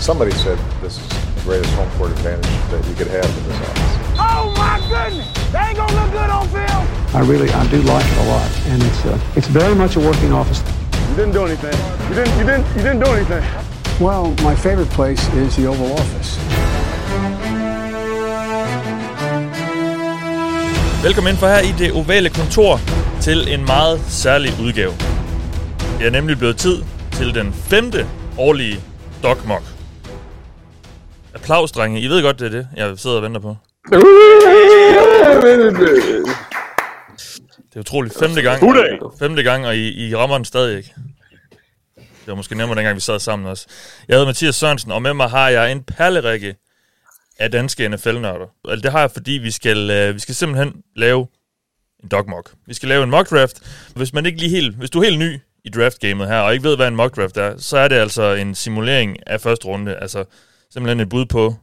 Somebody said this is the greatest home court advantage that you could have in this office. Oh my goodness! They ain't gonna look good on film. I really, I do like it a lot, and it's uh, it's very much a working office. You didn't do anything. You didn't. You didn't. You didn't do anything. Well, my favorite place is the Oval Office. Velkommen ind for her i det ovale kontor til en meget særlig udgave. Det er nemlig blevet tid til den femte årlige Doc Mock. Applaus, drenge. I ved godt, det er det, jeg sidder og venter på. Det er utroligt. Femte gang. Femte gang, og I, I rammer den stadig ikke. Det var måske nemmere, dengang vi sad sammen også. Jeg hedder Mathias Sørensen, og med mig har jeg en perlerække af danske NFL-nørder. Det har jeg, fordi vi skal, øh, vi skal simpelthen lave en dog mock. Vi skal lave en mock draft. Hvis man ikke lige helt, hvis du er helt ny i draft-gamet her, og ikke ved, hvad en mock draft er, så er det altså en simulering af første runde. Altså simpelthen et bud på,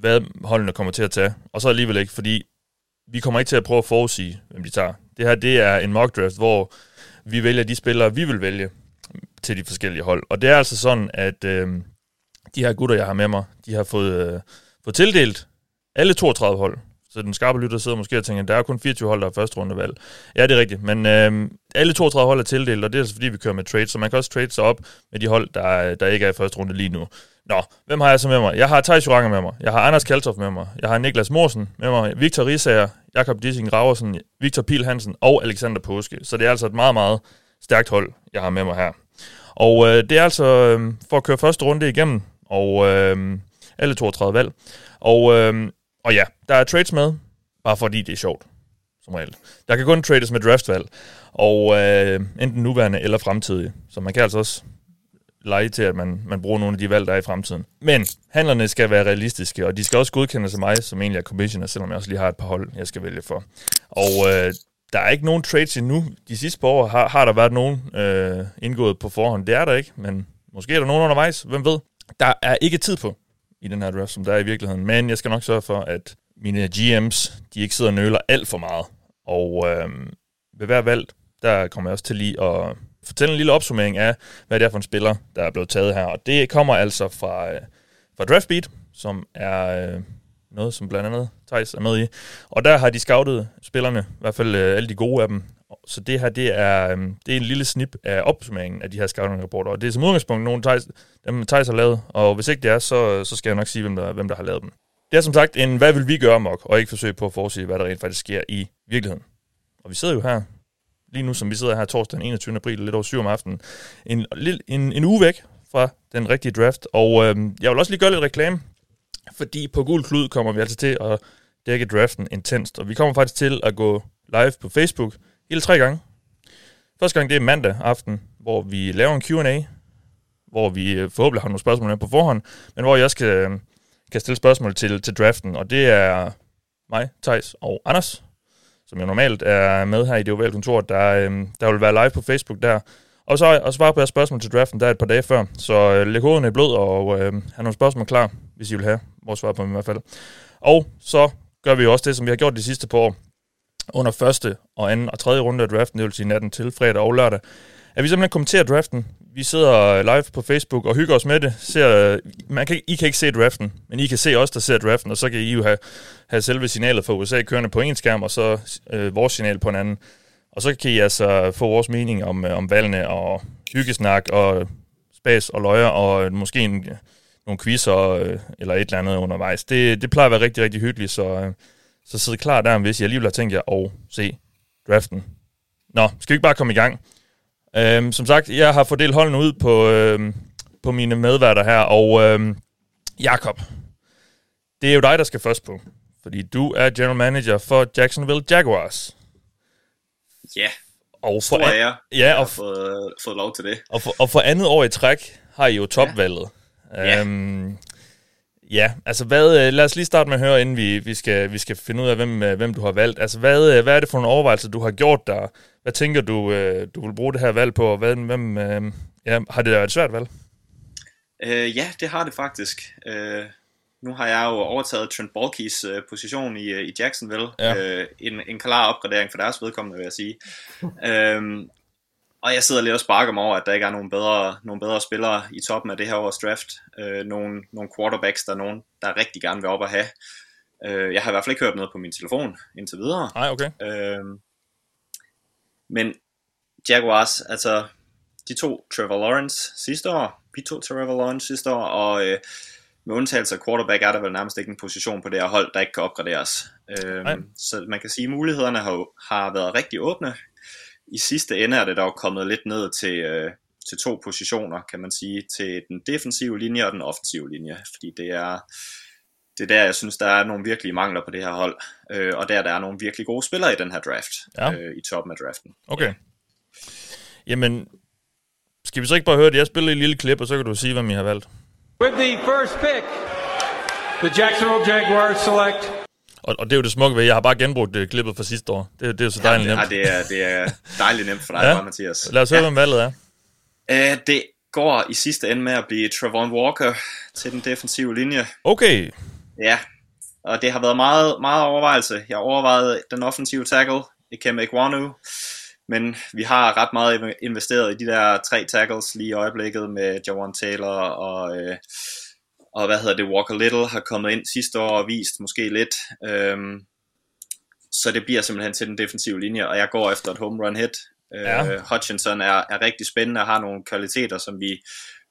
hvad holdene kommer til at tage. Og så alligevel ikke, fordi vi kommer ikke til at prøve at forudsige, hvem de tager. Det her, det er en mock draft, hvor vi vælger de spillere, vi vil vælge til de forskellige hold. Og det er altså sådan, at øh, de her gutter, jeg har med mig, de har fået, øh, fået tildelt alle 32 hold. Så den skarpe lytter sidder måske og tænker, der er kun 24 hold, der er første rundevalg. Ja, det er rigtigt, men øh, alle 32 hold er tildelt, og det er altså fordi, vi kører med trade, så man kan også trade sig op med de hold, der, der ikke er i første runde lige nu. Nå, hvem har jeg så med mig? Jeg har Thijs Joranger med mig, jeg har Anders Kaltoff med mig, jeg har Niklas Morsen med mig, Victor Risager, Jakob Dissing Graversen, Victor Pil Hansen og Alexander Påske. Så det er altså et meget, meget stærkt hold, jeg har med mig her. Og øh, det er altså øh, for at køre første runde igennem, og øh, alle 32 valg. Og, øh, og ja, der er trades med, bare fordi det er sjovt, som regel. Der kan kun trades med draftvalg, og øh, enten nuværende eller fremtidige. Så man kan altså også lege til, at man, man bruger nogle af de valg, der er i fremtiden. Men handlerne skal være realistiske, og de skal også godkendes af mig, som egentlig er commissioner, selvom jeg også lige har et par hold, jeg skal vælge for. Og øh, der er ikke nogen trades endnu. De sidste par år har, har der været nogen øh, indgået på forhånd. Det er der ikke, men måske er der nogen undervejs. Hvem ved? Der er ikke tid på i den her draft, som der er i virkeligheden. Men jeg skal nok sørge for, at mine GM's, de ikke sidder og nøler alt for meget. Og øh, ved hver valg, der kommer jeg også til lige at fortælle en lille opsummering af, hvad det er for en spiller, der er blevet taget her. Og det kommer altså fra, øh, fra DraftBeat, som er øh, noget, som blandt andet Thijs er med i. Og der har de scoutet spillerne, i hvert fald øh, alle de gode af dem. Så det her, det er, øhm, det er en lille snip af opsummeringen af de her scouting-rapporter. Og det er som udgangspunkt nogle, Thijs, dem Thijs har lavet. Og hvis ikke det er, så, så skal jeg nok sige, hvem der, hvem der har lavet dem. Det er som sagt en, hvad vil vi gøre mok, og ikke forsøge på at forudse, hvad der rent faktisk sker i virkeligheden. Og vi sidder jo her, lige nu som vi sidder her torsdag den 21. april, lidt over 7 om aftenen, en, en, en uge væk fra den rigtige draft. Og øh, jeg vil også lige gøre lidt reklame, fordi på Gul Klud kommer vi altså til at dække draften intenst. Og vi kommer faktisk til at gå live på Facebook hele tre gange. Første gang det er mandag aften, hvor vi laver en Q&A, hvor vi øh, forhåbentlig har nogle spørgsmål med på forhånd, men hvor jeg også kan, øh, kan stille spørgsmål til, til draften. Og det er mig, Tejs og Anders, som jo normalt er med her i det ovale kontor, der, øh, der vil være live på Facebook der. Og så og svare på jeres spørgsmål til draften, der er et par dage før. Så øh, læg hovederne i blod og øh, have nogle spørgsmål klar, hvis I vil have vores svar på dem i hvert fald. Og så gør vi jo også det, som vi har gjort de sidste par år. Under første og anden og tredje runde af draften, det vil sige natten til fredag og lørdag, at vi simpelthen kommenterer draften. Vi sidder live på Facebook og hygger os med det. Ser, man kan, I kan ikke se draften, men I kan se os, der ser draften, og så kan I jo have, have selve signalet fra USA kørende på en skærm, og så øh, vores signal på en anden. Og så kan I altså få vores mening om, øh, om valgene og hyggesnak og spas og løjer og øh, måske en, nogle quizzer øh, eller et eller andet undervejs. Det, det plejer at være rigtig, rigtig hyggeligt, så, øh, så sid klar der, hvis I alligevel har tænkt jer at se draften. Nå, skal vi ikke bare komme i gang? Øhm, som sagt, jeg har fordelt holdene ud på, øhm, på mine medværter her, og øhm, Jakob, det er jo dig, der skal først på, fordi du er general manager for Jacksonville Jaguars. Ja, og for an- ja, jeg og, har fået, fået lov til det. og, for, og for andet år i træk har I jo topvalget. Ja. Øhm, ja, altså hvad, øh, lad os lige starte med at høre, inden vi, vi, skal, vi skal finde ud af, hvem, øh, hvem du har valgt. Altså hvad, øh, hvad er det for nogle overvejelser, du har gjort der? Hvad tænker du, øh, du vil bruge det her valg på? og Hvad, hvem, øh, ja, har det været et svært valg? Øh, ja, det har det faktisk. Øh, nu har jeg jo overtaget Trent Balkys øh, position i, øh, i Jacksonville. Ja. Øh, en, en klar opgradering for deres vedkommende, vil jeg sige. øhm, og jeg sidder lidt og sparker mig over, at der ikke er nogen bedre, nogen bedre spillere i toppen af det her års draft. Øh, nogle, nogle quarterbacks, der er nogen, der rigtig gerne vil op og have. Øh, jeg har i hvert fald ikke hørt noget på min telefon indtil videre. Nej, okay. Øh, men Jaguars, altså de to Trevor Lawrence sidste år, vi to Trevor Lawrence sidste år, og øh, med undtagelse af quarterback er der vel nærmest ikke en position på det her hold, der ikke kan opgraderes. Øh, så man kan sige, at mulighederne har, har været rigtig åbne. I sidste ende er det dog kommet lidt ned til, øh, til to positioner, kan man sige, til den defensive linje og den offensive linje, fordi det er, det er der, jeg synes, der er nogle virkelige mangler på det her hold, øh, og der der er nogle virkelig gode spillere i den her draft, ja. øh, i toppen af draften. Okay. Jamen, skal vi så ikke bare høre det? Jeg spiller et lille klip, og så kan du sige, hvem I har valgt. With the first pick, the Jacksonville Jaguars select og, og det er jo det smukke ved, jeg har bare genbrugt det klippet fra sidste år. Det, det er jo så dejligt ja, nemt. Ja, det er, det er dejligt nemt for dig, ja. Mathias. Lad os høre, ja. hvem valget er. Uh, det går i sidste ende med at blive Travon Walker til den defensive linje. Okay. Ja, og det har været meget, meget overvejelse. Jeg overvejede den offensive tackle, Ikem Ekwanu, men vi har ret meget investeret i de der tre tackles lige i øjeblikket med Jawan Taylor og, øh, og hvad hedder det, Walker Little har kommet ind sidste år og vist måske lidt. Øhm, så det bliver simpelthen til den defensive linje, og jeg går efter et home run hit. Øh, ja. Øh, Hutchinson er, er rigtig spændende og har nogle kvaliteter, som vi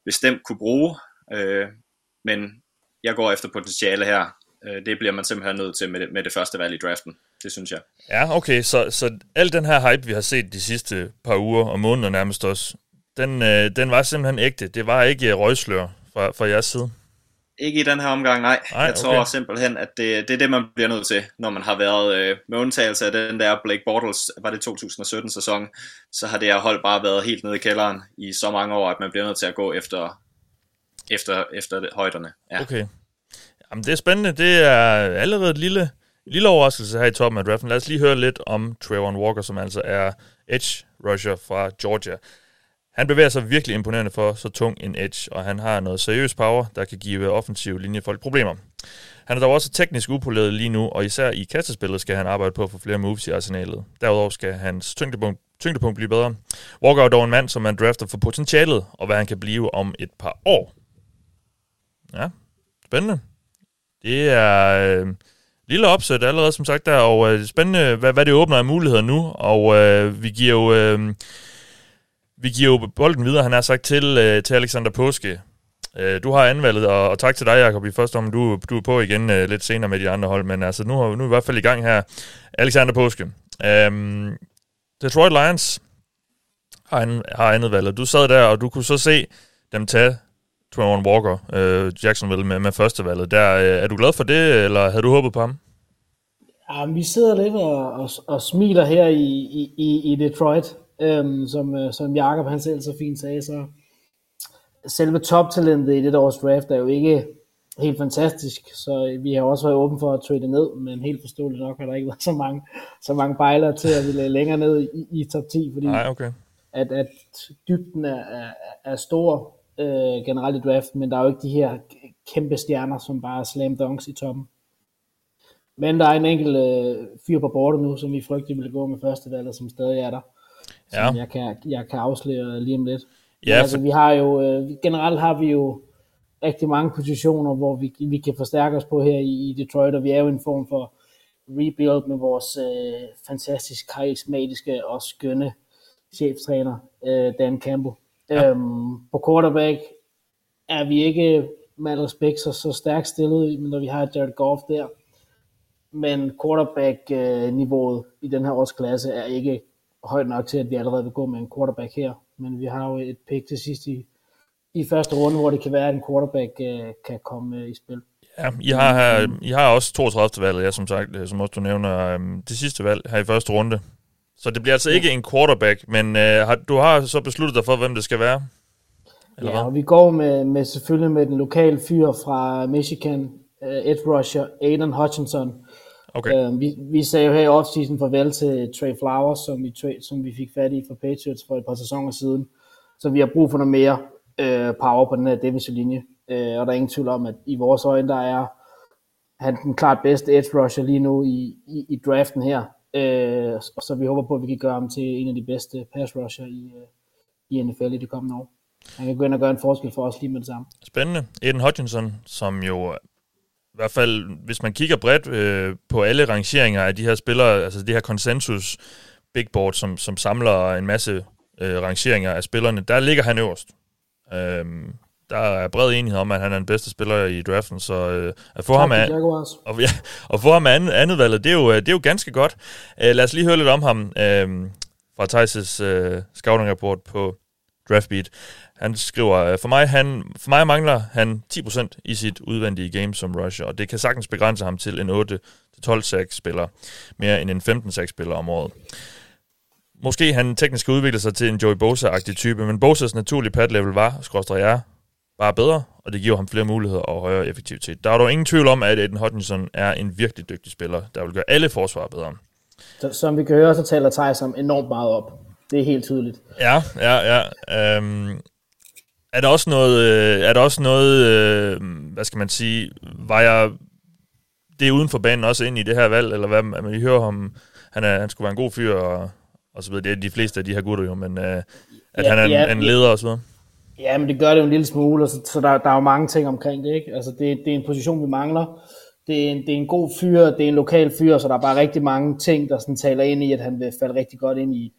bestemt kunne bruge, øh, men jeg går efter potentiale her. Øh, det bliver man simpelthen nødt til med det, med det første valg i draften. Det synes jeg. Ja, okay. Så, så al den her hype, vi har set de sidste par uger og måneder nærmest også, den, øh, den var simpelthen ægte. Det var ikke røgslør fra, fra jeres side. Ikke i den her omgang, nej. Ej, jeg tror okay. simpelthen, at det, det er det, man bliver nødt til, når man har været øh, med undtagelse af den der Blake Bortles, var det 2017-sæson, så har det her hold bare været helt nede i kælderen i så mange år, at man bliver nødt til at gå efter, efter, efter det, højderne. Ja. Okay. Jamen, det er spændende. Det er allerede et lille, lille overraskelse her i toppen af draften. Lad os lige høre lidt om Trayvon Walker, som altså er edge rusher fra Georgia. Han bevæger sig virkelig imponerende for så tung en edge, og han har noget seriøs power, der kan give offensiv linjefolk problemer. Han er dog også teknisk upoleret lige nu, og især i kastespillet skal han arbejde på at få flere moves i arsenalet. Derudover skal hans tyngdepunkt, tyngdepunkt blive bedre. Walker er dog en mand, som man drafter for potentialet, og hvad han kan blive om et par år. Ja, spændende. Det er øh, lille opsæt allerede, som sagt, der, og øh, spændende, hvad, hvad det åbner af muligheder nu, og øh, vi giver jo... Øh, vi giver jo bolden videre, han har sagt, til, øh, til Alexander Påske. Øh, du har anvalget, og, og tak til dig, Jacob, i første om du, du er på igen øh, lidt senere med de andre hold, men altså, nu, har, nu er vi i hvert fald i gang her. Alexander Påske. Øh, Detroit Lions har, an, har andet valget. Du sad der, og du kunne så se dem tage Trevor Walker, øh, Jacksonville, med, med første valget. Der, øh, er du glad for det, eller havde du håbet på ham? Ja, vi sidder lidt og, og, og smiler her i, i, i Detroit. Øhm, som, øh, som Jakob han selv så fint sagde, så selve toptalentet i det års draft er jo ikke helt fantastisk, så vi har også været åbne for at trade ned, men helt forståeligt nok har der ikke været så mange, så mange bejler til at ville længere ned i, i top 10, fordi Nej, okay. at, at dybden er, er, er stor øh, generelt i draften, men der er jo ikke de her kæmpe stjerner, som bare slam dunks i toppen. Men der er en enkelt øh, fyr på bordet nu, som vi frygter ville gå med første valg, som stadig er der ja. som jeg kan, jeg kan afsløre lige om lidt. Ja, for... altså, vi har jo, øh, generelt har vi jo rigtig mange positioner, hvor vi, vi kan forstærke os på her i, i Detroit, og vi er jo en form for rebuild med vores øh, fantastisk karismatiske og skønne cheftræner, øh, Dan Campbell. Ja. Øhm, på quarterback er vi ikke med al respekt så, så stærkt stillet, når vi har Jared Goff der. Men quarterback-niveauet i den her årsklasse er ikke højt nok til, at vi allerede vil gå med en quarterback her. Men vi har jo et pick til sidst i, i første runde, hvor det kan være, at en quarterback uh, kan komme uh, i spil. Ja, I har, her, I har også 32. valget, ja, som sagt, øh, som også du nævner, um, det sidste valg her i første runde. Så det bliver altså ikke en quarterback, men uh, har, du har så besluttet dig for, hvem det skal være? Eller ja, hvad? og vi går med, med selvfølgelig med den lokale fyr fra Michigan, uh, Ed Rusher, Aiden Hutchinson, Okay. Uh, vi, vi sagde jo her i offseason farvel til Trey Flowers, som vi, som vi fik fat i for Patriots for et par sæsoner siden. Så vi har brug for noget mere uh, power på den her defensive linje. Uh, og der er ingen tvivl om, at i vores øjne, der er han den klart bedste edge rusher lige nu i, i, i draften her. Uh, så vi håber på, at vi kan gøre ham til en af de bedste pass rusher i, uh, i NFL i de kommende år. Han kan gå ind og gøre en forskel for os lige med det samme. Spændende. Aiden Hutchinson, som jo i hvert fald, hvis man kigger bredt øh, på alle rangeringer af de her spillere, altså det her konsensus big board, som, som samler en masse øh, rangeringer af spillerne, der ligger han øverst. Øhm, der er bred enighed om, at han er den bedste spiller i draften, så øh, at få Tak ham Jaguars. og, ja, og få ham af andet, andet valget, det er, jo, øh, det er jo ganske godt. Øh, lad os lige høre lidt om ham øh, fra Thijs' øh, scouting-rapport på DraftBeat. Han skriver, øh, for mig, han, for mig mangler han 10% i sit udvendige game som rusher, og det kan sagtens begrænse ham til en 8-12 sack spiller, mere end en 15 sack spiller om året. Måske han teknisk skal udvikle sig til en Joey Bosa-agtig type, men Bosas naturlige pad level var, skråstrej er, bare bedre, og det giver ham flere muligheder og højere effektivitet. Der er dog ingen tvivl om, at Aiden Hutchinson er en virkelig dygtig spiller, der vil gøre alle forsvar bedre. Så, som vi kan høre, så taler Thijs om enormt meget op. Det er helt tydeligt. Ja, ja, ja. Øhm, er der også noget, øh, er der også noget øh, hvad skal man sige, var jeg det er uden for banen også ind i det her valg, eller hvad, man hører om, han, er, han skulle være en god fyr, og, og så videre. Det er de fleste af de her gutter jo, men øh, at Ja, han er en, ja, en ja. leder og så videre. Ja, men det gør det jo en lille smule, og så, så der, der er jo mange ting omkring det. Ikke? Altså, det, det er en position, vi mangler. Det er, en, det er en god fyr, det er en lokal fyr, så der er bare rigtig mange ting, der sådan taler ind i, at han vil falde rigtig godt ind i,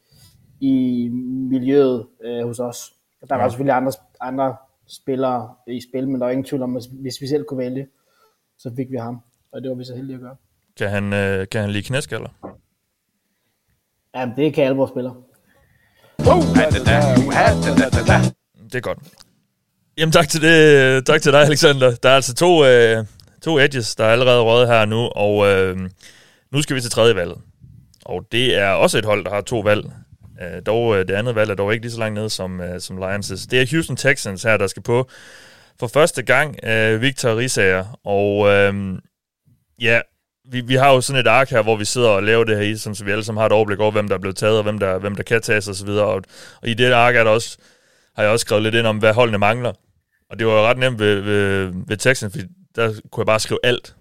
i miljøet øh, hos os. Der var Ja. selvfølgelig andre, andre spillere i spil, men der er ingen tvivl om, at hvis vi selv kunne vælge, så fik vi ham. Og det var vi så heldige at gøre. Kan han, øh, kan han lide knæskaller? Jamen, det kan alle vores spillere. Det er godt. Jamen tak til, det, tak til dig, Alexander. Der er altså to, øh, to edges, der er allerede røget her nu, og øh, nu skal vi til tredje valget. Og det er også et hold, der har to valg. Øh, dog, øh, det andet valg er dog ikke lige så langt nede som, øh, som Lions'. Det er Houston Texans her, der skal på for første gang øh, Victor Risager. Og øh, ja, vi, vi har jo sådan et ark her, hvor vi sidder og laver det her i, sådan, så vi alle sammen har et overblik over, hvem der er blevet taget, og hvem der, hvem der kan tages osv. Og, og i det ark er der også, har jeg også skrevet lidt ind om, hvad holdene mangler. Og det var jo ret nemt ved, ved, ved Texans, fordi der kunne jeg bare skrive alt.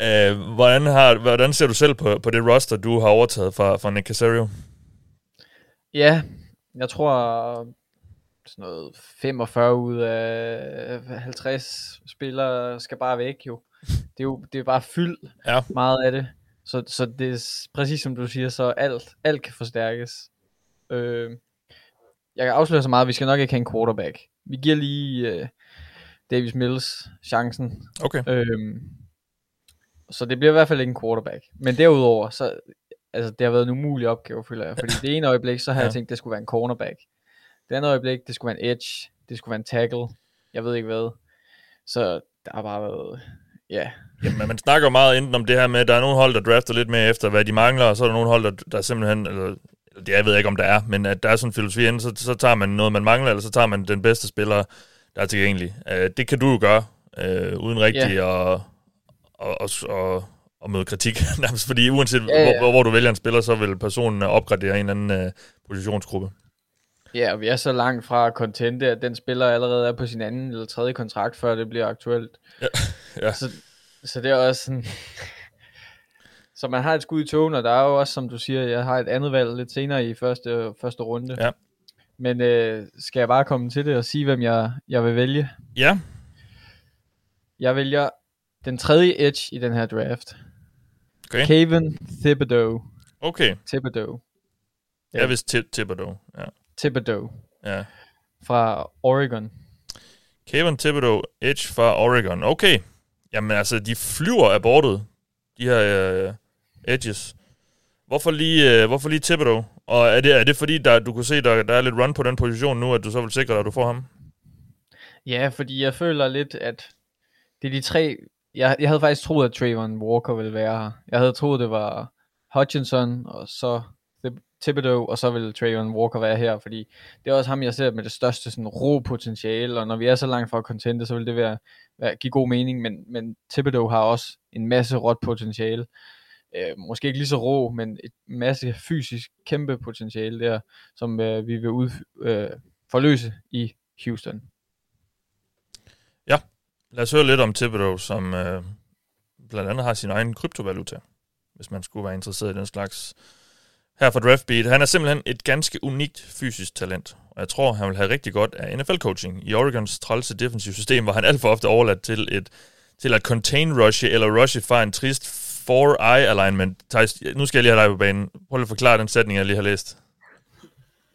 Uh, hvordan, har, hvordan ser du selv på, på det roster, du har overtaget fra, fra Nick Casario? Ja, jeg tror sådan noget 45 ud af 50 spillere skal bare væk jo. Det er jo det er bare fyld Ja. meget af det. Så, så det er præcis som du siger, så alt, alt kan forstærkes. Øh, jeg kan afsløre så meget, vi skal nok ikke have en quarterback. Vi giver lige øh, Davis Mills chancen. Okay. Øhm, så det bliver i hvert fald ikke en quarterback. Men derudover, så altså, det har været en umulig opgave, føler jeg. Fordi det ene øjeblik, så har ja. Jeg tænkt, det skulle være en cornerback. Det andet øjeblik, det skulle være en edge. Det skulle være en tackle. Jeg ved ikke hvad. Så der har bare været... Ja, Jamen, man snakker meget enten om det her med, at der er nogle hold, der drafter lidt mere efter, hvad de mangler, og så er der nogle hold, der, der simpelthen, eller, det jeg ved ikke, om der er, men at der er sådan en filosofi, enten så, så tager man noget, man mangler, eller så tager man den bedste spiller, der er tilgængelig. Uh, det kan du jo gøre, uh, uden rigtig Ja. at, at, at, at, at møde kritik, nærmest, fordi uanset Ja, ja. Hvor, hvor du vælger en spiller, så vil personen opgradere en anden uh, positionsgruppe. ja og vi er så langt fra contente, at den spiller allerede er på sin anden eller tredje kontrakt, før det bliver aktuelt. Ja. Ja. Så, så det er også sådan... så man har et skud i togen, og der er jo også, som du siger, jeg har et andet valg lidt senere i første, første runde. Ja. Men øh, skal jeg bare komme til det og sige, hvem jeg, jeg vil vælge? Ja, Jeg vælger den tredje edge i den her draft. okay. Kevin Thibodeau. Okay, Thibodeau. jeg vidste Thibodeau. Ja. Thibodeau ja. fra Oregon. Kevin Thibodeau, Edge fra Oregon. Okay. Jamen altså, de flyver af bordet, de her uh, Edges. Hvorfor lige, uh, hvorfor lige Thibodeau? Og er det, er det fordi, der, du kunne se, der, der er lidt run på den position nu, at du så vil sikre dig, at du får ham? Ja, fordi jeg føler lidt, at det er de tre... Jeg, jeg havde faktisk troet, at Trayvon Walker ville være her. Jeg havde troet, det var Hutchinson, og så Thibodeau, og så ville Trayvon Walker være her, fordi det er også ham, jeg ser med det største sådan, rå potentiale, og når vi er så langt fra contente, så vil det være, være, give god mening, men, men Thibodeau har også en masse råt potentiale. Øh, måske ikke lige så rå, men et masse fysisk kæmpe potentiale der, som øh, vi vil ud, øh, forløse i Houston. Lad os høre lidt om Thibodeau, som øh, blandt andet har sin egen kryptovaluta, hvis man skulle være interesseret i den slags. her fra Draftbeat. Han er simpelthen et ganske unikt fysisk talent, og jeg tror, han vil have rigtig godt af NFL-coaching. I Oregons trælse defensive system var han alt for ofte overladt til, et, til at contain rushe eller rushify en trist 4-eye alignment. Thijs, nu skal jeg lige have dig på banen. Prøv lige at forklare den sætning, jeg lige har læst.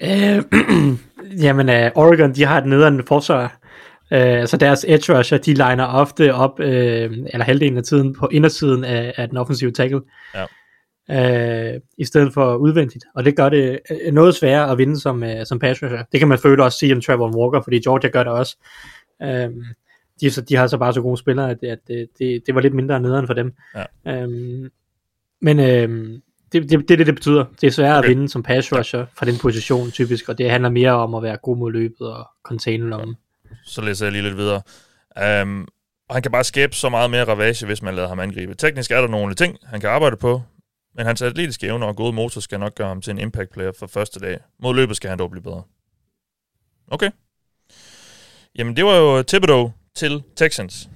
Øh, jamen, uh, Oregon, de har et nederen forsvar. Uh, så deres edge rusher, de liner ofte op, uh, eller halvdelen af tiden, på indersiden af, af den offensive tackle. Ja. Uh, I stedet for udvendigt. Og det gør det uh, noget sværere at vinde som, uh, som pass rusher. Det kan man føle også sige om Trevor Walker, fordi Georgia gør det også. Uh, de, så, de har så bare så gode spillere, at, at det, det, det var lidt mindre nederen for dem. Ja. Um, men uh, det, det, det det, det betyder. Det er sværere okay. at vinde som pass rusher fra den position typisk, og det handler mere om at være god mod løbet og contain lommen. Så læser jeg lige lidt videre. Um, og han kan bare skabe så meget mere ravage, hvis man lader ham angribe. Teknisk er der nogle ting, han kan arbejde på, men hans atletiske evner og gode motor skal nok gøre ham til en impact player for første dag. Mod løbet skal han dog blive bedre. Okay. Jamen, det var jo Thibodeau til Texans.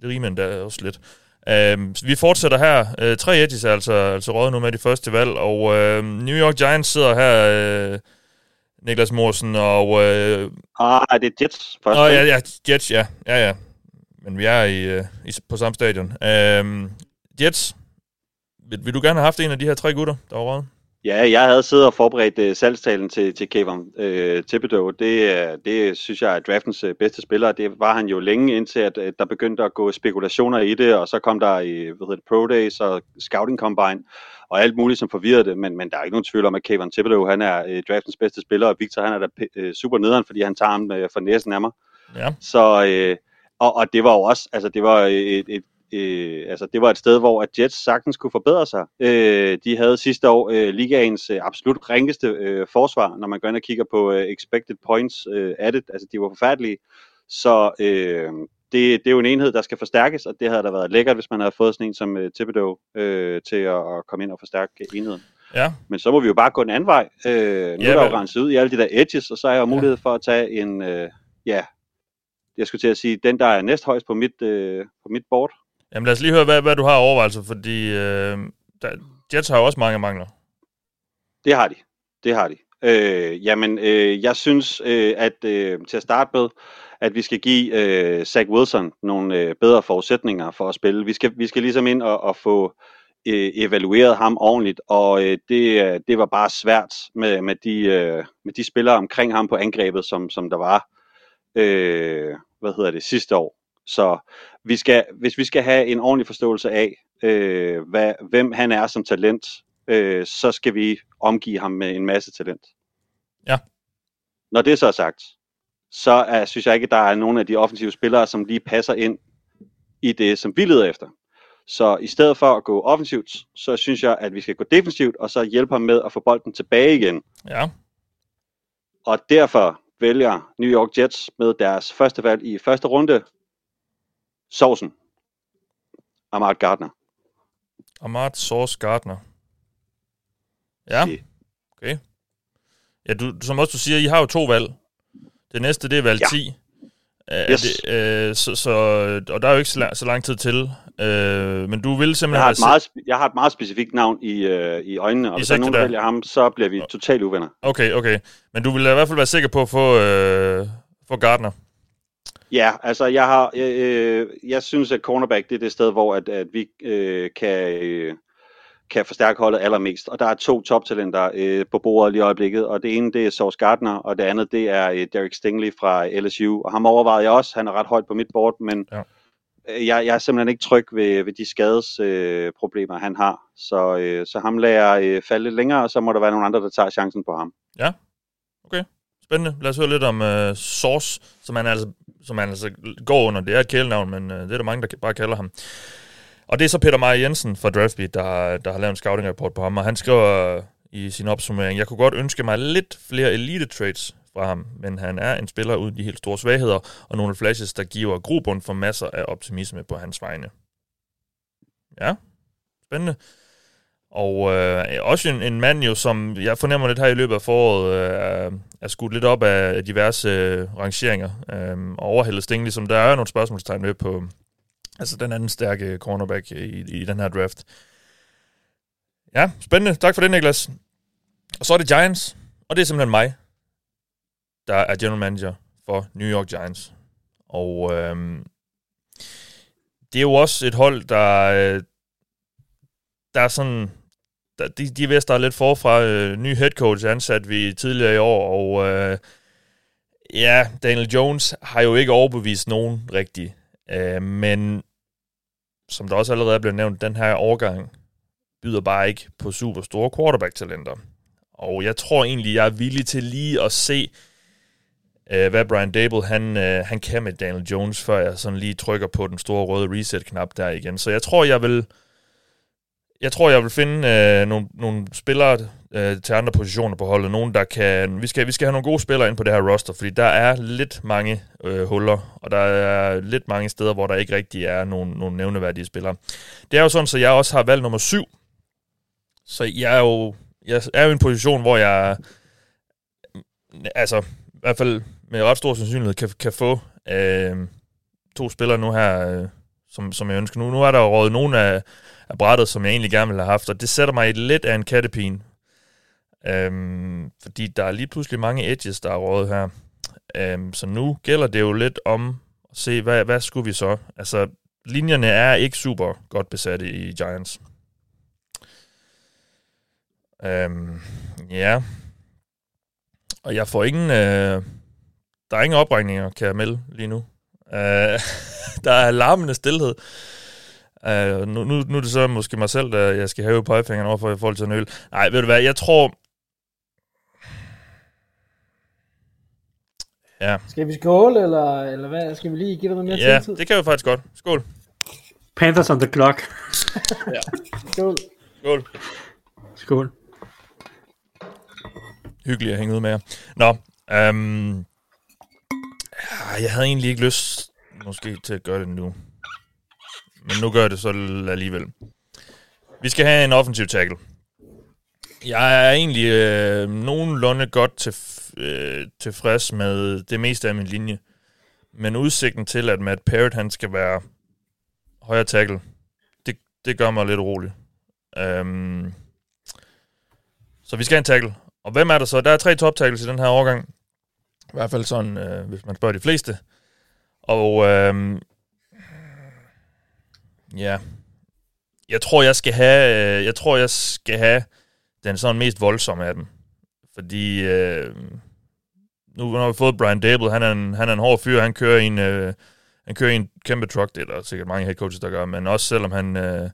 Det rimer endda også lidt. Uh, vi fortsætter her. Uh, tre edges er altså, altså råd nu med de første valg, og uh, New York Giants sidder her, uh, Niklas Morsen, og... Uh, ah, det er Jets først. Åh, ja, ja, Jets, ja. Ja, ja. Men vi er i, uh, i, på samme stadion. Uh, Jets, vil, vil du gerne have haft en af de her tre gutter, der var råd? Ja, jeg havde siddet og forberedt uh, salgstalen til, til Kevin uh, Thibodeau. Det, uh, det synes jeg er draftens uh, bedste spiller. Det var han jo længe indtil, at uh, der begyndte at gå spekulationer i det, og så kom der i hvad hedder det, Pro Days og Scouting Combine og alt muligt, som forvirrede det. Men, men der er ikke nogen tvivl om, at Kevin Thibodeau han er uh, draftens bedste spiller, og Victor han er da uh, super nederen, fordi han tager ham uh, for næsen af mig. Ja. Så, uh, og, og det var jo også, altså det var et, et øh, altså det var et sted, hvor at Jets sagtens kunne forbedre sig. Øh, de havde sidste år øh, ligaens øh, absolut ringeste øh, forsvar, når man går ind og kigger på øh, expected points øh, af det. Altså de var forfærdelige. Så øh, det, det er jo en enhed, der skal forstærkes, og det havde da været lækkert, hvis man havde fået sådan en som øh, Thibodeau øh, til at, at komme ind og forstærke enheden. Ja. Men så må vi jo bare gå en anden vej. Øh, nu ja, er der jo renset ud i alle de der edges, og så er jeg jo mulighed for at tage en, øh, ja, jeg skulle til at sige, den der er næsthøjst på mit, øh, på mit board, Jamen lad os lige høre, hvad, hvad du har overvejelser, fordi øh, der, Jets har jo også mange mangler. Det har de. Det har de. Øh, jamen, øh, jeg synes, øh, at øh, til at starte med, at vi skal give øh, Zach Wilson nogle øh, bedre forudsætninger for at spille. Vi skal, vi skal ligesom ind og, og få øh, evalueret ham ordentligt, og øh, det, det var bare svært med, med, de, øh, med de spillere omkring ham på angrebet, som, som der var øh, hvad hedder det, sidste år. Så vi skal, hvis vi skal have en ordentlig forståelse af, øh, hvad, hvem han er som talent, øh, så skal vi omgive ham med en masse talent. Ja. Når det så er sagt, så er, synes jeg ikke, at der er nogen af de offensive spillere, som lige passer ind i det, som vi leder efter. Så i stedet for at gå offensivt, så synes jeg, at vi skal gå defensivt, og så hjælpe ham med at få bolden tilbage igen. Ja. Og derfor vælger New York Jets med deres første valg i første runde Sovsen. Amart Gardner. Amart Sauce Gardner. Ja, okay. Ja, du, som også du siger, I har jo to valg. Det næste, det er valg ja. 10. Uh, yes. det, uh, så, så, og der er jo ikke så lang, så lang tid til. Uh, men du vil simpelthen... Jeg har, et meget, jeg har et meget specifikt navn i, uh, i øjnene, og I hvis der er nogen, der vælger ham, så bliver vi totalt uvenner. Okay, okay. Men du vil i hvert fald være sikker på at få, uh, få Gardner. Ja, altså jeg har, øh, jeg synes, at cornerback det er det sted, hvor at, at vi øh, kan, øh, kan forstærke holdet allermest. Og der er to toptalenter øh, på bordet lige i øjeblikket, og det ene det er Sauce Gardner, og det andet det er øh, Derek Stingley fra LSU. Og ham overvejede jeg også, han er ret højt på mit board, men ja. øh, jeg, jeg er simpelthen ikke tryg ved, ved de skadesproblemer, øh, problemer, han har. Så, øh, så ham lader jeg øh, falde lidt længere, og så må der være nogle andre, der tager chancen på ham. Ja, okay. Spændende. Lad os høre lidt om uh, Source, som han, altså, som han altså går under. Det er et kælenavn, men uh, det er der mange, der bare kalder ham. Og det er så Peter Meyer Jensen fra Draftbeat, der, der har lavet en scouting report på ham, og han skriver i sin opsummering, jeg kunne godt ønske mig lidt flere elite trades fra ham, men han er en spiller uden de helt store svagheder, og nogle flashes, der giver grobund for masser af optimisme på hans vegne. Ja, spændende. Og øh, også en, en mand jo, som jeg fornemmer lidt her i løbet af foråret, øh, er skudt lidt op af diverse øh, rangeringer. Øh, og overhældet Sting, som der er nogle spørgsmålstegn med på altså den anden stærke cornerback i, i den her draft. Ja, spændende. Tak for det, Niklas. Og så er det Giants, og det er simpelthen mig, der er general manager for New York Giants. Og øhm, det er jo også et hold, der, øh, der er sådan... Der, de, de er vist, der er lidt forfra. Øh, ny head coach ansat vi tidligere i år, og øh, ja, Daniel Jones har jo ikke overbevist nogen rigtigt. Øh, men som der også allerede er blevet nævnt, den her årgang byder bare ikke på super store quarterback-talenter. Og jeg tror egentlig, jeg er villig til lige at se, øh, hvad Brian Dable han, øh, han kan med Daniel Jones, før jeg sådan lige trykker på den store røde reset-knap der igen. Så jeg tror, jeg vil, jeg tror, jeg vil finde øh, nogle, nogle spillere øh, til andre positioner på holdet. Nogen, der kan... Vi skal, vi skal have nogle gode spillere ind på det her roster, fordi der er lidt mange øh, huller, og der er lidt mange steder, hvor der ikke rigtig er nogen, nogen nævneværdige spillere. Det er jo sådan, så jeg også har valgt nummer syv. Så jeg er jo, jeg er jo i en position, hvor jeg altså i hvert fald med ret stor sandsynlighed kan, kan få øh, to spillere nu her, øh, som, som jeg ønsker. Nu, nu er der jo rådet nogle af, af brættet, som jeg egentlig gerne ville have haft, og det sætter mig i lidt af en kattepine. Øhm, fordi der er lige pludselig mange edges, der er rådet her. Øhm, så nu gælder det jo lidt om at se, hvad, hvad skulle vi så? Altså, linjerne er ikke super godt besatte i Giants. Øhm, ja. Og jeg får ingen... Øh, der er ingen opregninger, kan jeg melde lige nu. Øh, der er larmende stillhed. Uh, nu, nu, nu er det så måske mig selv, der jeg skal have pegefingeren over for i forhold til en øl. Nej, ved du hvad, jeg tror... Ja. Skal vi skåle, eller, eller hvad? Skal vi lige give dig noget mere Ja, tid? det kan vi faktisk godt. Skål. Panthers on the clock. ja. Skål. Skål. Skål. Hyggeligt at hænge ud med jer. Nå, øhm, Ah, jeg havde egentlig ikke lyst måske til at gøre det nu. Men nu gør jeg det så alligevel. Vi skal have en offensiv tackle. Jeg er egentlig øh, nogenlunde godt til, øh, tilfreds med det meste af min linje. Men udsigten til, at Matt Parrott han skal være højre tackle, det, det gør mig lidt urolig. Um, så vi skal have en tackle. Og hvem er der så? Der er tre top tackles i den her årgang. I hvert fald sådan, øh, hvis man spørger de fleste. Og øh, ja, jeg tror, jeg skal have, øh, jeg tror, jeg skal have den sådan mest voldsomme af dem. Fordi øh, nu har vi fået Brian Dable, han er en, han er en hård fyr, han kører en, øh, han kører en kæmpe truck, det er der sikkert mange head coaches, der gør, men også selvom han øh,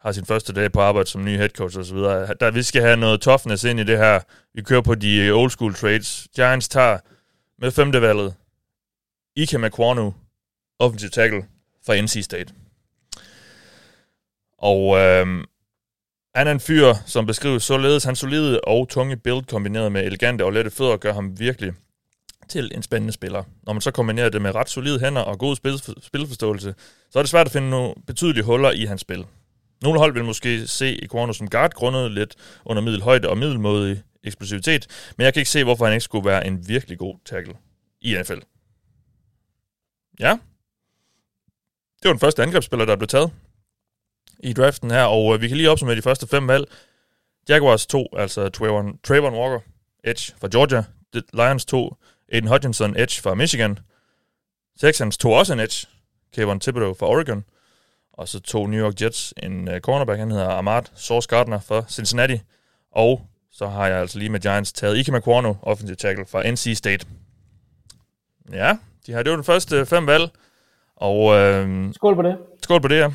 har sin første dag på arbejde som ny head coach og så videre, der vi skal have noget toughness ind i det her. Vi kører på de old school trades. Giants tager med femte valget Ike McQuarno, offensive tackle fra NC State. Og øh, han er en fyr, som beskrives således. Hans solide og tunge build kombineret med elegante og lette fødder gør ham virkelig til en spændende spiller. Når man så kombinerer det med ret solide hænder og god spil, spilforståelse, så er det svært at finde nogle betydelige huller i hans spil. Nogle hold vil måske se Equano som guard grundet lidt under middelhøjde og middelmådig eksplosivitet, men jeg kan ikke se, hvorfor han ikke skulle være en virkelig god tackle i NFL. Ja. Det var den første angrebsspiller, der blev taget i draften her, og øh, vi kan lige opsummere de første fem valg. Jaguars 2, altså Trayvon, Trayvon Walker, Edge fra Georgia. The Lions 2, Aiden Hutchinson, Edge fra Michigan. Texans tog også en Edge, Kevin Thibodeau fra Oregon. Og så tog New York Jets en uh, cornerback, han hedder Ahmad Source Gardner fra Cincinnati. Og så har jeg altså lige med Giants taget Ike McQuarno, offensive tackle fra NC State. Ja, de har det var den første fem valg. Og, øh, skål på det. Skål på det, ja.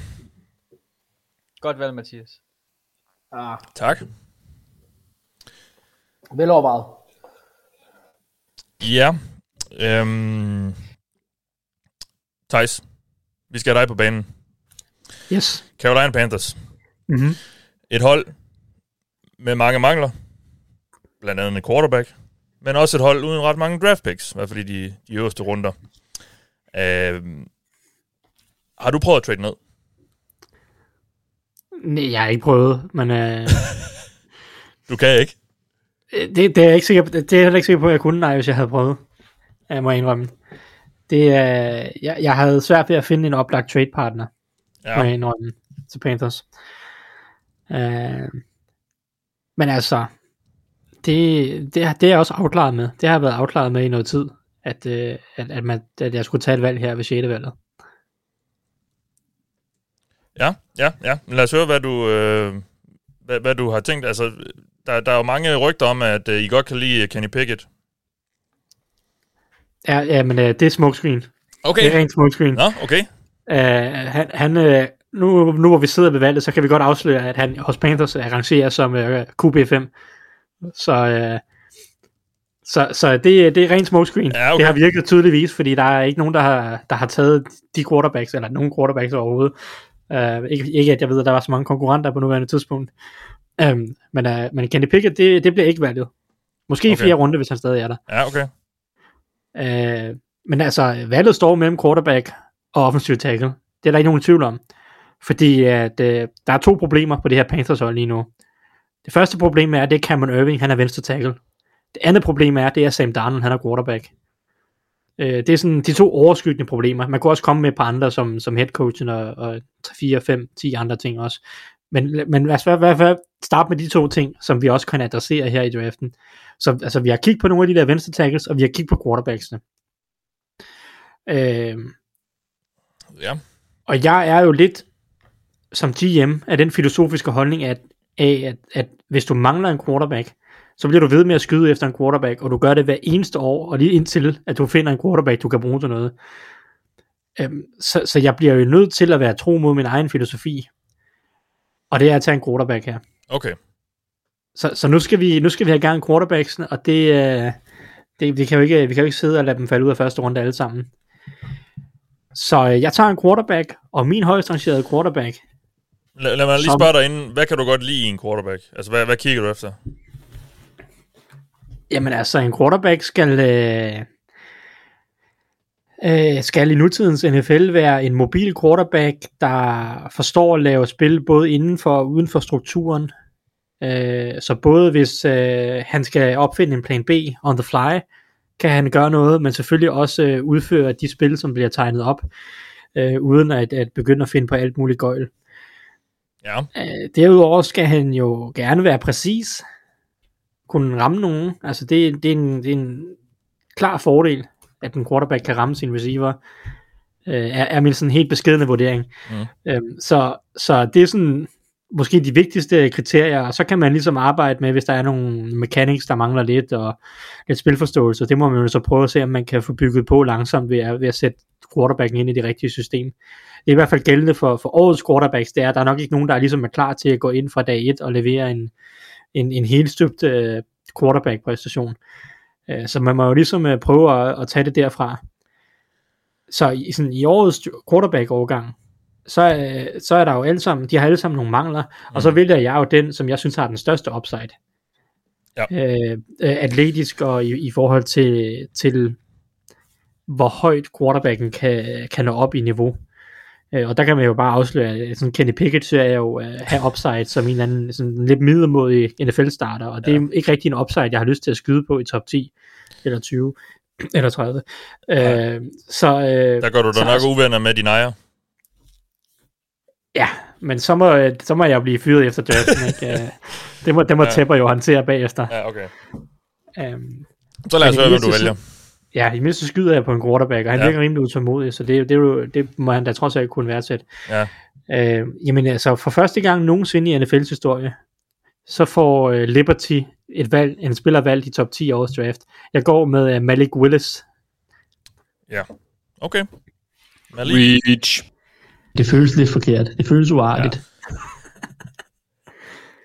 Godt valg, Mathias. Ah. Tak. Velovervejet. Ja. Øhm, Thijs, vi skal have dig på banen. Yes. Carolina Panthers. Mm-hmm. Et hold med mange mangler. Blandt andet en quarterback. Men også et hold uden ret mange draft picks. I hvert fald i de, de øverste runder. Øhm, har du prøvet at trade ned? Nej, jeg har ikke prøvet, men... Øh, du kan ikke? Det, det, er jeg ikke sikker på, det er jeg heller ikke sikker på, at jeg kunne, nej, hvis jeg havde prøvet. Jeg må indrømme. Det, øh, jeg, jeg havde svært ved at finde en oplagt trade partner. Ja. Må jeg indrømme til Panthers. Øh, men altså, Det, det, det er jeg også afklaret med. Det har jeg været afklaret med i noget tid, at, øh, at, at, man, at jeg skulle tage et valg her ved 6. valget. Ja, ja, ja. Men lad os høre, hvad du, øh, hvad, hvad du har tænkt. Altså, der, der er jo mange rygter om, at øh, I godt kan lide Kenny Pickett. Ja, ja men øh, det er smokescreen. Okay. Det er rent smokescreen. Nå, okay. Uh, han, han, øh, nu, nu hvor vi sidder ved valget, så kan vi godt afsløre, at han hos Panthers er rangeret som øh, QB5. Så, øh, så, så det, det er rent smokescreen. Ja, okay. Det har virket tydeligvis, fordi der er ikke nogen, der har, der har taget de quarterbacks, eller nogen quarterbacks overhovedet. Uh, ikke, ikke at jeg ved, at der var så mange konkurrenter på nuværende tidspunkt. Um, men, uh, men Kenny Pickett, det, det bliver ikke valget. Måske okay. i fjerde runde, hvis han stadig er der. Ja, okay. Øh, men altså, valget står mellem quarterback og offensiv tackle. Det er der ikke nogen tvivl om. Fordi at, øh, der er to problemer på det her Panthers hold lige nu. Det første problem er, at det er Cameron Irving, han er venstre tackle. Det andet problem er, det er Sam Darnold, han er quarterback. Øh, det er sådan de to overskyggende problemer. Man kunne også komme med et par andre, som, som head coachen og, og 3, 4, 5, 10 andre ting også. Men, men lad os i hvert fald starte med de to ting, som vi også kan adressere her i draften. Så altså, vi har kigget på nogle af de der venstre tackles, og vi har kigget på quarterbacksene. Øh, Ja. og jeg er jo lidt som GM af den filosofiske holdning, at, af, at, at hvis du mangler en quarterback, så bliver du ved med at skyde efter en quarterback, og du gør det hver eneste år, og lige indtil, at du finder en quarterback, du kan bruge til noget. Øhm, så, så jeg bliver jo nødt til at være tro mod min egen filosofi. Og det er at tage en quarterback her. Okay. Så, så nu, skal vi, nu skal vi have gang i quarterbacksene, og det, øh, det, vi, kan jo ikke, vi kan jo ikke sidde og lade dem falde ud af første runde alle sammen. Så øh, jeg tager en quarterback, og min højst rangerede quarterback, Lad, lad mig lige spørge dig inden, hvad kan du godt lide i en quarterback? Altså, hvad, hvad kigger du efter? Jamen altså, en quarterback skal, øh, øh, skal i nutidens NFL være en mobil quarterback, der forstår at lave spil både inden for og uden for strukturen. Øh, så både hvis øh, han skal opfinde en plan B on the fly, kan han gøre noget, men selvfølgelig også øh, udføre de spil, som bliver tegnet op, øh, uden at, at begynde at finde på alt muligt gøjl. Ja. Øh, derudover skal han jo gerne være præcis, kunne ramme nogen. Altså det, det, er en, det er en klar fordel, at en quarterback kan ramme sin receiver, øh, er, er min sådan helt beskedende vurdering. Mm. Øhm, så, så det er sådan måske de vigtigste kriterier, og så kan man ligesom arbejde med, hvis der er nogle mechanics, der mangler lidt, og lidt spilforståelse, det må man jo så prøve at se, om man kan få bygget på langsomt ved at, ved at sætte quarterbacken ind i det rigtige system. Det er i hvert fald gældende for, for årets quarterbacks, det er, at der er nok ikke nogen, der er ligesom er klar til at gå ind fra dag 1 og levere en, en, en helt støbt uh, quarterback-præstation. Uh, så man må jo ligesom uh, prøve at, at tage det derfra. Så i, sådan, i årets quarterback-overgang, så, øh, så er der jo alle sammen, de har alle sammen nogle mangler, mm. og så vælger jeg jo den, som jeg synes har den største upside. Ja. Øh, øh, atletisk og i, i forhold til, til hvor højt quarterbacken kan, kan nå op i niveau. Øh, og der kan man jo bare afsløre, at sådan Kenny Pickett ser jeg jo øh, have upside som en eller anden sådan lidt middelmodig NFL-starter, og det er ikke rigtig en upside, jeg har lyst til at skyde på i top 10 eller 20 eller 30. Øh, så, øh, Der går du da nok uvenner med din ejer. Ja, men så må, så må jeg blive fyret efter draften, ikke? Øh, det må, det må Ja. ja. Tepper jo håndtere bagefter. Ja, okay. Um, Så lad os høre, hvad du vælger. Ja, i mindste skyder jeg på en quarterback, og han Ja. virker rimelig utålmodig, så det, det, er jo, det må han da trods alt kunne værdsætte. Ja. Øh, jamen altså, for første gang nogensinde i NFL's historie, så får øh, Liberty et valg, en spiller valgt i top 10 års draft. Jeg går med øh, Malik Willis. Ja. Okay. Malik. Reach. Det føles lidt forkert. Det føles uartigt. Ja.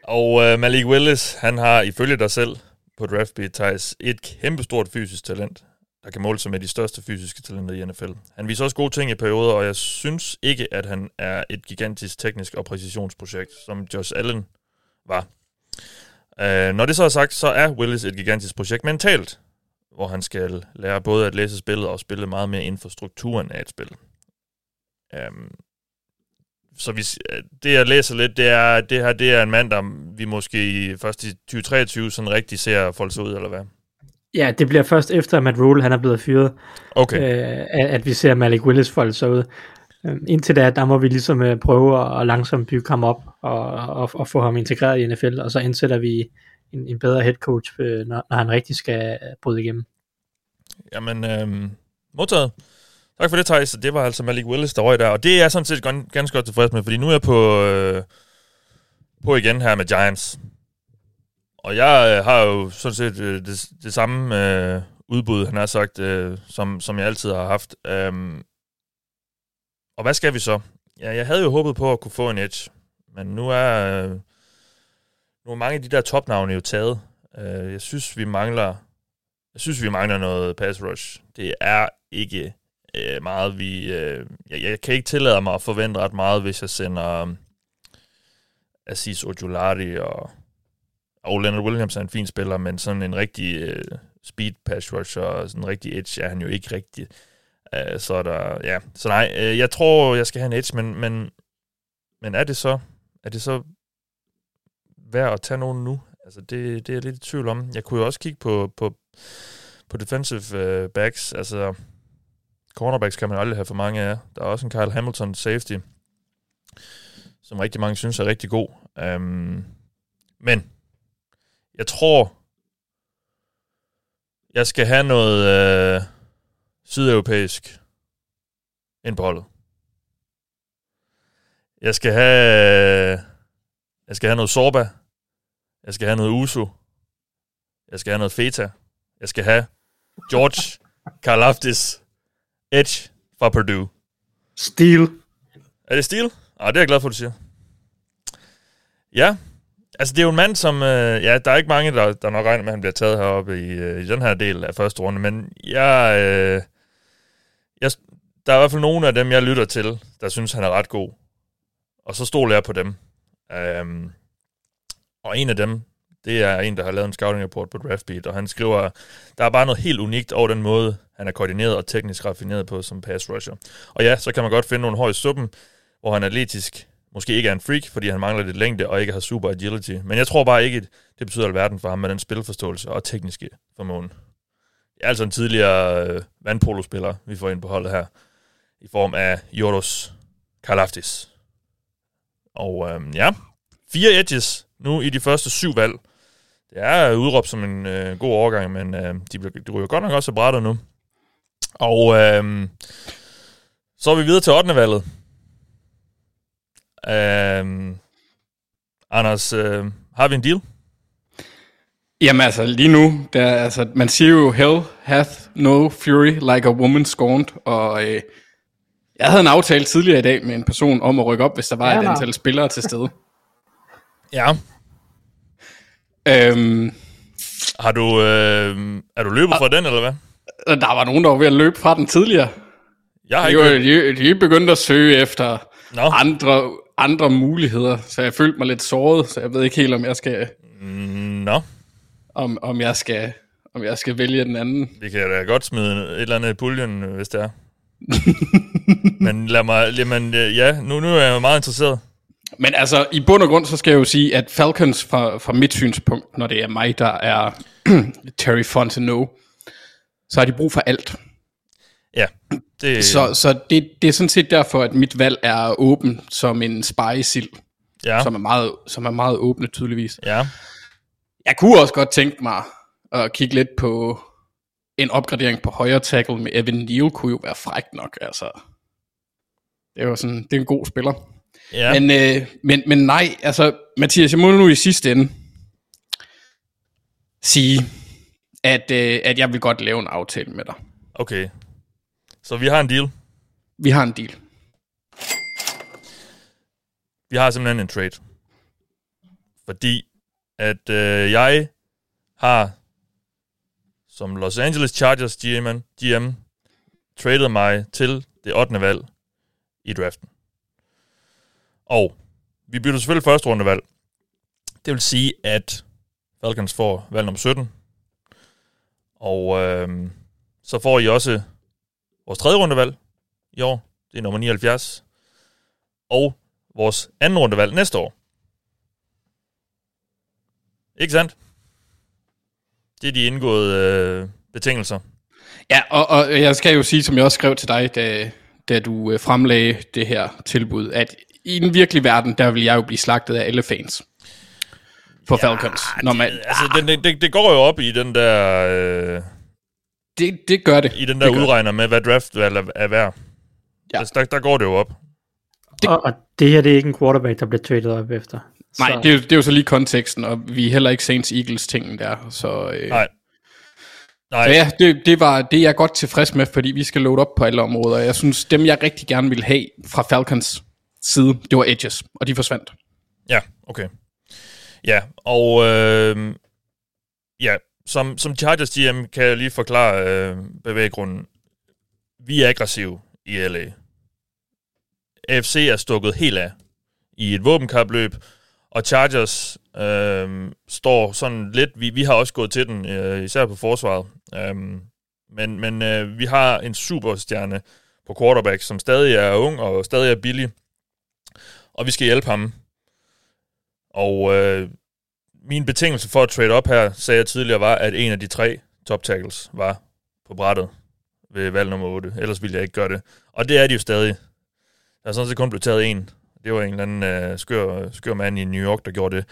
Og uh, Malik Willis, han har ifølge dig selv på DraftBeat, Thijs, et kæmpestort fysisk talent, der kan måle sig med de største fysiske talenter i NFL. Han viser også gode ting i perioder, og jeg synes ikke, at han er et gigantisk teknisk og præcisionsprojekt, som Josh Allen var. Uh, når det så er sagt, så er Willis et gigantisk projekt mentalt, hvor han skal lære både at læse spillet og spille meget mere inden for strukturen af et spil. Um, så vi, øh, det jeg læser lidt, det er, det her det er en mand, der vi måske først i 2023 sådan rigtig ser folde sig ud, eller hvad? Ja, det bliver først efter, at Matt Rule han er blevet fyret, Okay. øh, at, at vi ser Malik Willis folde sig ud. Øh, indtil da, der må vi ligesom øh, prøve at, langsomt bygge ham op og, og, og få ham integreret i NFL, og så indsætter vi en, en bedre head coach, øh, når, når han rigtig skal bryde igennem. Jamen, øhm, modtaget. Tak for det, Thijs. Det var altså Malik Willis, der røg der. Og det er jeg sådan set gan- ganske godt tilfreds med, fordi nu er jeg på, øh, på igen her med Giants. Og jeg øh, har jo sådan set øh, det, det samme øh, udbud, han har sagt, øh, som, som jeg altid har haft. Øhm, og hvad skal vi så? Ja, jeg havde jo håbet på at kunne få en edge, men nu er, øh, nu er mange af de der topnavne jo taget. Øh, jeg synes, vi mangler jeg synes, vi mangler noget pass rush. Det er ikke øh, meget, vi... Øh, jeg, jeg kan ikke tillade mig at forvente ret meget, hvis jeg sender øh, Aziz Ojulari og... Og Leonard Williams er en fin spiller, men sådan en rigtig øh, speed pass rusher og sådan en rigtig edge er han jo ikke rigtig. Øh, så er der... Ja, så nej, øh, jeg tror, jeg skal have en edge, men, men, men er det så... Er det så værd at tage nogen nu? Altså, det, det er jeg lidt i tvivl om. Jeg kunne jo også kigge på, på, på defensive øh, backs. Altså, cornerbacks kan man aldrig have for mange af. Der er også en Kyle Hamilton safety, som rigtig mange synes er rigtig god. Um, men jeg tror, jeg skal have noget uh, sydeuropæisk ind på holdet. Jeg skal have, jeg skal have noget Sorba. Jeg skal have noget Uso. Jeg skal have noget Feta. Jeg skal have George Karlaftis Edge fra Purdue. Steel. Er det Steel? Ah, det er jeg glad for, du siger. Ja, altså det er jo en mand, som... Øh, ja, der er ikke mange, der, der nok regner med, at han bliver taget heroppe i, øh, i den her del af første runde, men jeg, øh, jeg... Der er i hvert fald nogle af dem, jeg lytter til, der synes, han er ret god. Og så stoler jeg på dem. Um, og en af dem, det er en, der har lavet en scouting report på Draftbeat, og han skriver, der er bare noget helt unikt over den måde, han er koordineret og teknisk raffineret på som pass rusher. Og ja, så kan man godt finde nogle hår i suppen, hvor han atletisk måske ikke er en freak, fordi han mangler lidt længde og ikke har super agility. Men jeg tror bare ikke, det betyder alverden for ham med den spilforståelse og tekniske formåen. Det er altså en tidligere øh, vandpolospiller, vi får ind på holdet her, i form af Joros Karlaftis. Og øh, ja, fire edges nu i de første syv valg. Det er øh, udråbt som en øh, god overgang, men øh, de, de ryger godt nok også brættet nu. Og øh, så er vi videre til 8. valget. Øh, Anders, øh, har vi en deal? Jamen altså, lige nu, der, altså, man siger jo, hell hath no fury like a woman scorned, og øh, jeg havde en aftale tidligere i dag med en person om at rykke op, hvis der var Ja, et antal spillere til stede. Ja. Øhm, Har du, øh, er du løbet fra den, eller hvad? der var nogen, der var ved at løbe fra den tidligere. Jeg har de, ikke de, de begyndte at søge efter Nå. andre, andre muligheder, så jeg følte mig lidt såret, så jeg ved ikke helt, om jeg skal, Nå, om, om jeg skal, om jeg skal vælge den anden. vi kan da godt smide et eller andet i puljen, hvis det er. Men lad mig, jamen, øh, ja, nu, nu er jeg meget interesseret. Men altså, i bund og grund, så skal jeg jo sige, at Falcons fra, fra mit synspunkt, når det er mig, der er Terry Fontenot, så har de brug for alt. Ja, det, Så, så det, det er sådan set derfor, at mit valg er åben som en spejesild, ja, som, er meget, som er meget åbne tydeligvis. ja, Jeg kunne også godt tænke mig at kigge lidt på en opgradering på højre tackle med Evan Neal, kunne jo være frækt nok, altså. Det er jo sådan, det er en god spiller. ja. Men, øh, men, men nej, altså, Mathias, jeg må nu i sidste ende sige, at, øh, at jeg vil godt lave en aftale med dig. okay. Så vi har en deal. Vi har en deal. Vi har simpelthen en trade. Fordi at øh, jeg har som Los Angeles Chargers GM, GM traded mig til det 8. valg i draften. Og vi bytter selvfølgelig første rundevalg. Det vil sige, at Falcons får valg nummer 17. Og øh, så får I også vores tredje rundevalg i år. Det er nummer 79. Og vores anden rundevalg næste år. Ikke sandt? Det er de indgåede øh, betingelser. Ja, og, og jeg skal jo sige, som jeg også skrev til dig, da, da du øh, fremlagde det her tilbud, at i den virkelige verden, der vil jeg jo blive slagtet af alle fans. på Falcons. Når man, Altså, det, det, det går jo op i den der... Øh, det, det gør det. I den der Det udregner med, hvad draft er, er værd. Ja. Altså, der, der går det jo op. Det... Og, og det her det er ikke en quarterback, der bliver traded op efter. Nej, det er, jo, det er jo så lige konteksten, og vi er heller ikke Saints Eagles tingen der, så... Øh, Nej. Nej. Så ja, det, det, var, det er jeg godt tilfreds med, fordi vi skal load op på alle områder. Jeg synes, dem jeg rigtig gerne ville have fra Falcons side, det var Edges, og de forsvandt. Ja, okay. Ja, og øh, ja, som, som Chargers GM kan jeg lige forklare øh, bevæggrunden. Vi er aggressive i LA. AFC er stukket helt af i et våbenkapløb, og Chargers øh, står sådan lidt, vi, vi har også gået til den, øh, især på forsvaret, øh, men, men øh, vi har en superstjerne på quarterback, som stadig er ung og stadig er billig, og vi skal hjælpe ham. Og øh, min betingelse for at trade op her, sagde jeg tidligere, var, at en af de tre top tackles var på brættet ved valg nummer 8. Ellers ville jeg ikke gøre det. Og det er de jo stadig. Der er sådan set kun blevet taget en. Det var en eller anden øh, skør, skør mand i New York, der gjorde det.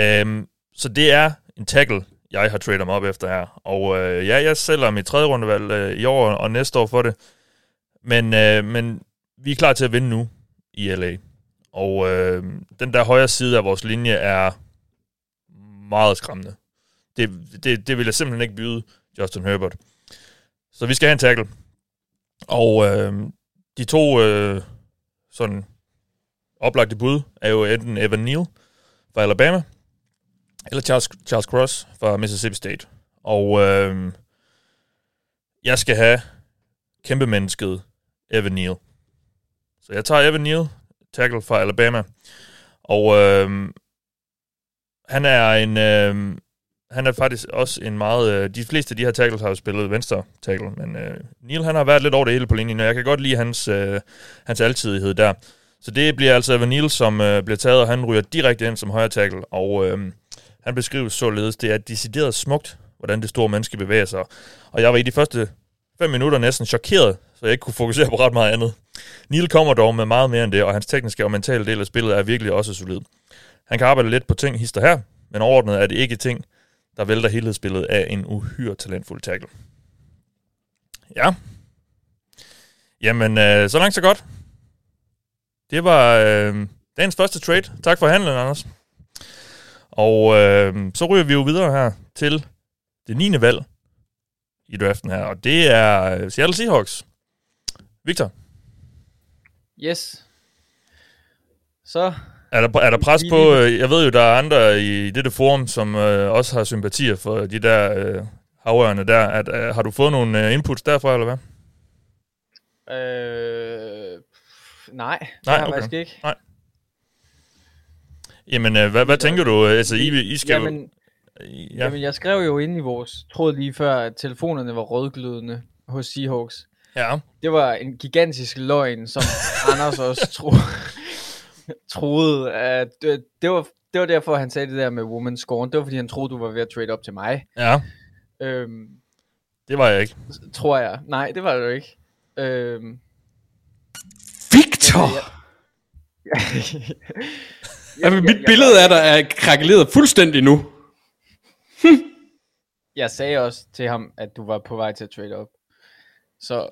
Øhm, så det er en tackle, jeg har tradet mig op efter her. Og øh, ja, jeg sælger mit tredje rundevalg øh, i år og næste år for det. Men, øh, men vi er klar til at vinde nu i LA. Og øh, den der højre side af vores linje er meget skræmmende. Det, det, det vil jeg simpelthen ikke byde Justin Herbert. Så vi skal have en tackle. Og øh, de to øh, sådan oplagte bud er jo enten Evan Neal fra Alabama, eller Charles, Charles Cross fra Mississippi State. Og øh, jeg skal have kæmpe mennesket Evan Neal. Så jeg tager Evan Neal, tackle fra Alabama. Og øh, han er en... Øh, han er faktisk også en meget... Øh, de fleste af de her tackles har jo spillet venstre tackle, men øh, Neil han har været lidt over det hele på linjen, og jeg kan godt lide hans, øh, hans altidighed der. Så det bliver altså Evan Neal, som øh, bliver taget, og han ryger direkte ind som højre tackle, og øh, han beskrives således, det er decideret smukt, hvordan det store menneske bevæger sig. Og jeg var i de første fem minutter næsten chokeret, så jeg ikke kunne fokusere på ret meget andet. Neil kommer dog med meget mere end det, og hans tekniske og mentale del af spillet er virkelig også solid. Han kan arbejde lidt på ting hister her, men overordnet er det ikke ting, der vælter helhedsbilledet af en uhyre talentfuld tackle. Ja. Jamen, øh, så langt så godt. Det var øh, dagens første trade. Tak for handlen, Anders. Og øh, så ryger vi jo videre her til det 9. valg i draften her, og det er øh, Seattle Seahawks. Victor? Yes. Så... Er der, er der pres på, øh, jeg ved jo, der er andre i dette forum, som øh, også har sympatier for de der øh, havørne der. At, øh, har du fået nogle øh, inputs derfra, eller hvad? Øh, nej, det Nej, har jeg okay. faktisk ikke. Nej. Jamen, øh, hvad, hvad tænker du? Altså, I, I skal jo- Jamen, Ja. Jamen, jeg skrev jo inde i vores tråd lige før, at telefonerne var rødglødende hos Seahawks. Ja. Det var en gigantisk løgn, som Anders også tro, troede. At det, det, var, det var derfor, han sagde det der med woman scorn. Det var, fordi han troede, du var ved at trade op til mig. Ja. Øhm, Det var jeg ikke. tror jeg. Nej, det var det ikke. Øhm, Victor! Jamen, mit billede af dig er krakeleret fuldstændig nu. jeg sagde også til ham, at du var på vej til at trade op. Så,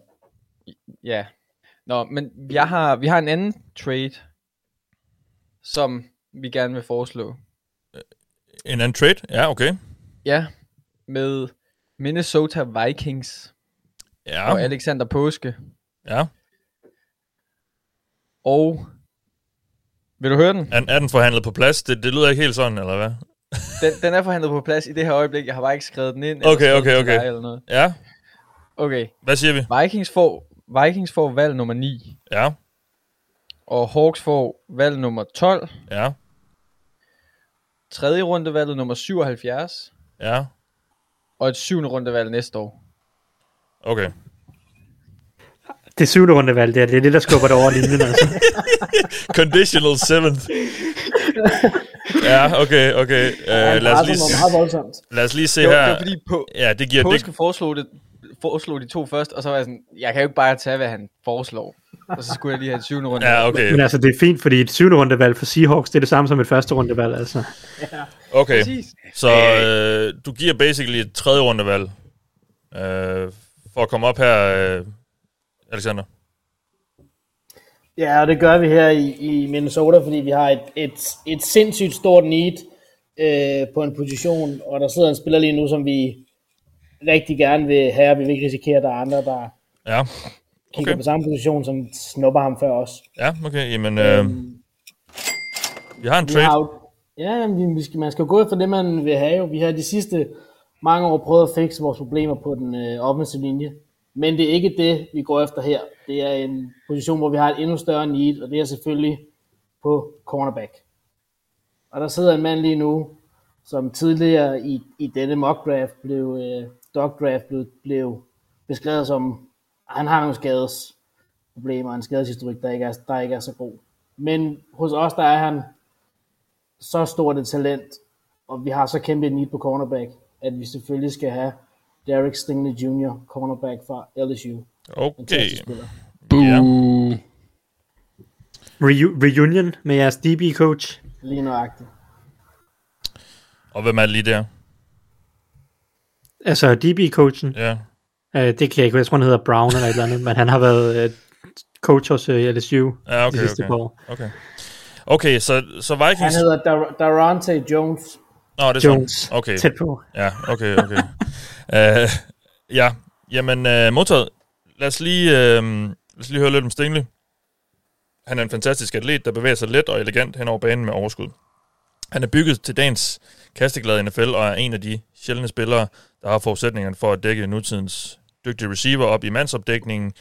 ja. Nå, men jeg har, vi har en anden trade, som vi gerne vil foreslå. En anden trade? Ja, okay. Ja, med Minnesota Vikings Ja. og Alexander Påske. Ja. Og, vil du høre den? Er, er den forhandlet på plads? Det, det lyder ikke helt sådan, eller hvad? den? Den er forhandlet på plads i det her øjeblik. Jeg har bare ikke skrevet den ind. eller Okay, okay, okay. dig Eller noget. Ja. Okay. Hvad siger vi? Vikings får, Vikings får valg nummer 9. Ja. Og Hawks får valg nummer 12. Ja. Tredje rundevalget nummer 77. Ja. Og et syvende rundevalg næste år. Okay. Det syvende rundevalg, det er, det er det, der skubber det over linjen. Altså. Conditional seventh. ja, okay, okay. Uh, han lad, os lige, meget voldsomt. lad os lige se var, her. det var fordi på, ja, det giver... Påske Det, foreslog, det, foreslog de to først, og så var jeg sådan, jeg kan jo ikke bare tage, hvad han foreslår. og så skulle jeg lige have et syvende runde. Ja, okay. Men altså, det er fint, fordi et syvende rundevalg for Seahawks, det er det samme som et første rundevalg, altså. Ja. Okay, Præcis. så øh, du giver basically et tredje rundevalg øh, for at komme op her, øh, Alexander. Ja, og det gør vi her i, i Minnesota, fordi vi har et, et, et sindssygt stort need øh, på en position, og der sidder en spiller lige nu, som vi rigtig gerne vil have, og vi vil ikke risikere, at der er andre, der Ja, kigger Okay. på samme position, som snupper ham før os. ja, okay, jamen, øh, vi har en Vi trade. har jo, ja, vi, vi skal, man skal gå efter det, man vil have. Jo. Vi har de sidste mange år prøvet at fikse vores problemer på den øh, offensive linje. Men det er ikke det, vi går efter her. Det er en position, hvor vi har et endnu større need, og det er selvfølgelig på cornerback. Og der sidder en mand lige nu, som tidligere i, i denne mock draft blev, øh, dog draft blev, blev beskrevet som, at han har nogle skadesproblemer, en skadeshistorik, der ikke, er, der ikke er så god. Men hos os, der er han så stort et talent, og vi har så kæmpe et need på cornerback, at vi selvfølgelig skal have Derek Stingley Jr., cornerback fra LSU. Okay. Fantastisk spiller. Boo. Reu- reunion med jeres DB-coach. Lige nøjagtigt. Og hvem er lige der? Altså DB-coachen. Ja. Øh, det kan jeg ikke, jeg tror han hedder Brown eller et eller andet, men han har været øh, coach hos øh, LSU Ja, okay, de sidste okay. par år. Okay, okay så, så Han Vikings... hedder Dar- Darante Jones. Nå, det er sådan. Jones. Okay. Tæt på. Ja, okay, okay. uh, ja, jamen, uh, modtaget. Lad os, lige, uh, lad os lige høre lidt om Stingley. Han er en fantastisk atlet, der bevæger sig let og elegant hen over banen med overskud. Han er bygget til dagens kasteglad i NFL og er en af de sjældne spillere, der har forudsætningerne for at dække nutidens dygtige receiver op i mandsopdækningen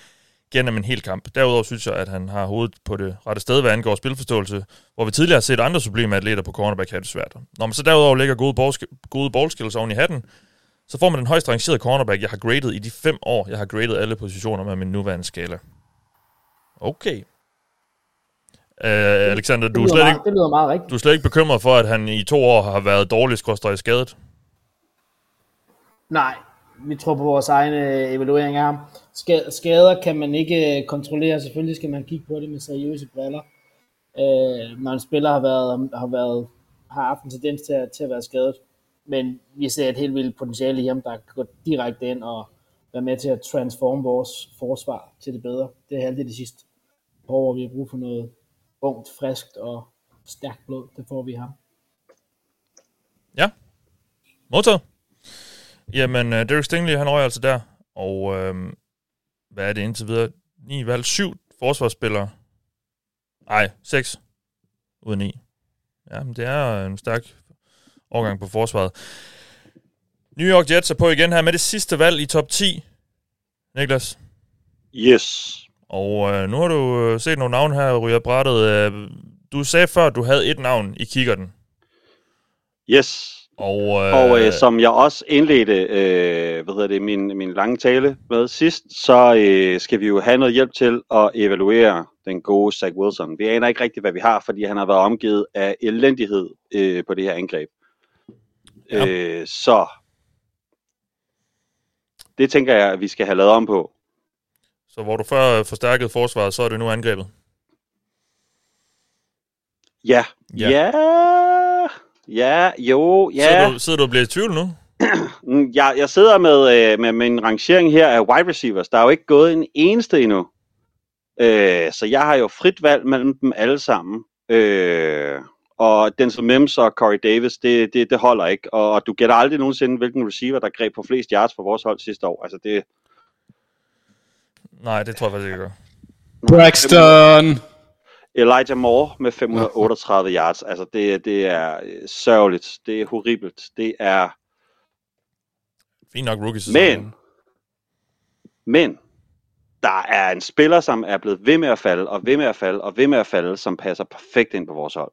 gennem en hel kamp. Derudover synes jeg, at han har hovedet på det rette sted, hvad angår spilforståelse, hvor vi tidligere har set andre sublime atleter på cornerback have det svært. Når man så derudover lægger gode, ballsk- gode ballskills oven i hatten, så får man den højst rangerede cornerback, jeg har gradet i de fem år, jeg har gradet alle positioner med min nuværende skala. Okay. Uh, Alexander, du er, slet meget- ikke, det lyder meget rigtigt. du er slet ikke bekymret for, at han i to år har været dårlig skråstrej skadet? Nej, vi tror på vores egen øh, evaluering af ham. Ska- Skader kan man ikke øh, kontrollere. Selvfølgelig skal man kigge på det med seriøse briller. Øh, når en spiller har, været, har, været, har haft en tendens til at, til at være skadet. Men vi ser et helt vildt potentiale i ham, der kan gå direkte ind og være med til at transforme vores forsvar til det bedre. Det er altid de sidste par år, vi har brug for noget ungt, friskt og stærkt blod. Det får vi ham. Ja. Modtaget. Jamen, uh, Derek Stingley, han røg altså der. Og uh, hvad er det indtil videre? 9 valg, 7 forsvarsspillere. Ej, 6 ud af 9. Ja, men det er en stærk overgang på forsvaret. New York Jets er på igen her med det sidste valg i top 10. Niklas? Yes. Og uh, nu har du uh, set nogle navne her, ryger brættet. Uh, du sagde før, at du havde et navn i kikkerten. Yes. Og, øh, Og øh, som jeg også indledte øh, hvad hedder det, min, min lange tale med sidst, så øh, skal vi jo have noget hjælp til at evaluere den gode Zach Wilson. Vi aner ikke rigtigt, hvad vi har, fordi han har været omgivet af elendighed øh, på det her angreb. Ja. Øh, så det tænker jeg, at vi skal have lavet om på. Så hvor du før forstærkede forsvaret, så er det nu angrebet. Ja. Ja. Ja. Ja, jo, ja. Sidder, du, sidder du og bliver i tvivl nu? Jeg, jeg sidder med, øh, med min rangering her af wide receivers. Der er jo ikke gået en eneste endnu. Øh, så jeg har jo frit valg mellem dem alle sammen. Øh, og Denzel Mims og Corey Davis, det, det, det holder ikke. Og, og du gætter aldrig nogensinde, hvilken receiver, der greb på flest yards for vores hold sidste år. Altså det, Nej, det tror jeg faktisk ikke, jeg gør. Braxton! Elijah Moore med 538 yards. Altså det, det er øh, sørgeligt. Det er horribelt. Det er... Fint nok rookies. Men, men, der er en spiller, som er blevet ved med at falde, og ved med at falde, og ved med at falde, som passer perfekt ind på vores hold.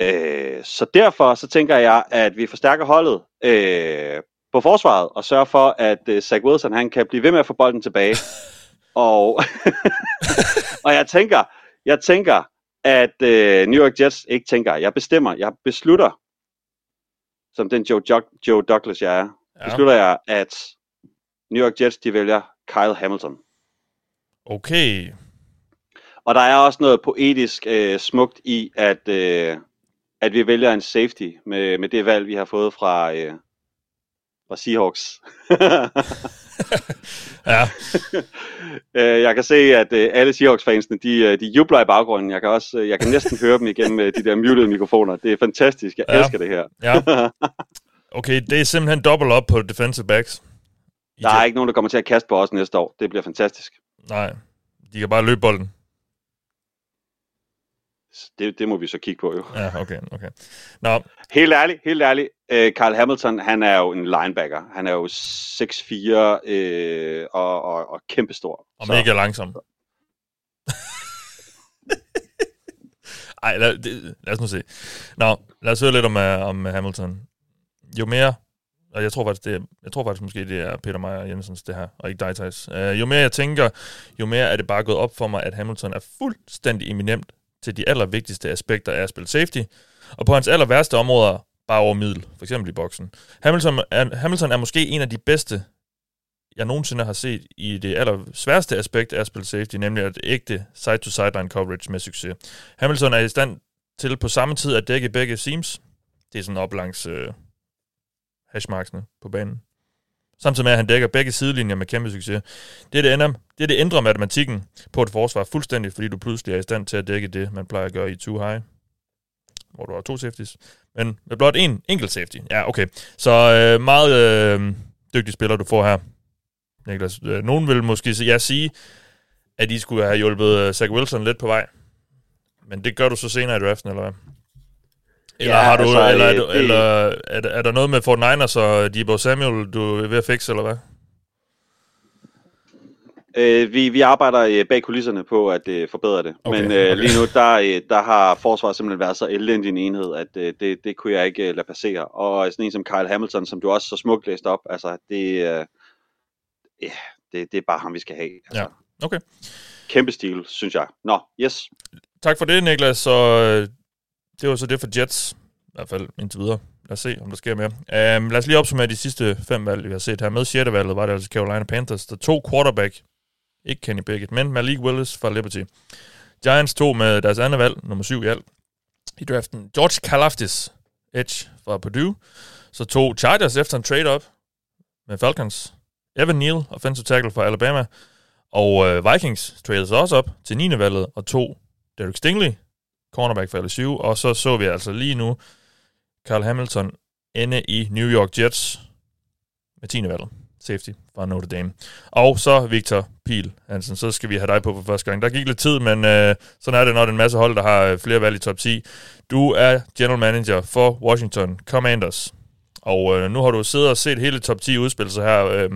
Øh, så derfor så tænker jeg, at vi forstærker holdet øh, på forsvaret, og sørger for, at øh, Zach Wilson han kan blive ved med at få bolden tilbage. og, og jeg tænker, jeg tænker, at øh, New York Jets ikke tænker, jeg bestemmer, jeg beslutter, som den Joe, Joe, Joe Douglas jeg er, Ja. ja. beslutter jeg, at New York Jets, de vælger Kyle Hamilton. Okay. Og der er også noget poetisk øh, smukt i, at, øh, at vi vælger en safety med, med det valg, vi har fået fra, øh, fra Seahawks. ja. Øh, jeg kan se, at øh, alle Seahawks-fansene, de, øh, de jubler i baggrunden. Jeg kan, også, jeg kan næsten høre dem igennem de der muted mikrofoner. Det er fantastisk. Jeg Ja. elsker det her. Ja. Okay, det er simpelthen dobbelt op på defensive backs. Der er ikke nogen, der kommer til at kaste på os næste år. Det bliver fantastisk. Nej, de kan bare løbe bolden. Det, det må vi så kigge på, jo. Ja, okay, okay. Nå, Helt ærligt, helt ærligt. Øh, Carl Hamilton, han er jo en linebacker. Han er jo 6'4 øh, og, og, og kæmpestor. og mega langsom. Ej, lad, det, lad os nu se. Nå, lad os høre lidt om, uh, om Hamilton. Jo mere, og jeg tror faktisk, det er, jeg tror faktisk måske, det er Peter Meyer Jensens det her, og ikke dig, Thijs. Uh, jo mere jeg tænker, jo mere er det bare gået op for mig, at Hamilton er fuldstændig eminent til de allervigtigste aspekter af at spille safety, og på hans aller værste områder bare over middel, for eksempel i boksen. Hamilton er, Hamilton er måske en af de bedste, jeg nogensinde har set i det aller sværeste aspekt af at spille safety, nemlig at ægte side-to-sideline coverage med succes. Hamilton er i stand til på samme tid at dække begge seams. Det er sådan op langs øh, hashmarksene på banen. Samtidig med, at han dækker begge sidelinjer med kæmpe succes. Det, er det, ender, det, er det ændrer matematikken på et forsvar fuldstændig, fordi du pludselig er i stand til at dække det, man plejer at gøre i two high, hvor du har to safeties. Men med blot en enkelt safety. Ja, okay. Så øh, meget øh, dygtig spiller, du får her, Niklas. Øh, nogen vil måske sige, ja, sige, at I skulle have hjulpet øh, Zach Wilson lidt på vej. Men det gør du så senere i draften, eller hvad? Eller, Ja, har du, altså, eller, er, du, det- eller er, der- er der noget med Fort Niners og Debo Samuel, du er ved at fikse, eller hvad? Øh, vi, vi arbejder øh, bag kulisserne på at øh, forbedre det. Okay, Men øh, okay. lige nu, der, øh, der har forsvaret simpelthen været så elendig en enhed, at øh, det, det kunne jeg ikke øh, lade passere. Og sådan en som Kyle Hamilton, som du også så smukt læste op, altså det, øh, ja, det, det er bare ham, vi skal have. Altså, Ja, okay. Kæmpe stil, synes jeg. Nå, yes. Tak for det, Niklas. Så øh, det var så det for Jets. I hvert fald indtil videre. Lad os se, om der sker mere. Um, lad os lige opsummere de sidste fem valg, vi har set her. Med 6. valget var det altså Carolina Panthers, der tog quarterback. Ikke Kenny Pickett, men Malik Willis fra Liberty. Giants tog med deres andet valg, nummer 7 i alt, i draften. George Kalafdis, edge fra Purdue. Så tog Chargers efter en trade-up med Falcons. Evan Neal, offensive tackle fra Alabama. Og øh, Vikings trades sig også op til 9. valget og tog Derek Stingley, cornerback for LSU, og så så vi altså lige nu Carl Hamilton ende i New York Jets med 10. valget, safety fra Notre Dame. Og så Victor Pil Hansen, så skal vi have dig på for første gang. Der gik lidt tid, men øh, sådan er det, når det er en masse hold, der har øh, flere valg i top 10. Du er general manager for Washington Commanders, og øh, nu har du siddet og set hele top 10 udspillelser her. Øh,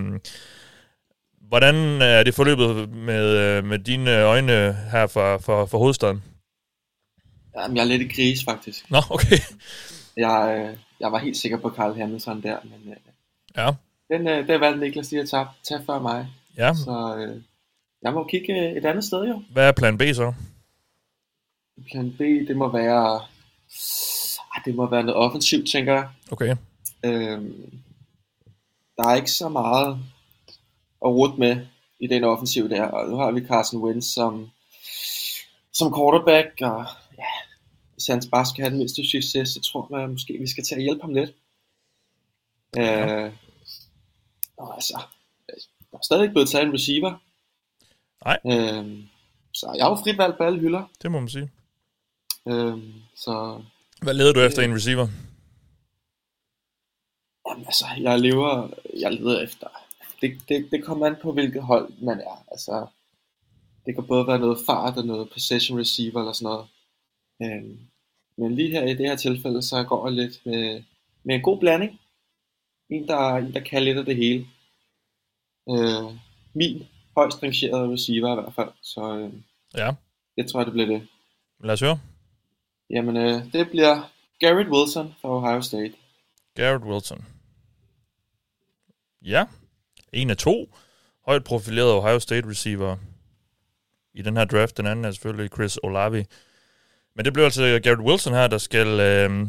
hvordan er det forløbet med, øh, med dine øjne her fra, fra, fra hovedstaden? Jamen, jeg er lidt i gris, faktisk. Nå, okay. Jeg, øh, jeg var helt sikker på Carl Hamilton der, men øh, Ja. den, øh, den valgte Niklas lige at tage, tage før mig. Ja. Så øh, jeg må kigge øh, et andet sted jo. Hvad er plan B så? Plan B, det må være... Ah, det må være noget offensivt, tænker jeg. Okay. Øhm, der er ikke så meget at rute med i den offensiv der, og nu har vi Carson Wentz som, som quarterback, og hvis han bare skal have den mindste succes, så tror jeg måske, vi skal til at hjælpe ham lidt. Ja. Øh, og altså, der er stadig ikke blevet taget en receiver. Nej. Øh, så jeg har jo frit valg på alle hylder. Det må man sige. Øh, så Hvad leder du efter i en receiver? Jamen, altså, jeg lever, jeg leder efter. Det, det, det kommer an på, hvilket hold man er. Altså, det kan både være noget fart og noget possession receiver eller sådan noget. Øhm, men lige her i det her tilfælde, så går jeg lidt med, med en god blanding. En, der, en, der kan lidt af det hele. Øh, min højst rangerede receiver i hvert fald. Så øh, Ja. jeg tror, det bliver det. Lad os høre. Jamen, øh, det bliver Garrett Wilson fra Ohio State. Garrett Wilson. Ja. En af to højt profilerede Ohio State receiver i den her draft. Den anden er selvfølgelig Chris Olavi. Men det blev altså Garrett Wilson her, der skal øh,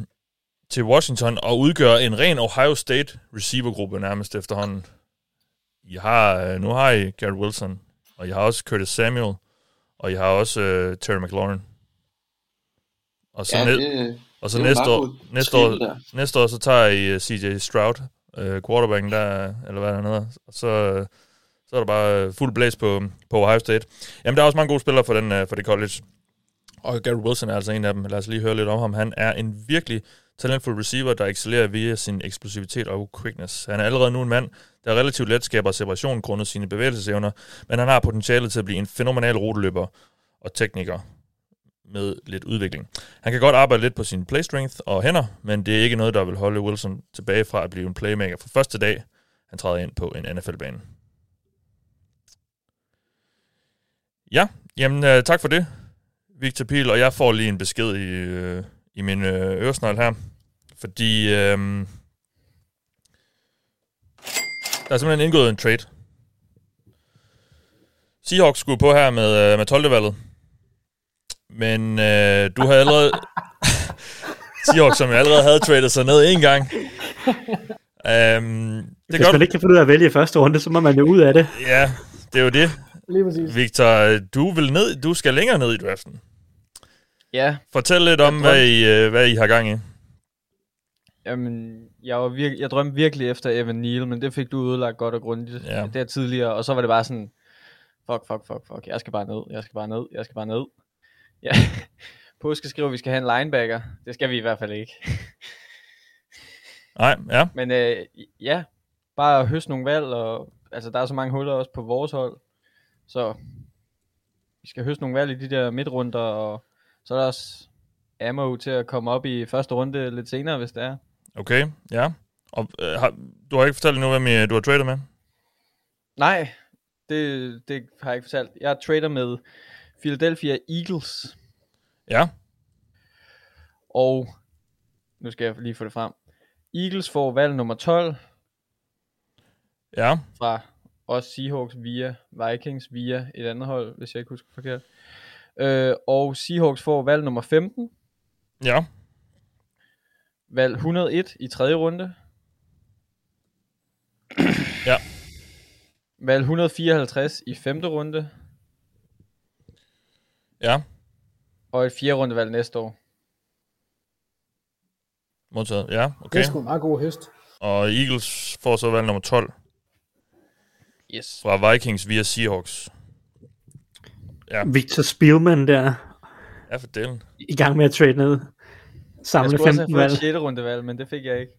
til Washington og udgøre en ren Ohio State receivergruppe nærmest efterhånden. I har, øh, nu har I Garrett Wilson og I har også Curtis Samuel, og I har også øh, Terry McLaurin. Og så, Ja, næ- det- og så det næste, år, næste, år, der. næste år, så tager I uh, CJ Stroud, uh, quarterbacken der, eller hvad han hedder, og så, øh, så er der bare øh, fuld blæs på, på Ohio State. Jamen, der er også mange gode spillere for, den, uh, for det college. Og Gary Wilson er altså en af dem. Lad os lige høre lidt om ham. Han er en virkelig talentfuld receiver, der excellerer via sin eksplosivitet og quickness. Han er allerede nu en mand, der relativt let skaber separation grundet sine bevægelsesevner, men han har potentialet til at blive en fænomenal ruteløber og tekniker med lidt udvikling. Han kan godt arbejde lidt på sin play strength og hænder, men det er ikke noget, der vil holde Wilson tilbage fra at blive en playmaker fra første dag, han træder ind på en NFL-bane. Ja, jamen øh, tak for det, Victor Pil, og jeg får lige en besked i, øh, i min øh, øresnegl her, fordi øh, der er simpelthen indgået en trade. Seahawks skulle på her med, øh, med 12. valget, men øh, du har allerede... Seahawks, som jeg allerede havde tradet sig ned en gang. Um, det Hvis man ikke kan finde ud af at vælge i første runde, så må man jo ud af det. Ja, det er jo det. Lige præcis. Victor, du vil ned, du skal længere ned i draften. Ja. Fortæl lidt om, hvad I, øh, hvad I har gang i. Jamen, jeg, var virke, jeg drømte virkelig efter Evan Neal, men det fik du udlagt godt og grundigt Ja. ja. der tidligere, og så var det bare sådan, fuck, fuck, fuck, fuck, jeg skal bare ned, jeg skal bare ned, jeg skal bare ned. Ja. Påske skriver, at vi skal have en linebacker. Det skal vi i hvert fald ikke. Nej, ja. Men øh, ja, bare høste nogle valg, og altså, der er så mange huller også på vores hold, så vi skal høste nogle valg i de der midtrunder, og så er der også ammo til at komme op i første runde lidt senere, hvis det er. Okay, ja. Og, øh, har, du har ikke fortalt endnu, hvem I, du har tradet med? Nej, det, det har jeg ikke fortalt. Jeg trader med Philadelphia Eagles. Ja. Og nu skal jeg lige få det frem. Eagles får valg nummer 12 Ja. fra os Seahawks via Vikings via et andet hold, hvis jeg ikke husker forkert. Øh, og Seahawks får valg nummer 15. Ja. Valg 101 i tredje runde. Ja. Valg 154 i femte runde. Ja. Og et fjerde runde valg næste år. Modtaget, ja. Det Okay. er sgu en meget god høst. Og Eagles får så valg nummer 12 Yes. fra Vikings via Seahawks. Ja, Victor Spielman der, ja for delen. i gang med at trade ned. Jeg Samle skulle også 15 have valg. fået et 6. runde valg, men det fik jeg ikke.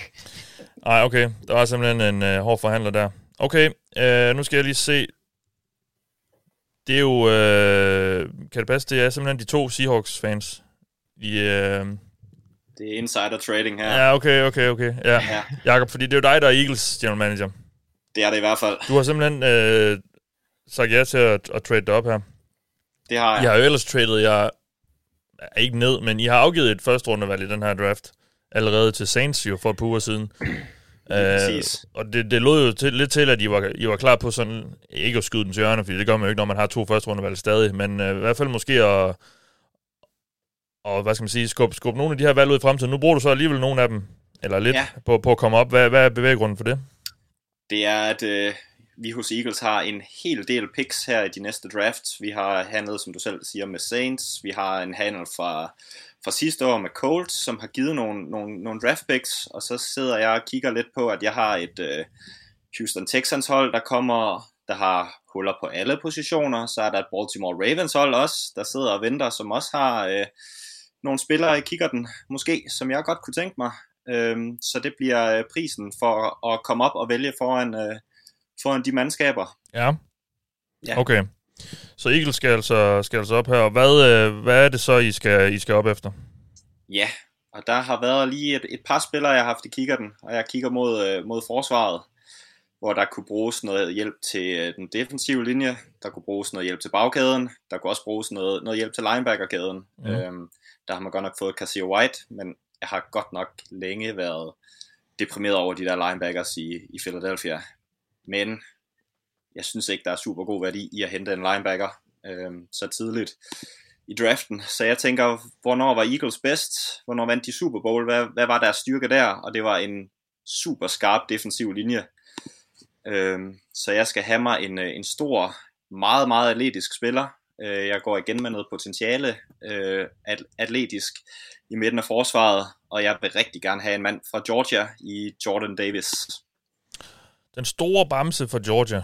Nej, okay. Der var simpelthen en øh, hård forhandler der. Okay, øh, nu skal jeg lige se. Det er jo... Øh, kan det passe? Det er simpelthen de to Seahawks-fans. De, øh, Det er insider trading her. ja, okay, okay, okay. Ja. Ja. Jakob, fordi det er jo dig, der er Eagles general manager. Det er det i hvert fald. Du har simpelthen øh, sagt ja til at, at trade det op her. Det har jeg. I har jo ellers traded jer ikke ned, men I har afgivet et første rundevalg i den her draft allerede til Saints jo for et par uger siden. præcis. og det, det lå jo til, lidt til, at I var, I var klar på sådan, ikke at skyde den til hjørne, fordi det gør man jo ikke, når man har to første rundevalg stadig, men øh, i hvert fald måske at, og hvad skal man sige, skubbe, skubbe nogle af de her valg ud i fremtiden. Nu bruger du så alligevel nogle af dem, eller lidt, Ja. på, på at komme op. Hvad, hvad er bevæggrunden for det? Det er, at øh, vi hos Eagles har en hel del picks her i de næste drafts. Vi har handlet, som du selv siger, med Saints. Vi har en handel fra, fra sidste år med Colts, som har givet nogle, nogle, nogle draft picks. Og så sidder jeg og kigger lidt på, at jeg har et øh, Houston Texans hold, der kommer, der har huller på alle positioner. Så er der et Baltimore Ravens hold også, der sidder og venter, som også har øh, nogle spillere i den, måske, som jeg godt kunne tænke mig. Øhm, så det bliver øh, prisen for at komme op og vælge foran, øh, foran de mandskaber. Ja. Ja. Okay. Så Eagles skal altså, skal altså op her. Og hvad, øh, hvad er det så, I skal, I skal op efter? Ja, og der har været lige et, et par spillere, jeg har haft i kikkerten, og jeg kigger mod, øh, mod forsvaret, hvor der kunne bruges noget hjælp til øh, den defensive linje, der kunne bruges noget hjælp til bagkæden, der kunne også bruges noget, noget hjælp til linebackerkæden. Mm. Øhm, der har man godt nok fået Casio White, men jeg har godt nok længe været deprimeret over de der linebackers i, i Philadelphia. Men jeg synes ikke, der er super god værdi i at hente en linebacker øh, så tidligt i draften. Så jeg tænker, hvornår var Eagles bedst? Hvornår vandt de Super Bowl? Hvad, hvad var deres styrke der? Og det var en super skarp defensiv linje. Øh, så jeg skal have mig en, øh, en stor, meget, meget atletisk spiller. Øh, jeg går igen med noget potentiale øh, at, atletisk i midten af forsvaret, og jeg vil rigtig gerne have en mand fra Georgia i Jordan Davis. Den store bamse for Georgia.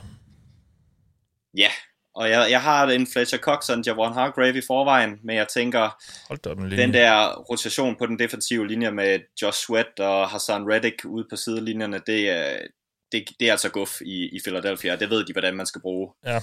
Ja, og jeg, jeg har en Fletcher Cox og en Javon Hargrave i forvejen, men jeg tænker, Hold da op den der rotation på den defensive linje med Josh Sweat og Hassan Reddick ude på sidelinjerne, det er, det, det er altså guf i, i Philadelphia. Det ved de, hvordan man skal bruge. Ja.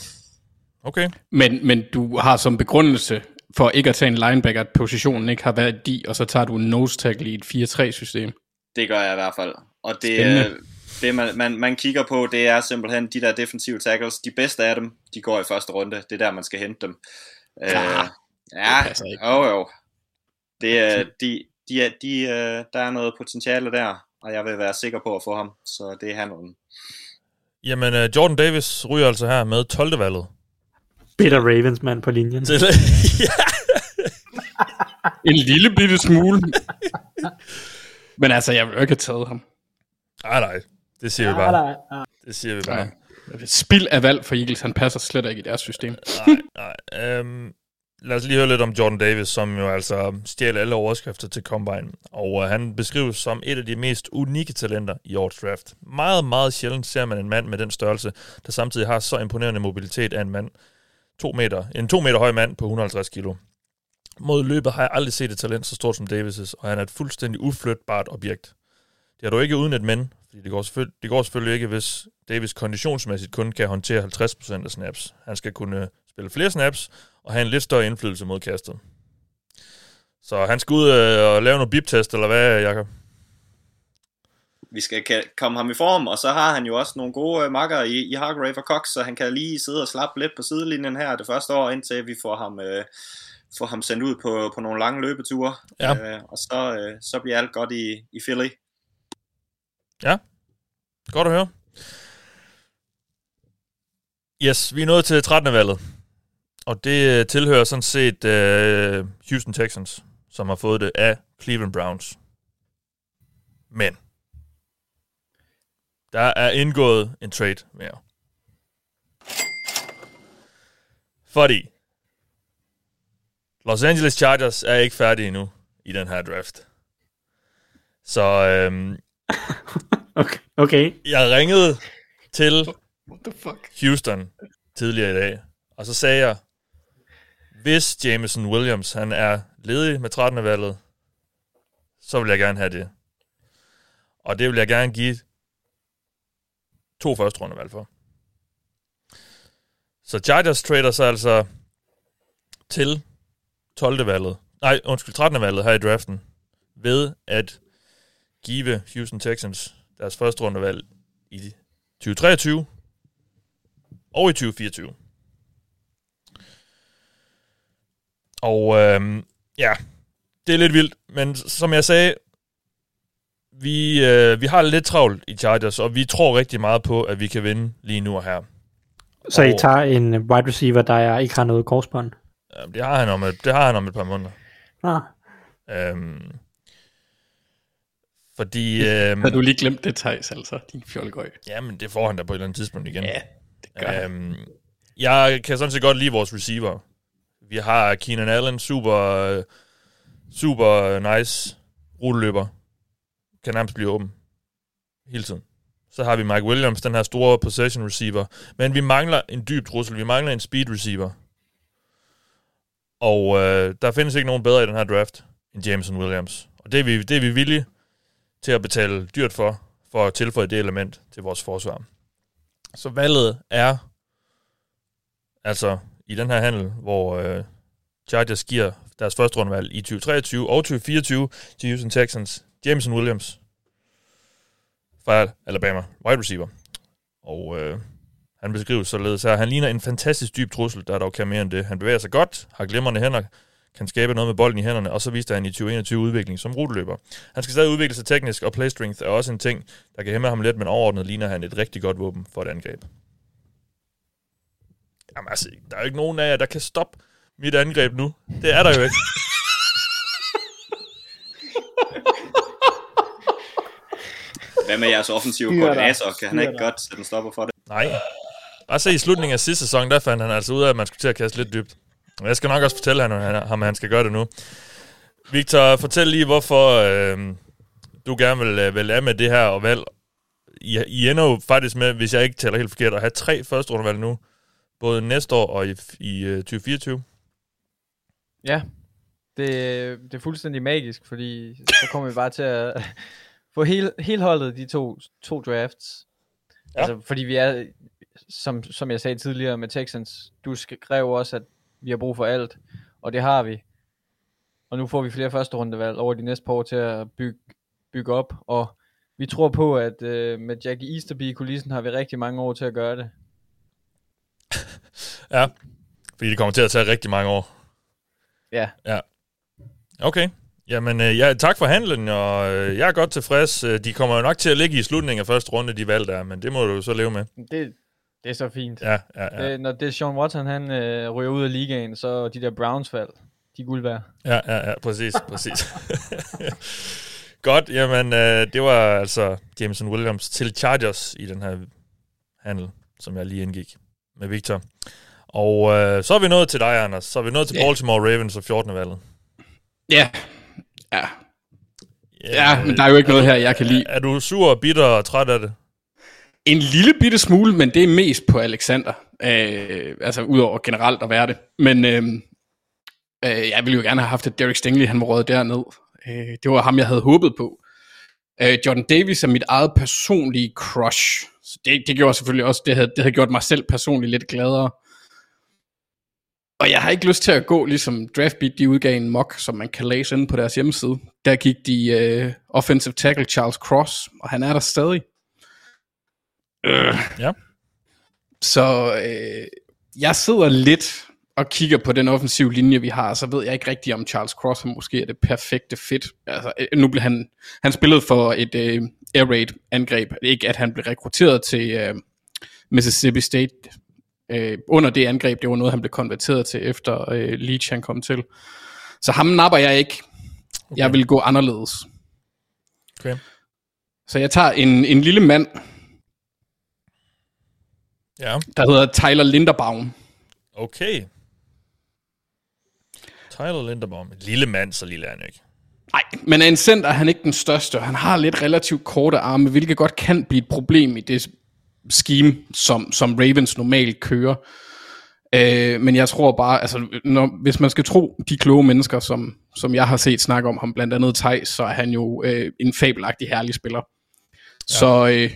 Okay. Men, men du har som begrundelse for ikke at tage en linebacker, at positionen ikke har været de, og så tager du en nose tackle i et 4-3-system. Det gør jeg i hvert fald. Og det, Spændende. øh, det man, man, man kigger på, det er simpelthen de der defensive tackles. De bedste af dem, de går i første runde. Det er der, man skal hente dem. Øh, ja, det jo jo. Det, er, de, de, de, øh, der er noget potentiale der, og jeg vil være sikker på at få ham. Så det er han. Jamen, uh, Jordan Davis ryger altså her med 12. valget. Bitter Ravens mand på linjen. Til, En lille bitte smule. men altså, jeg vil jo ikke have taget ham. nej, nej. Det siger vi bare. nej, nej. Det siger vi bare. Nej. Spild af valg for Eagles, han passer slet ikke i deres system. Nej, nej. Øhm, lad os lige høre lidt om Jordan Davis, som jo altså stjæler alle overskrifter til Combine. Og uh, han beskrives som et af de mest unikke talenter i årets draft. Meget, meget sjældent ser man en mand med den størrelse, der samtidig har så imponerende mobilitet af en mand. To meter, en to meter høj mand på 150 kilo. Mod løbet har jeg aldrig set et talent så stort som Davis', og han er et fuldstændig uflytbart objekt. Det er dog ikke uden et men, fordi det går, selvfølgelig, det går selvfølgelig ikke, hvis Davis konditionsmæssigt kun kan håndtere 50% af snaps. Han skal kunne spille flere snaps og have en lidt større indflydelse mod kastet. Så han skal ud øh, og lave noget bip-test, eller hvad, Jakob? Vi skal ka- komme ham i form, og så har han jo også nogle gode øh, makker i, i Hargrave og Cox, så han kan lige sidde og slappe lidt på sidelinjen her det første år, indtil vi får ham, øh, får ham sendt ud på, på nogle lange løbeture. Ja. Øh, og så, øh, så bliver alt godt i, i Philly. Ja, godt at høre. Yes, vi er nået til 13. valget. Og det øh, tilhører sådan set øh, Houston Texans, som har fået det af Cleveland Browns. Men der er indgået en trade mere. Fordi Los Angeles Chargers er ikke færdige endnu i den her draft. Så øhm, Okay. okay. jeg ringede til What the fuck? Houston tidligere i dag, og så sagde jeg, hvis Jameson Williams han er ledig med 13. valget, så vil jeg gerne have det. Og det vil jeg gerne give to første rundevalg for. Så Chargers trader sig altså til 12. valget, nej, undskyld, 13. valget her i draften, ved at give Houston Texans deres første rundevalg i 2023 og i 2024. Og øhm, ja, det er lidt vildt, men som jeg sagde, vi, øh, vi har lidt travlt i Chargers, og vi tror rigtig meget på, at vi kan vinde lige nu og her. Så I Og- tager en wide receiver, der er, ikke har noget korsbånd? Ja, det har han om et, det har han om et par måneder. Ah. Øhm, fordi... Øhm, Har du lige glemt det, Thijs, altså, din fjollegøj? Jamen, det får han da på et eller andet tidspunkt igen. Ja, det gør han. øhm, Jeg kan sådan set godt lide vores receiver. Vi har Keenan Allen, super, super nice rulleløber. Kan nærmest blive åben. Hele tiden. Så har vi Mike Williams, den her store possession receiver. Men vi mangler en dyb trussel. Vi mangler en speed receiver. Og øh, der findes ikke nogen bedre i den her draft end Jameson Williams. Og det er vi, det er vi villige til at betale dyrt for, for at tilføje det element til vores forsvar. Så valget er altså i den her handel, hvor øh, Chargers giver deres første rundevalg i 2023 og 2024 til Houston Texans, Jameson Williams fra Alabama, wide receiver. Og øh, han beskrives således her. Han ligner en fantastisk dyb trussel, der er dog kan mere end det. Han bevæger sig godt, har glimrende hænder, kan skabe noget med bolden i hænderne, og så viste han i 2021 udvikling som ruteløber. Han skal stadig udvikle sig teknisk, og play strength er også en ting, der kan hæmme ham lidt, men overordnet ligner han et rigtig godt våben for et angreb. Jamen altså, der er jo ikke nogen af jer, der kan stoppe mit angreb nu. Det er der jo ikke. Hvad med jeres offensive koordinator? Kan han ikke godt sætte en stopper for det? Nej. Bare se i slutningen af sidste sæson, der fandt han altså ud af, at man skulle til at kaste lidt dybt. Men jeg skal nok også fortælle ham, at han skal gøre det nu. Victor, fortæl lige, hvorfor øh, du gerne vil, øh, vil af med det her og valg. I, I ender jo faktisk med, hvis jeg ikke tæller helt forkert, at have tre første rundevalg nu. Både næste år og i, i øh, 2024. Ja, det, det er fuldstændig magisk, fordi så kommer vi bare til at få hele, hele holdet de to, to drafts. Ja. Altså, fordi vi er, som, som jeg sagde tidligere med Texans, du skrev også, at vi har brug for alt, og det har vi. Og nu får vi flere første rundevalg over de næste par år til at bygge, bygge op, og vi tror på, at øh, med Jackie Easterby i kulissen har vi rigtig mange år til at gøre det. Ja, fordi det kommer til at tage rigtig mange år. Ja. Ja. Okay. Jamen, øh, ja, tak for handlen, og øh, jeg er godt tilfreds. Øh, De kommer jo nok til at ligge i slutningen af første runde, de valg der, men det må du så leve med. Det, det er så fint. Ja, ja, ja. Det, når det er Sean Watson, han øh, ryger ud af ligaen, så de der Browns valg, de er guld værd. Ja, ja, ja, præcis, præcis. Godt, jamen, øh, det var altså Jameson Williams til Chargers i den her handel, som jeg lige indgik med Victor. Og øh, så er vi nået til dig, Anders. Så er vi nået til Ja. Baltimore Ravens og 14. valget. Ja. Ja. Ja, men der er jo ikke er noget du- her, jeg kan lide. Er du sur bitter og træt af det? En lille bitte smule, men det er mest på Alexander. Øh, altså udover generelt at være det. Men øh, øh, jeg ville jo gerne have haft, at Derek Stingley han var røget derned. Øh, det var ham, jeg havde håbet på. Øh, Jordan Davis er mit eget personlige crush. Så det, det gjorde selvfølgelig også, det havde, det havde gjort mig selv personligt lidt gladere. Og jeg har ikke lyst til at gå, ligesom Draftbeat, de udgav en mock, som man kan læse inde på deres hjemmeside. Der gik de øh, offensive tackle Charles Cross, og han er der stadig. Øh. Ja. Så øh, jeg sidder lidt og kigger på den offensive linje, vi har, så ved jeg ikke rigtigt, om Charles Cross han måske er det perfekte fit. Altså, øh, nu blev han, han spillede for et øh, air raid angreb. Ikke at han blev rekrutteret til øh, Mississippi State øh, under det angreb. Det var noget, han blev konverteret til, efter øh, Leach han kom til. Så ham napper jeg ikke. Okay. Jeg vil gå anderledes. Okay. Så jeg tager en, en lille mand, Ja. der hedder Tyler Linderbaum. Okay. Tyler Linderbaum. En lille mand, så lille er han ikke. Nej, men er en center er han ikke den største. Han har lidt relativt korte arme, hvilket godt kan blive et problem i det scheme, som, som Ravens normalt kører. Øh, men jeg tror bare, altså, når, hvis man skal tro de kloge mennesker, som, som jeg har set snakke om ham, blandt andet Thijs, så er han jo øh, en fabelagtig herlig spiller. Ja. Så øh,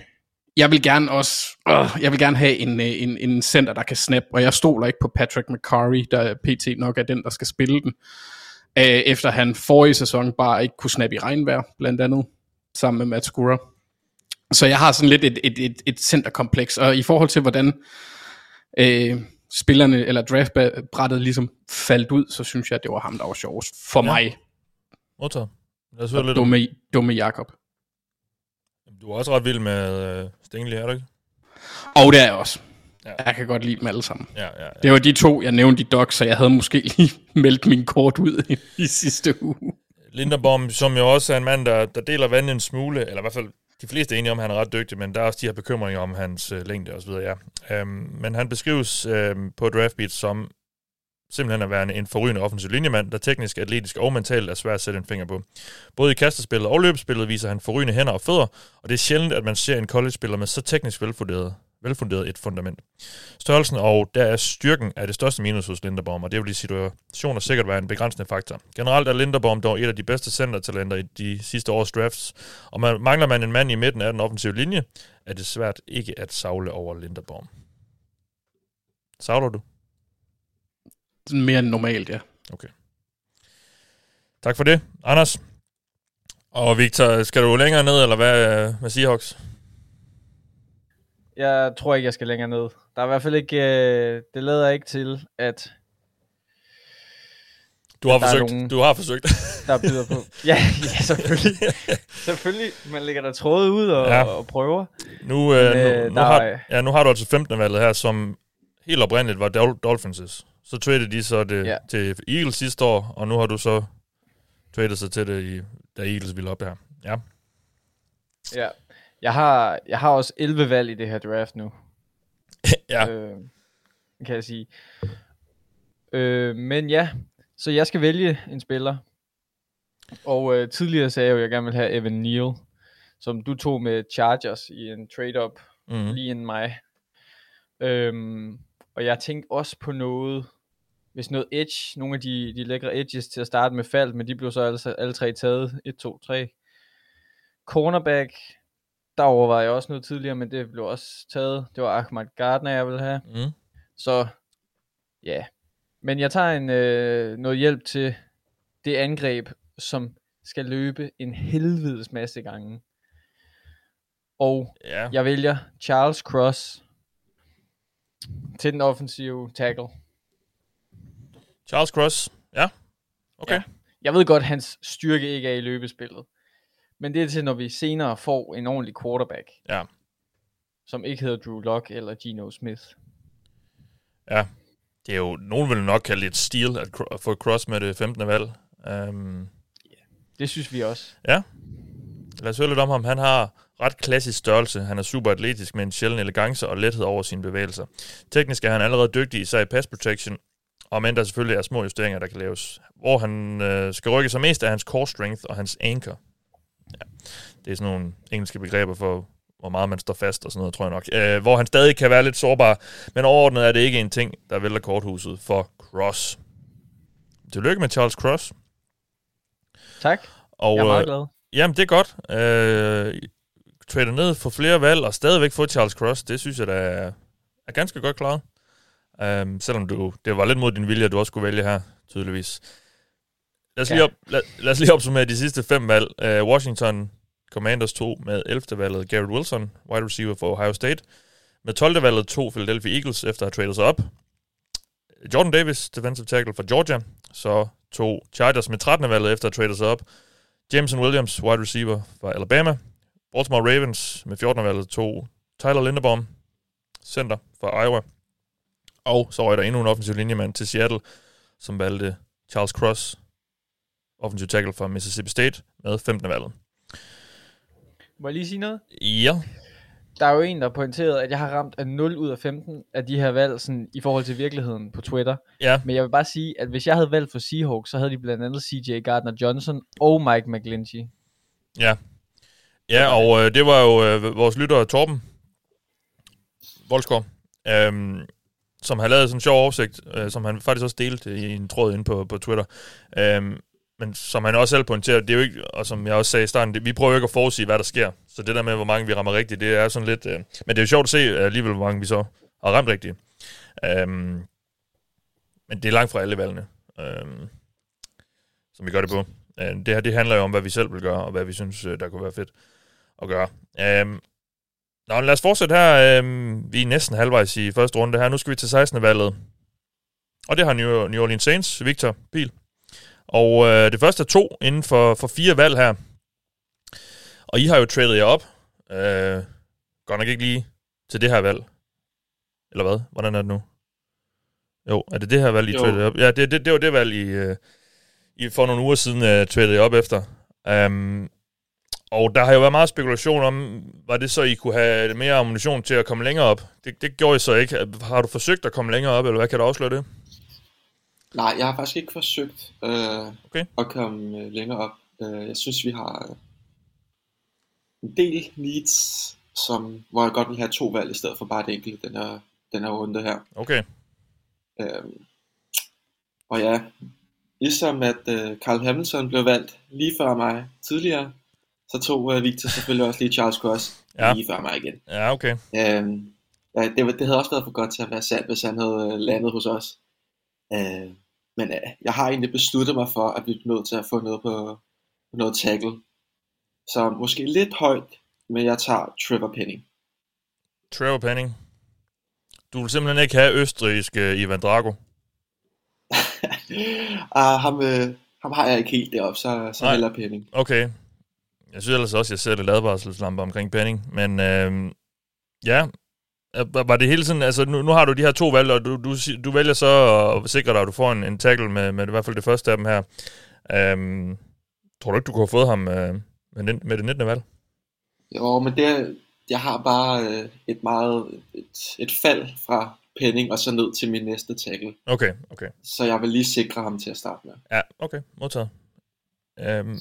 jeg vil gerne også, øh, jeg vil gerne have en, øh, en, en center, der kan snap, og jeg stoler ikke på Patrick McCurry, der pt. nok er den, der skal spille den. Øh, efter han forrige sæson bare ikke kunne snappe i regnvejr, blandt andet, sammen med Matt Skura. Så jeg har sådan lidt et, et, et, et centerkompleks, og i forhold til, hvordan øh, spillerne, eller draftbrættet ligesom faldt ud, så synes jeg, at det var ham, der var sjovest for Ja. mig. Modtaget. Lad os høre lidt Dumme, dumme Jakob. Du er også ret vild med øh, Stingley, er du ikke? Og det er jeg også. Ja. Ja. Jeg kan godt lide dem alle sammen. Ja, ja, ja. Det var de to, jeg nævnte i doc, så jeg havde måske lige meldt min kort ud i, i sidste uge. Linderbaum, som jo også er en mand, der, der deler vandet en smule, eller i hvert fald de fleste er enige om, at han er ret dygtig, men der er også de her bekymringer om hans øh, længde og så videre, ja. Øhm, men han beskrives øh, på Draftbeat som simpelthen at være en forrygende offensiv linjemand, der teknisk, atletisk og mentalt er svært at sætte en finger på. Både i kastespillet og løbespillet viser han forrygende hænder og fødder, og det er sjældent, at man ser en college-spiller med så teknisk velfunderet, velfunderet et fundament. Størrelsen og der er styrken af det største minus hos Linderbaum, og det vil i situationer sikkert være en begrænsende faktor. Generelt er Linderbaum dog et af de bedste centertalenter i de sidste års drafts, og man, mangler man en mand i midten af den offensive linje, er det svært ikke at savle over Linderbaum. Savler du? Mere end normalt, ja. Okay. Tak for det, Anders. Og Victor, skal du længere ned, eller hvad med Seahawks? Jeg tror ikke, jeg skal længere ned. Der er i hvert fald ikke, øh, det lader ikke til, at Du har forsøgt. nogen, Du har forsøgt. der byder på. Ja, ja selvfølgelig. selvfølgelig. Man lægger der trådet ud og, Ja. og prøver. Nu, øh, Men, nu, øh, nu, der har, er- ja, nu har du altså 15. valget her, som helt oprindeligt var Dol- Dolphins. Så traded de så det Ja. til Eagles sidste år, og nu har du så tradet sig til det, i, da Eagles ville op her. Ja. Ja. Jeg har, jeg har også 11 valg i det her draft nu. ja. Øh, kan jeg sige. Øh, men ja, så jeg skal vælge en spiller. Og øh, tidligere sagde jeg jo, at jeg gerne vil have Evan Neal, som du tog med Chargers i en trade-up Mhm. lige inden mig. Øhm, og jeg tænkte også på noget, hvis noget edge, nogle af de, de lækre edges til at starte med faldt, men de blev så alle, alle tre taget. 1, 2, 3. Cornerback, der overvejede jeg også noget tidligere, men det blev også taget. Det var Ahmad Gardner, jeg ville have. Mm. Så ja. Men jeg tager en, øh, noget hjælp til det angreb, som skal løbe en helvedes masse gange. Og ja. jeg vælger Charles Cross til den offensive tackle. Charles Cross, ja. Okay. Ja. Jeg ved godt, hans styrke ikke er i løbespillet. Men det er til, når vi senere får en ordentlig quarterback. Ja. Som ikke hedder Drew Lock eller Geno Smith. Ja. Det er jo, nogen vil nok kalde det et steal at, cro- at få Cross med det 15. valg. Um, Det synes vi også. Ja. Lad os høre lidt om ham. Han har ret klassisk størrelse. Han er super atletisk med en sjælden elegance og lethed over sine bevægelser. Teknisk er han allerede dygtig, især i pass protection, og men der selvfølgelig er små justeringer, der kan laves. Hvor han øh, skal rykke sig mest er hans core strength og hans anchor. Det er sådan nogle engelske begreber for, hvor meget man står fast og sådan noget, tror jeg nok. Øh, hvor han stadig kan være lidt sårbar, men overordnet er det ikke en ting, der vælter korthuset for Cross. Tillykke med Charles Cross. Tak. Og, Jeg er meget øh, glad. Jamen, det er godt. Øh, trader ned, få flere valg, og stadigvæk få Charles Cross, det synes jeg, der er, er ganske godt klaret. Um, selvom du, det var lidt mod din vilje, at du også skulle vælge her, tydeligvis. Lad os, Ja. lige, op, lad, lad os lige opsummere de sidste fem valg. Uh, Washington Commanders tog med 11. valget Garrett Wilson, wide receiver for Ohio State. Med 12. valget tog Philadelphia Eagles, efter at have tradet sig op. Jordan Davis, defensive tackle for Georgia. Så to Chargers med 13. valget, efter at have tradet sig op. Jameson Williams, wide receiver fra Alabama. Baltimore Ravens med 14. valget to Tyler Linderbaum, center fra Iowa. Og så røg der endnu en offensiv linjemand til Seattle, som valgte Charles Cross, offensiv tackle fra Mississippi State, med 15. valget. Må jeg lige sige noget? Ja. Der er jo en, der har pointeret, at jeg har ramt af 0 ud af 15 af de her valg sådan, i forhold til virkeligheden på Twitter. Ja. Men jeg vil bare sige, at hvis jeg havde valgt for Seahawks, så havde de blandt andet CJ Gardner-Johnson og Mike McGlinchey. Ja. Ja, og øh, det var jo øh, vores lytter Torben Volsgaard, øh, som har lavet sådan en sjov oversigt, øh, som han faktisk også delte i en tråd inde på, på Twitter. Øh, men som han også selv pointerer, det er jo ikke, og som jeg også sagde i starten, det, vi prøver jo ikke at forudsige, hvad der sker. Så det der med, hvor mange vi rammer rigtigt, det er sådan lidt... Øh, men det er jo sjovt at se øh, alligevel, hvor mange vi så har ramt rigtigt. Øhm, men det er langt fra alle valgene, øhm, som vi gør det på. Øh, det her, det handler jo om, hvad vi selv vil gøre, og hvad vi synes, øh, der kunne være fedt at gøre. Øhm, nå, lad os fortsætte her. Øhm, vi er næsten halvvejs i første runde her. Nu skal vi til 16. valget. Og det har New, New Orleans Saints, Victor Pil. Og øh, det første er to inden for, for fire valg her. Og I har jo tradet jer op. Øh, godt nok ikke lige til det her valg. Eller hvad? Hvordan er det nu? Jo, er det det her valg, I traded op? Ja, det, det, det var det valg, I, øh, I for nogle uger siden uh, traded op efter. Um, og der har jo været meget spekulation om, var det så, I kunne have mere ammunition til at komme længere op? Det, det gjorde I så ikke. Har du forsøgt at komme længere op, eller hvad kan du afsløre det? Nej, jeg har faktisk ikke forsøgt øh, okay. at komme øh, længere op. Øh, jeg synes, vi har øh, en del needs, som, hvor jeg godt vil have to valg i stedet for bare det enkelte den her, den her runde her. Okay. Øh, og ja, ligesom at øh, Carl Hamilton blev valgt lige før mig tidligere, så tog øh, Victor selvfølgelig også lige Charles Cross Ja. lige før mig igen. Ja, okay. Øhm, ja, det, var- det havde også været for godt til at være sandt, hvis han havde øh, landet hos os. Øh, men øh, jeg har egentlig besluttet mig for, at vi er nødt til at få noget på, på noget tackle. Så måske lidt højt, men jeg tager Trevor Penning. Trevor Penning. Du vil simpelthen ikke have østrigske Ivan Drago. ah, ham, øh, ham har jeg ikke helt deroppe, så, så Nej. heller Penning. Okay. Jeg synes ellers også, at jeg ser lidt advarselslamper omkring Penning. Men øh, ja, Øh, var det hele sådan, altså nu, nu har du de her to valg, og du, du, du vælger så at sikre dig, at du får en, en tackle med, med i hvert fald det første af dem her. Øhm, tror du ikke, du kunne have fået ham øh, med, den, med det 19. valg? Jo, men det, jeg har bare øh, et meget et, et fald fra Penning og så ned til min næste tackle. Okay, okay. Så jeg vil lige sikre ham til at starte med. Ja, okay, modtaget. Øhm,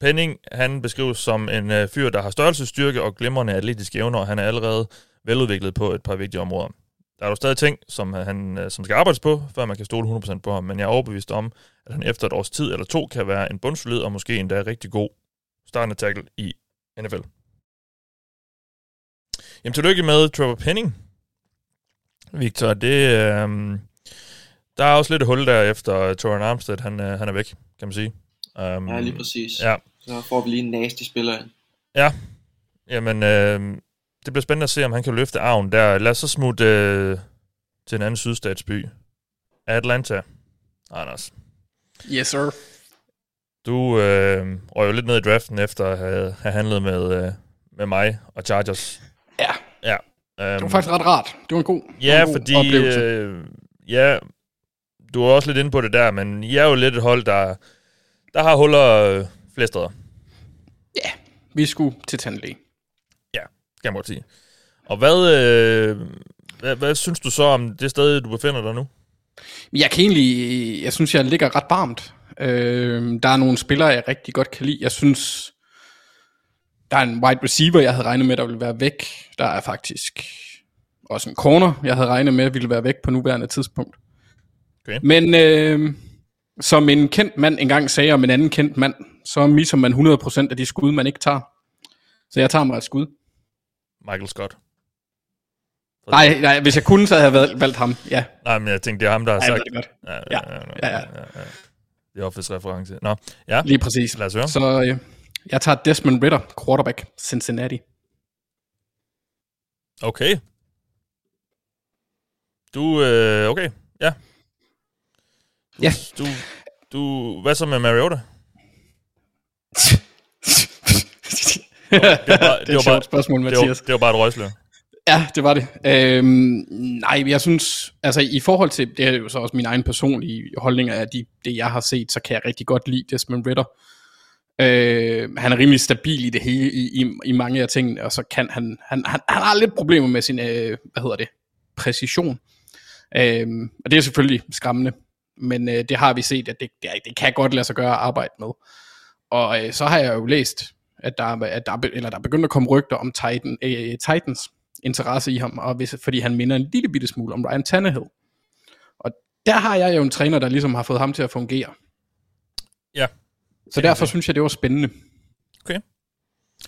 Penning, han beskrives som en øh, fyr, der har størrelsesstyrke og glimrende atletiske evner, og han er allerede veludviklet på et par vigtige områder. Der er jo stadig ting, som, han, øh, som skal arbejdes på, før man kan stole 100% på ham, men jeg er overbevist om, at han efter et års tid eller to kan være en bundsolid og måske endda rigtig god startende tackle i NFL. Jamen, tillykke med Trevor Penning, Victor. Det, øh, der er også lidt hul der efter Torin Armstead, han, øh, han er væk, kan man sige. Um, ja, lige præcis. Ja. Så får vi lige en nasty spiller ind. Ja, jamen øh, det bliver spændende at se, om han kan løfte arven der. Lad os så smutte øh, til en anden sydstatsby. Atlanta. Anders. Yes, sir. Du øh, røg jo lidt ned i draften efter at have, have handlet med, øh, med mig og Chargers. Ja. Ja. Um, det var faktisk ret rart. Det var en god, ja, en god fordi, oplevelse. Øh, ja, du er også lidt inde på det der, men I er jo lidt et hold, der, der har huller øh, flere steder. Ja, vi skulle til tandlæge. Kan jeg godt sige. Og hvad, øh, hvad, hvad synes du så om det sted, du befinder dig nu? Jeg kan egentlig, jeg synes, jeg ligger ret varmt. Øh, der er nogle spillere, jeg rigtig godt kan lide. Jeg synes, der er en wide receiver, jeg havde regnet med, der ville være væk. Der er faktisk også en corner, jeg havde regnet med, ville være væk på nuværende tidspunkt. Okay. Men øh, som en kendt mand engang sagde om en anden kendt mand, så misser man 100% af de skud, man ikke tager. Så jeg tager mig et skud. Michael Scott. Nej, nej, hvis jeg kunne, så havde jeg valgt, valgt ham, ja. Nej, men jeg tænkte, det er ham, der har Ja, jeg sagt... det godt. Ja, Ja, ja, ja, ja. ja, ja. Det er Office-reference. Nå, ja. Lige præcis. Lad os høre. Så øh, jeg tager Desmond Ritter, quarterback, Cincinnati. Okay. Du, øh, okay, ja. Du, Ja. Du, du, hvad så med Mariota? det er et sjovt spørgsmål, det Mathias. var, det var bare et røgslør. Ja, det var det. Øhm, nej, jeg synes, altså i forhold til, det er jo så også min egen personlige holdning af de, det, jeg har set, så kan jeg rigtig godt lide Desmond Ritter. Øh, han er rimelig stabil i det hele, i, i, i mange af tingene, og så kan han, han, han, han har lidt problemer med sin, øh, hvad hedder det, præcision. Øh, og det er selvfølgelig skræmmende, men øh, det har vi set, at det, det, det kan godt lade sig gøre at arbejde med. Og øh, så har jeg jo læst, at der, er- at der, er eller der er begyndt at komme rygter om Titan, øh, Titans interesse i ham, og hvis, fordi han minder en lille bitte smule om Ryan Tannehill. Og der har jeg jo en træner, der ligesom har fået ham til at fungere. Ja. Så derfor synes jeg, det var spændende. Okay.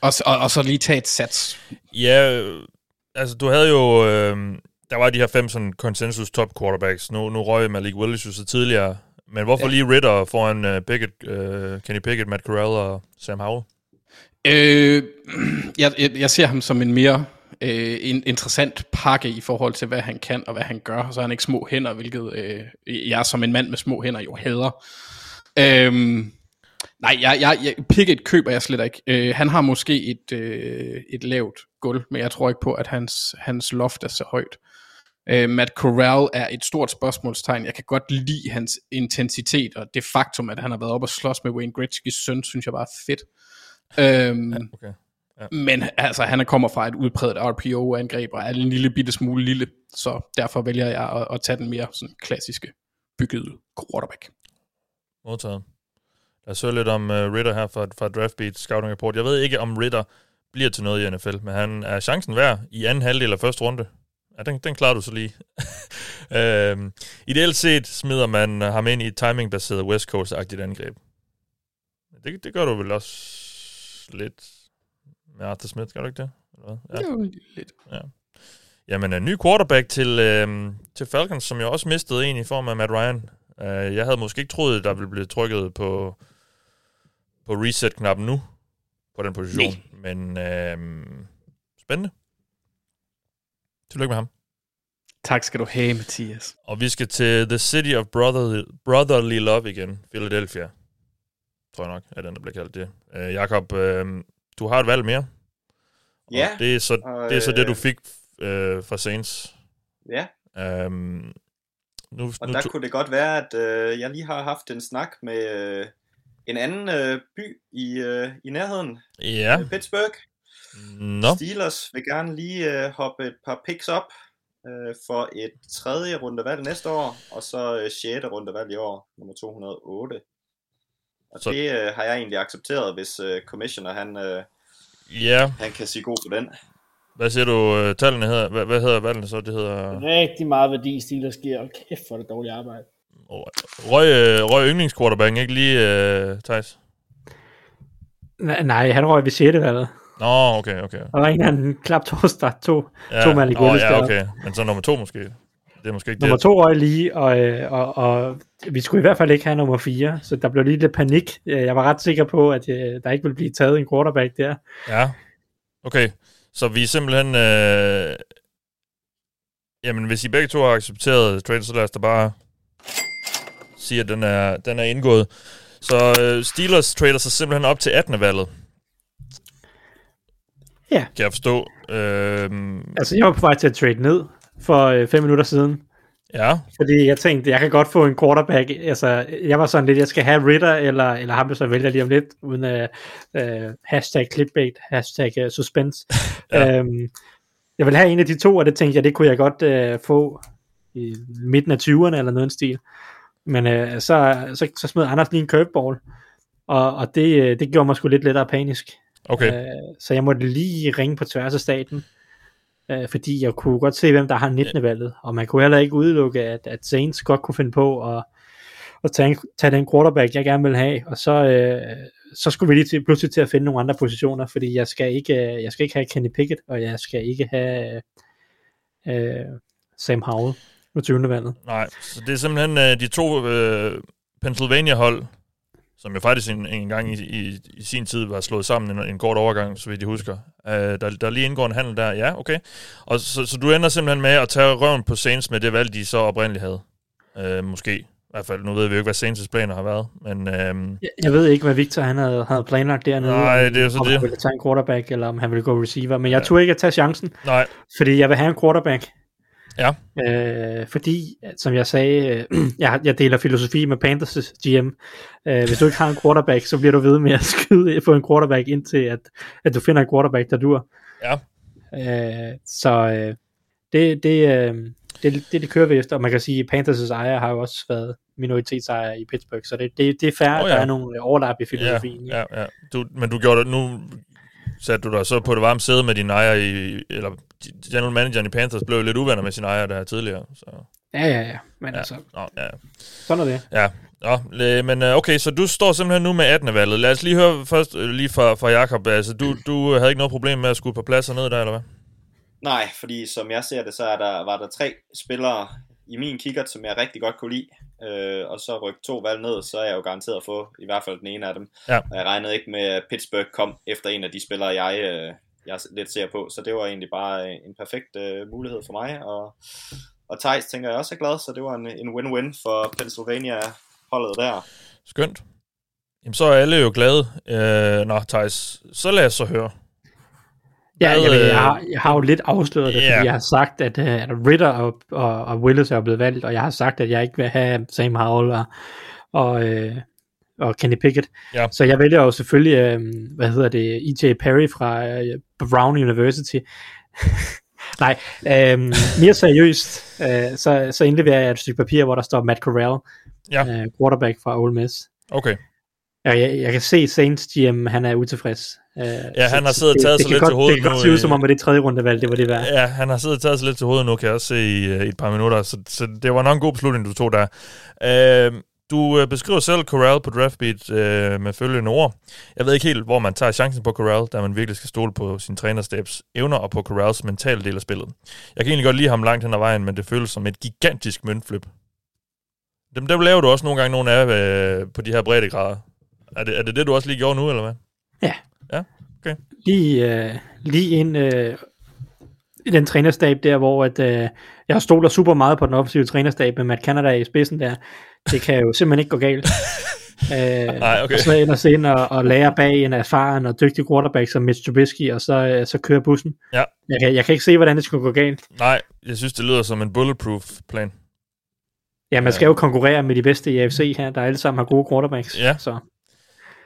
Og, og, og så lige tage et sats. Ja, øh, altså du havde jo, øh, der var de her fem sådan consensus top quarterbacks. Nu, nu røg Malik Willis jo så tidligere. Men hvorfor ja. lige Ritter foran uh, Pickett, uh, Kenny Pickett, Matt Corral og Sam Howell? Øh, jeg, jeg, jeg ser ham som en mere øh, en, interessant pakke i forhold til, hvad han kan og hvad han gør. Så er han ikke små hænder, hvilket øh, jeg som en mand med små hænder jo hader. Øhm, nej, jeg, jeg, jeg, Pickett køber jeg slet ikke. Øh, han har måske et, øh, et lavt gulv, men jeg tror ikke på, at hans, hans loft er så højt. Øh, Matt Corral er et stort spørgsmålstegn. Jeg kan godt lide hans intensitet, og det faktum, at han har været op og slås med Wayne Gretzky's søn, synes jeg bare er fedt. Øhm, ja, okay. Ja. Men altså, han kommer fra et udpræget RPO-angreb, og er en lille bitte smule lille, så derfor vælger jeg at, at tage den mere sådan klassiske byggede quarterback. Modtaget. Lad os høre lidt om uh, Ritter her fra, fra Draftbeat Scouting Report. Jeg ved ikke, om Ritter bliver til noget i NFL, men han er chancen værd i anden halvdel af første runde. Ja, den, den klarer du så lige. øhm, ideelt set smider man ham ind i et timingbaseret West Coast-agtigt angreb. Det, det gør du vel også lidt med Arthur Smith, gør du ikke det? Eller hvad? Jo, lidt. Ja. Jamen, en ny quarterback til, øhm, til Falcons, som jeg også mistede en i form af Matt Ryan. Uh, jeg havde måske ikke troet, der ville blive trykket på, på reset-knappen nu, på den position. Nej. Men øhm, spændende. Tillykke med ham. Tak skal du have, Mathias. Og vi skal til The City of Brotherly, Brotherly Love igen, Philadelphia. Tror jeg nok, at den der bliver kaldt det. Uh, Jakob, uh, du har et valg mere. Ja, Og det er så, og, det, er så det, du øh, fik uh, fra Saints. Ja, Um, nu, og nu der kunne det godt være, at øh, jeg lige har haft en snak med øh, en anden øh, by i, øh, i nærheden. Ja. Øh, Pittsburgh. Nå. Steelers vil gerne lige øh, hoppe et par picks op øh, for et tredje rundevalg næste år, og så øh, sjette rundevalg i år, nummer 208. Og Så- det øh, har jeg egentlig accepteret, hvis øh, commissioner han, øh, Ja, han kan sige god for den. hvad siger du, øh, tallene hedder? Hvad, hvad hedder valgene så? Det hedder... Rigtig meget værdi, Steelers giver. Og kæft for det dårlige arbejde. Røg, øh, røg yndlingsquarterbacken ikke lige, øh, Thijs? Nej, nej, han røg ved 6. valget. Nå, okay, okay. Og der er en anden klap torsdag, to, Ja, to mand i gulvet. ja, okay. Men så nummer to måske. Det er måske ikke Nummer det. to røg lige, og, øh, og, og vi skulle i hvert fald ikke have nummer fire, så der blev lige lidt panik. Øh, Jeg var ret sikker på, at øh, der ikke ville blive taget en quarterback der. Ja, okay. Så vi er simpelthen... Øh... Jamen, hvis I begge to har accepteret trade, så lad os da bare sige, at den er, den er indgået. Så øh, Steelers trader sig simpelthen op til 18. valget. Ja. Kan jeg forstå. Øh... Altså, jeg var på vej til at trade ned for øh, fem minutter siden. Ja. Fordi jeg tænkte, jeg kan godt få en quarterback. Altså, jeg var sådan lidt, jeg skal have Ritter, eller, eller ham, så vælger lige om lidt, uden uh, uh, hashtag clickbait, hashtag uh, suspense. Ja. um, jeg vil have en af de to, og det tænkte jeg, det kunne jeg godt uh, få i midten af 20'erne, eller noget stil. Men uh, så, så, så smed Anders lige en curveball, og, og det, øh, det gjorde mig sgu lidt lettere panisk. Okay. Uh, så jeg måtte lige ringe på tværs af staten, uh, fordi jeg kunne godt se, hvem der har 19. valget, og man kunne heller ikke udelukke, at, at Saints godt kunne finde på at, at tage, en, tage den quarterback, jeg gerne vil have, og så, uh, så skulle vi lige til, pludselig til at finde nogle andre positioner, fordi jeg skal ikke, uh, jeg skal ikke have Kenny Pickett, og jeg skal ikke have uh, Sam Howell på 20. valget. Nej, så det er simpelthen øh, de to øh, Pennsylvania-hold, som jo faktisk en, en gang i, i, i sin tid var slået sammen en, en kort overgang, så vidt jeg husker. Øh, der, der lige indgår en handel der, ja, okay. Og så, så du ender simpelthen med at tage røven på Saints med det valg, de så oprindeligt havde. Øh, måske. I hvert fald, nu ved vi jo ikke, hvad Saints' planer har været, men... Øh, Jeg, jeg ved ikke, hvad Victor han havde, havde planlagt dernede. Nej, om- det er jo så om det. han ville tage en quarterback, eller om han ville gå receiver. Men jeg tog ikke at tage chancen. Nej. Fordi jeg vil have en quarterback. Ja. Øh, fordi, som jeg sagde, øh, jeg, jeg deler filosofi med Panthers GM. Øh, hvis du ikke har en quarterback, så bliver du ved med at skyde få en quarterback indtil, at, at du finder en quarterback, der dur. Ja. Øh, så øh, det, det, øh, det, det, det kører vi efter. Og man kan sige, at Panthers' ejer har jo også været minoritetsejer i Pittsburgh, så det, det, det er fair, oh, ja. der er nogle overlap i filosofien. Ja, ja, ja. Du, men du gjorde det, nu satte du dig så på det varme sæde med din ejer i, eller general manageren i Panthers blev lidt uvenner med sin ejer der tidligere. Så. Ja, ja, ja. Men ja. altså, Nå, ja. sådan er det. Ja, Nå, men øh, okay, så du står simpelthen nu med 18. valget. Lad os lige høre først øh, lige fra, fra Jakob. Altså, du, du havde ikke noget problem med at skulle på plads og ned der, eller hvad? Nej, fordi som jeg ser det, så er der, var der tre spillere i min kikkert, som jeg rigtig godt kunne lide. Øh, og så rykke to valg ned, så er jeg jo garanteret at få i hvert fald den ene af dem. Ja. Og jeg regnede ikke med, at Pittsburgh kom efter en af de spillere, jeg, øh, jeg lidt ser på. Så det var egentlig bare øh, en perfekt øh, mulighed for mig. Og, og Thijs tænker jeg også er glad, så det var en, en win-win for Pennsylvania-holdet der. Skønt. Jamen, så er alle jo glade. Øh, nå, Thijs, så lad os så høre. Ja, jeg, ved, øh, jeg, har, jeg har jo lidt afsløret det, ja. fordi jeg har sagt, at, uh, at Ritter og, og, og Willis er blevet valgt, og jeg har sagt, at jeg ikke vil have Sam Howell og, og, øh, og Kenny Pickett. Ja. Så jeg vælger jo selvfølgelig, øh, hvad hedder det, E.J. Perry fra øh, Brown University. Nej, øh, mere seriøst, øh, så, så indleverer jeg et stykke papir, hvor der står Matt Corral, ja. øh, quarterback fra Ole Miss. Okay. Jeg, jeg, jeg kan se Saints GM, han er utilfreds. Øh, Ja, han har siddet og taget det sig lidt godt, til hovedet Det kan nu, godt se ud som øh, om, at det tredje rundevalg, det var det værd. Ja, han har siddet og taget sig lidt til hovedet nu, kan jeg også se i, i et par minutter, så, så det var nok en god beslutning, du tog der. Øh, du øh, beskriver selv Corral på Draftbeat øh, med følgende ord. Jeg ved ikke helt, hvor man tager chancen på Corral, da man virkelig skal stole på sin trænerstabs evner og på Corrals mentale del af spillet. Jeg kan egentlig godt lide ham langt hen ad vejen, men det føles som et gigantisk møntflip. Dem, dem laver du også nogle gange nogle af øh, på de her breddegrader. Er det, er det det, du også lige gjorde nu, eller hvad? Ja. Ja, okay. Lige, øh, lige ind øh, i den trænerstab der, hvor at, øh, jeg stoler super meget på den offensive trænerstab med Matt Canada i spidsen der. Det kan jo simpelthen ikke gå galt. øh, Nej, okay. Og så ender sig ind og, og lære bag en erfaren og dygtig quarterback som Mitch Trubisky, og så, øh, så kører bussen. Ja. Jeg kan, jeg kan ikke se, hvordan det skulle gå galt. Nej, jeg synes, det lyder som en bulletproof plan. Ja, man skal jo konkurrere med de bedste i AFC her, der alle sammen har gode quarterbacks. Ja. Så.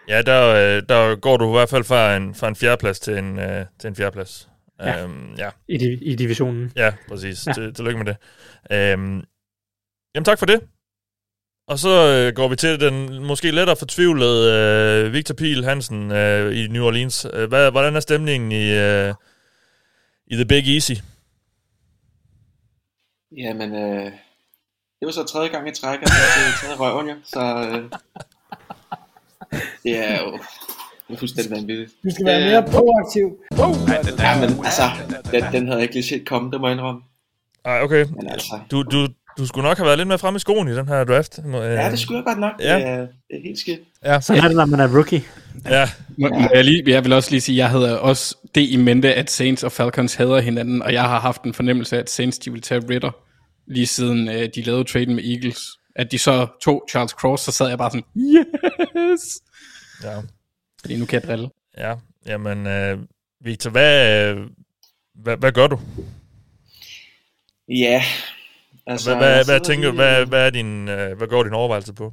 Ja, der, øh, der går du i hvert fald fra en, fra en fjerdeplads til en, øh, til en fjerdeplads. Ja. Øhm, ja. I, di- i divisionen. Ja, præcis. Ja. Ja. Til, tillykke med det. Øhm, jamen, tak for det. Og så øh, går vi til den måske lettere fortvivlede øh, Victor Piel Hansen øh, i New Orleans. Øh, Hvad, hvordan er stemningen i, øh, i The Big Easy? Jamen, øh, det var så tredje gang i træk, at jeg har taget røven, jo. Så øh, det er jo det er fuldstændig vanvittigt. Du skal være Øh, mere proaktiv. Ja, men altså, den, den havde jeg ikke lige set komme, det må jeg indrømme. Ej, okay. Men altså, Du, du, du skulle nok have været lidt mere fremme i skoen i den her draft. Øh, ja, det skulle jeg godt nok. Ja. Det, er, det er helt skidt. Ja. Sådan er det, når man er rookie. Ja. Må, må jeg, lige, jeg vil også lige sige, at jeg havde også det i mente, at Saints og Falcons hader hinanden, og jeg har haft en fornemmelse af, at Saints de vil tage Ritter, lige siden øh, de lavede traden med Eagles. At de så tog Charles Cross, så sad jeg bare sådan, yes! Ja. Fordi nu kan jeg drille. Ja, jamen, øh, Victor, hvad, øh, hvad, hvad gør du? Ja, altså... hvad, hvad, hvad tænker du, hvad, hvad, er din, øh, hvad går din overvejelse på?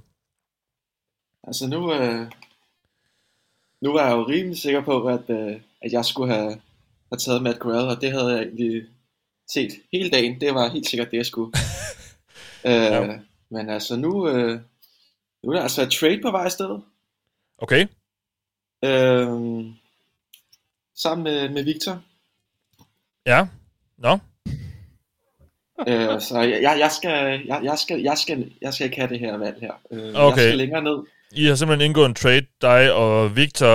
Altså nu, øh, nu var jeg jo rimelig sikker på, at, øh, at jeg skulle have, have taget Matt Corral, og det havde jeg egentlig set hele dagen. Det var helt sikkert det, jeg skulle. øh, Ja. Men altså nu, øh, nu er der altså et trade på vej i stedet. Okay. Øh, sammen med, med Victor. Ja, nå. Øh, så jeg, jeg, jeg, skal, jeg, jeg, skal, jeg, skal, jeg skal ikke have det her valg her. Øh, Jeg Okay. skal længere ned. I har simpelthen indgået en trade, dig og Victor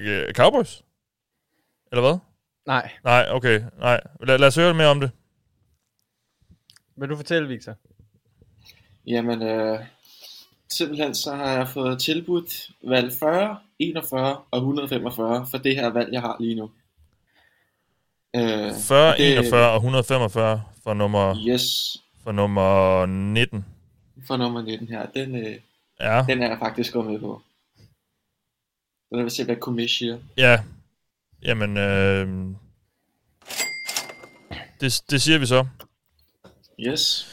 øh, Cowboys? Eller hvad? Nej. Nej, okay. Nej. Lad, lad os høre mere om det. Vil du fortælle, Victor? Jamen, øh, simpelthen så har jeg fået tilbudt valg 40, 41 og 145 for det her valg, jeg har lige nu. Øh, 40, det- 41 og 145 for nummer, Yes, for nummer 19. for nummer 19 her. Den, øh, Ja. den er jeg faktisk gået med på. Så lad os se, hvad Kumish siger. Ja. Jamen, øh, det, det siger vi så. Yes.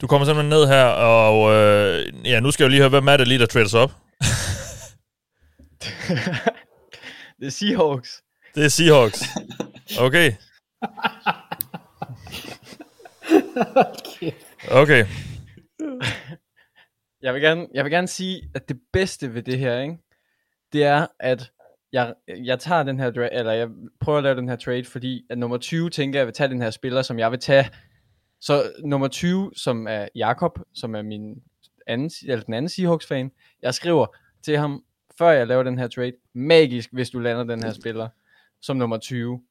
Du kommer simpelthen ned her, og øh, ja, nu skal jeg jo lige høre, hvem er det lige, der trader sig op? Det er Seahawks. Det er Seahawks. Okay. Okay. Jeg vil, gerne, jeg vil gerne sige, at det bedste ved det her, ikke, det er, at jeg, jeg tager den her, dra- eller jeg prøver at lave den her trade, fordi at nummer 20 tænker, jeg vil tage den her spiller, som jeg vil tage. Så nummer 20, som er Jakob, som er min anden, eller den anden Seahawks-fan, jeg skriver til ham, før jeg laver den her trade, magisk, hvis du lander den her spiller, som nummer 20.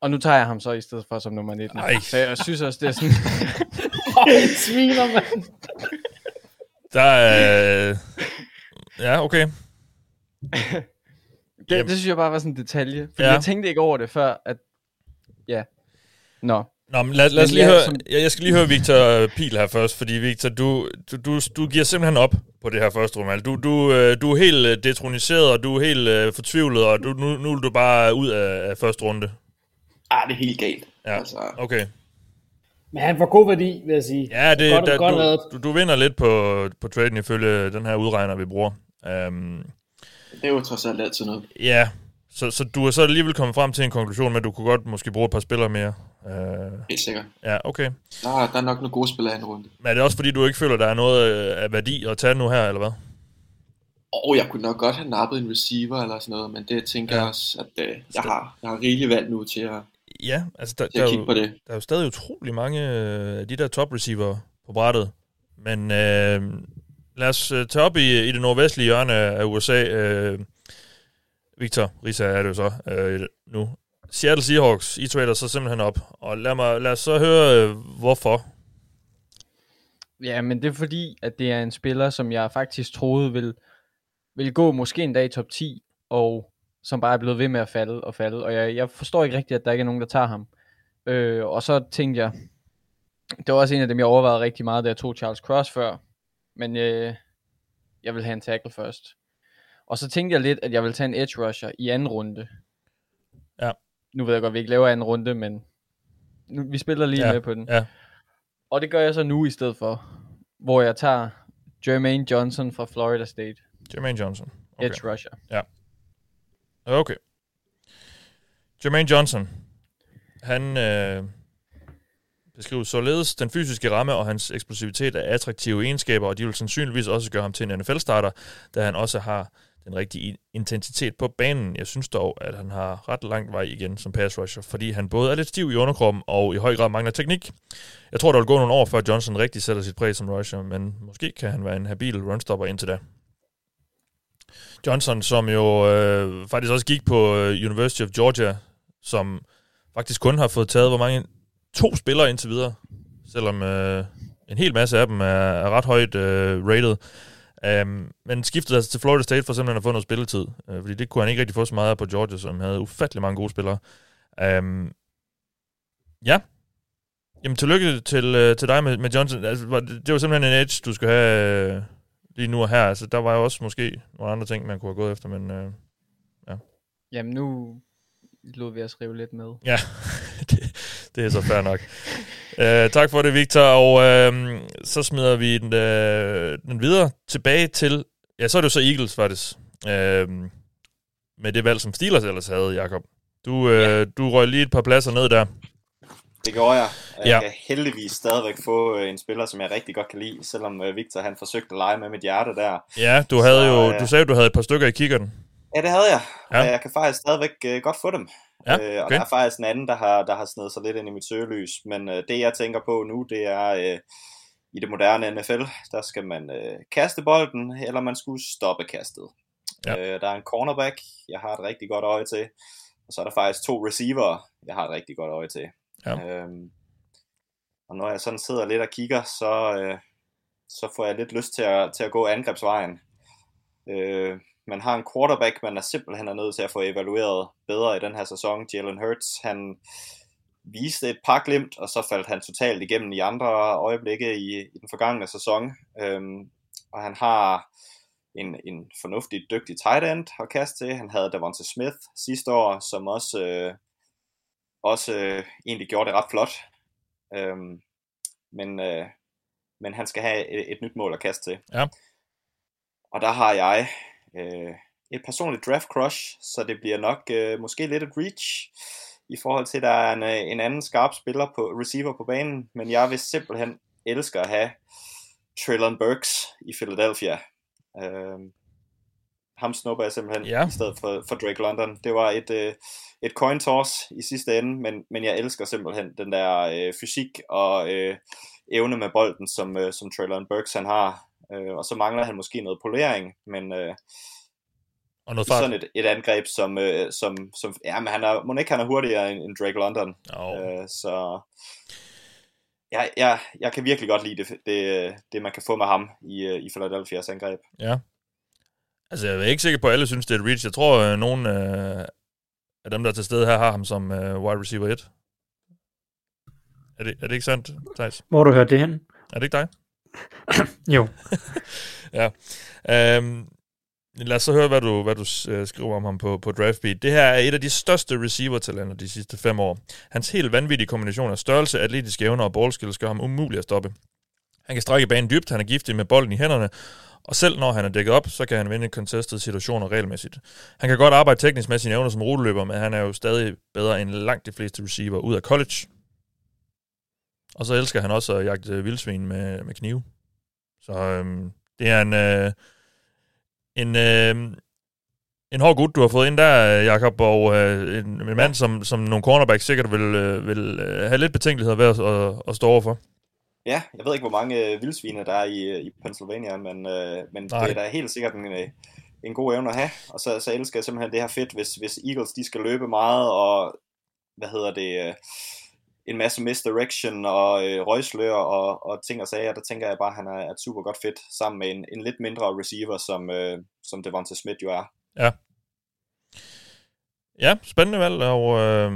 Og nu tager jeg ham så i stedet for som nummer 19. Ej. Så jeg synes også, det er sådan... Ej, sviner, mand. Der er... Ja, okay. Det, det synes jeg bare var sådan en detalje. Fordi Ja. jeg tænkte ikke over det før, at... Ja. Nå. Nå, men lad, lad os lige høre, som- jeg, jeg skal lige høre Victor Pil her først, fordi Victor, du, du, du, du giver simpelthen op på det her første rumval. Du, du, øh, du er helt øh, detroniseret, og du er helt øh, fortvivlet, og du, nu, nu er du bare ud af, af første runde. Ah, det er helt galt. Ja, Altså, okay. Men han får god værdi, vil jeg sige. Ja, det, godt, der, godt du, du, du vinder lidt på, på traden ifølge den her udregner, vi bruger. Um, det er jo trods alt altid noget. ja, så, så du er så alligevel kommet frem til en konklusion med, at du kunne godt måske bruge et par spillere mere. Uh, Helt sikkert. ja, okay. Der, er- der er nok nogle gode spillere i en runde. Men er det også fordi, du ikke føler, der er noget øh, af værdi at tage nu her, eller hvad? Og jeg kunne nok godt have nappet en receiver eller sådan noget, men det tænker Ja. jeg også, at øh, jeg, har, jeg har rigeligt valg nu til at, Ja, altså der, der, er jo, på det. der er jo stadig utrolig mange øh, af de der top receiver på brættet. Men øh, lad os øh, tage op i, i det nordvestlige hjørne af USA. Øh, Victor Risa er det jo så øh, nu. Seattle Seahawks, I trader så simpelthen op. Og lad, mig, lad os så høre, øh, hvorfor. Ja, men det er fordi, at det er en spiller, som jeg faktisk troede vil, vil gå måske en dag i top 10, og som bare er blevet ved med at falde og falde. Og jeg, jeg forstår ikke rigtigt, at der ikke er nogen, der tager ham. Øh, og så tænkte jeg, det var også en af dem, jeg overvejede rigtig meget, da jeg tog Charles Cross før. Men øh, jeg vil have en tackle først. Og så tænkte jeg lidt, at jeg vil tage en edge rusher i anden runde. Ja. Nu ved jeg godt, at vi ikke laver anden runde, men nu, vi spiller lige Ja, med på den. ja. Og det gør jeg så nu i stedet for, hvor jeg tager Jermaine Johnson fra Florida State. Jermaine Johnson. Okay. Edge rusher. Ja. Okay. Jermaine Johnson, han øh, beskriver således den fysiske ramme og hans eksplosivitet er attraktive egenskaber, og de vil sandsynligvis også gøre ham til en NFL-starter, da han også har den rigtige intensitet på banen. Jeg synes dog, at han har ret langt vej igen som pass rusher, fordi han både er lidt stiv i underkroppen og i høj grad mangler teknik. Jeg tror, der vil gå nogle år, før Johnson rigtig sætter sit præg som rusher, men måske kan han være en habil runstopper indtil da. Johnson, som jo øh, faktisk også gik på øh, University of Georgia, som faktisk kun har fået taget, hvor mange? To spillere indtil videre, selvom øh, en hel masse af dem er, er ret højt øh, rated. Um, men skiftede altså til Florida State for simpelthen at få noget spilletid, øh, fordi det kunne han ikke rigtig få så meget af på Georgia, som havde ufattelig mange gode spillere. Um, ja, jamen tillykke til, uh, til dig med, med Johnson. Altså, det var simpelthen en edge, du skulle have øh, lige nu og her. Altså, der var jo også måske nogle andre ting, man kunne have gået efter, men uh, ja. Jamen nu lod vi os rive lidt med. Ja, det, det er så fair nok. uh, tak for det, Victor. Og uh, så smider vi den, uh, den videre tilbage til... Ja, så er det jo så Eagles, faktisk. Uh, med det valg, som Steelers ellers havde, Jakob. Du, uh, ja. du røg lige et par pladser ned der. Det gjorde jeg. Jeg ja. kan heldigvis stadigvæk få en spiller, som jeg rigtig godt kan lide, selvom Victor han forsøgte at lege med mit hjerte der. Ja, du havde så, jo, du sagde, at du havde et par stykker i kikkerten. Ja, det havde jeg. Ja. Og jeg kan faktisk stadigvæk godt få dem. Ja, okay. øh, og der er faktisk en anden, der har, der har snedet sig lidt ind i mit søgelys. Men øh, det, jeg tænker på nu, det er øh, i det moderne NFL, der skal man øh, kaste bolden, eller man skulle stoppe kastet. Ja. Øh, der er en cornerback, jeg har et rigtig godt øje til. Og så er der faktisk to receiver, jeg har et rigtig godt øje til. Ja. Øhm, og når jeg sådan sidder lidt og kigger, så, øh, så får jeg lidt lyst til at, til at gå angrebsvejen. Øh, man har en quarterback, man er simpelthen er nødt til at få evalueret bedre i den her sæson. Jalen Hurts, han viste et par glimt, og så faldt han totalt igennem i andre øjeblikke i, i den forgangne sæson. Øhm, og han har en, en fornuftig, dygtig tight end at kaste til. Han havde Davante Smith sidste år, som også, øh, også øh, egentlig gjorde det ret flot. Øhm, men, øh, men han skal have et, et nyt mål at kaste til. Ja. Og der har jeg øh, et personligt draft crush, så det bliver nok øh, måske lidt et reach i forhold til, at der er en, øh, en anden skarp spiller på receiver på banen, men jeg vil simpelthen elske at have Traylon Burks i Philadelphia. Øh, ham snupper jeg simpelthen ja. i stedet for, for Drake London. Det var et, øh, et coin toss i sidste ende, men, men jeg elsker simpelthen den der øh, fysik og øh, evne med bolden, som, øh, som Traylon Burks han har. Øh, og så mangler han måske noget polering, men øh, og noget sådan et, et angreb, som, øh, som, som ja, men han er, må ikke han er hurtigere end, end Drake London. Oh. Øh, så ja, ja, jeg kan virkelig godt lide det, det, det man kan få med ham i, øh, i Philadelphia's angreb. Ja. Altså, jeg er ikke sikker på, at alle synes, det er et reach. Jeg tror, at øh, nogen øh, af dem, der er til stede her, har ham som øh, wide receiver 1. Er det, er det ikke sandt, Thijs? Hvor du hørt det hen? Er det ikke dig? jo. ja. Um, lad os så høre, hvad du, hvad du uh, skriver om ham på, på DraftBeat. Det her er et af de største receiver-talenter de sidste fem år. Hans helt vanvittige kombination af størrelse, atletiske evner og ballskills gør ham umulig at stoppe. Han kan strække banen dybt, han er giftig med bolden i hænderne, og selv når han er dækket op, så kan han vinde contested situationer regelmæssigt. Han kan godt arbejde teknisk med sine evner som ruteløber, men han er jo stadig bedre end langt de fleste receiver ud af college. Og så elsker han også at jagte vildsvin med, med knive. Så øhm, det er en, øh, en, øh, en hård gut, du har fået ind der, Jakob, og øh, en, en mand, som, som nogle cornerbacks sikkert vil, øh, vil øh, have lidt betænkeligheder ved at, at, at stå overfor. Ja, jeg ved ikke, hvor mange øh, vildsvine der er i, i Pennsylvania, men, øh, men det er da helt sikkert en, øh, en god evne at have. Og så, så elsker jeg simpelthen det her fedt, hvis, hvis Eagles de skal løbe meget, og hvad hedder det... Øh, en masse misdirection og øh, røgslør og, og ting og sager, der tænker jeg bare, at han er et super godt fit sammen med en, en lidt mindre receiver, som, øh, som Devonta Smith jo er. Ja. Ja, spændende valg, og øh,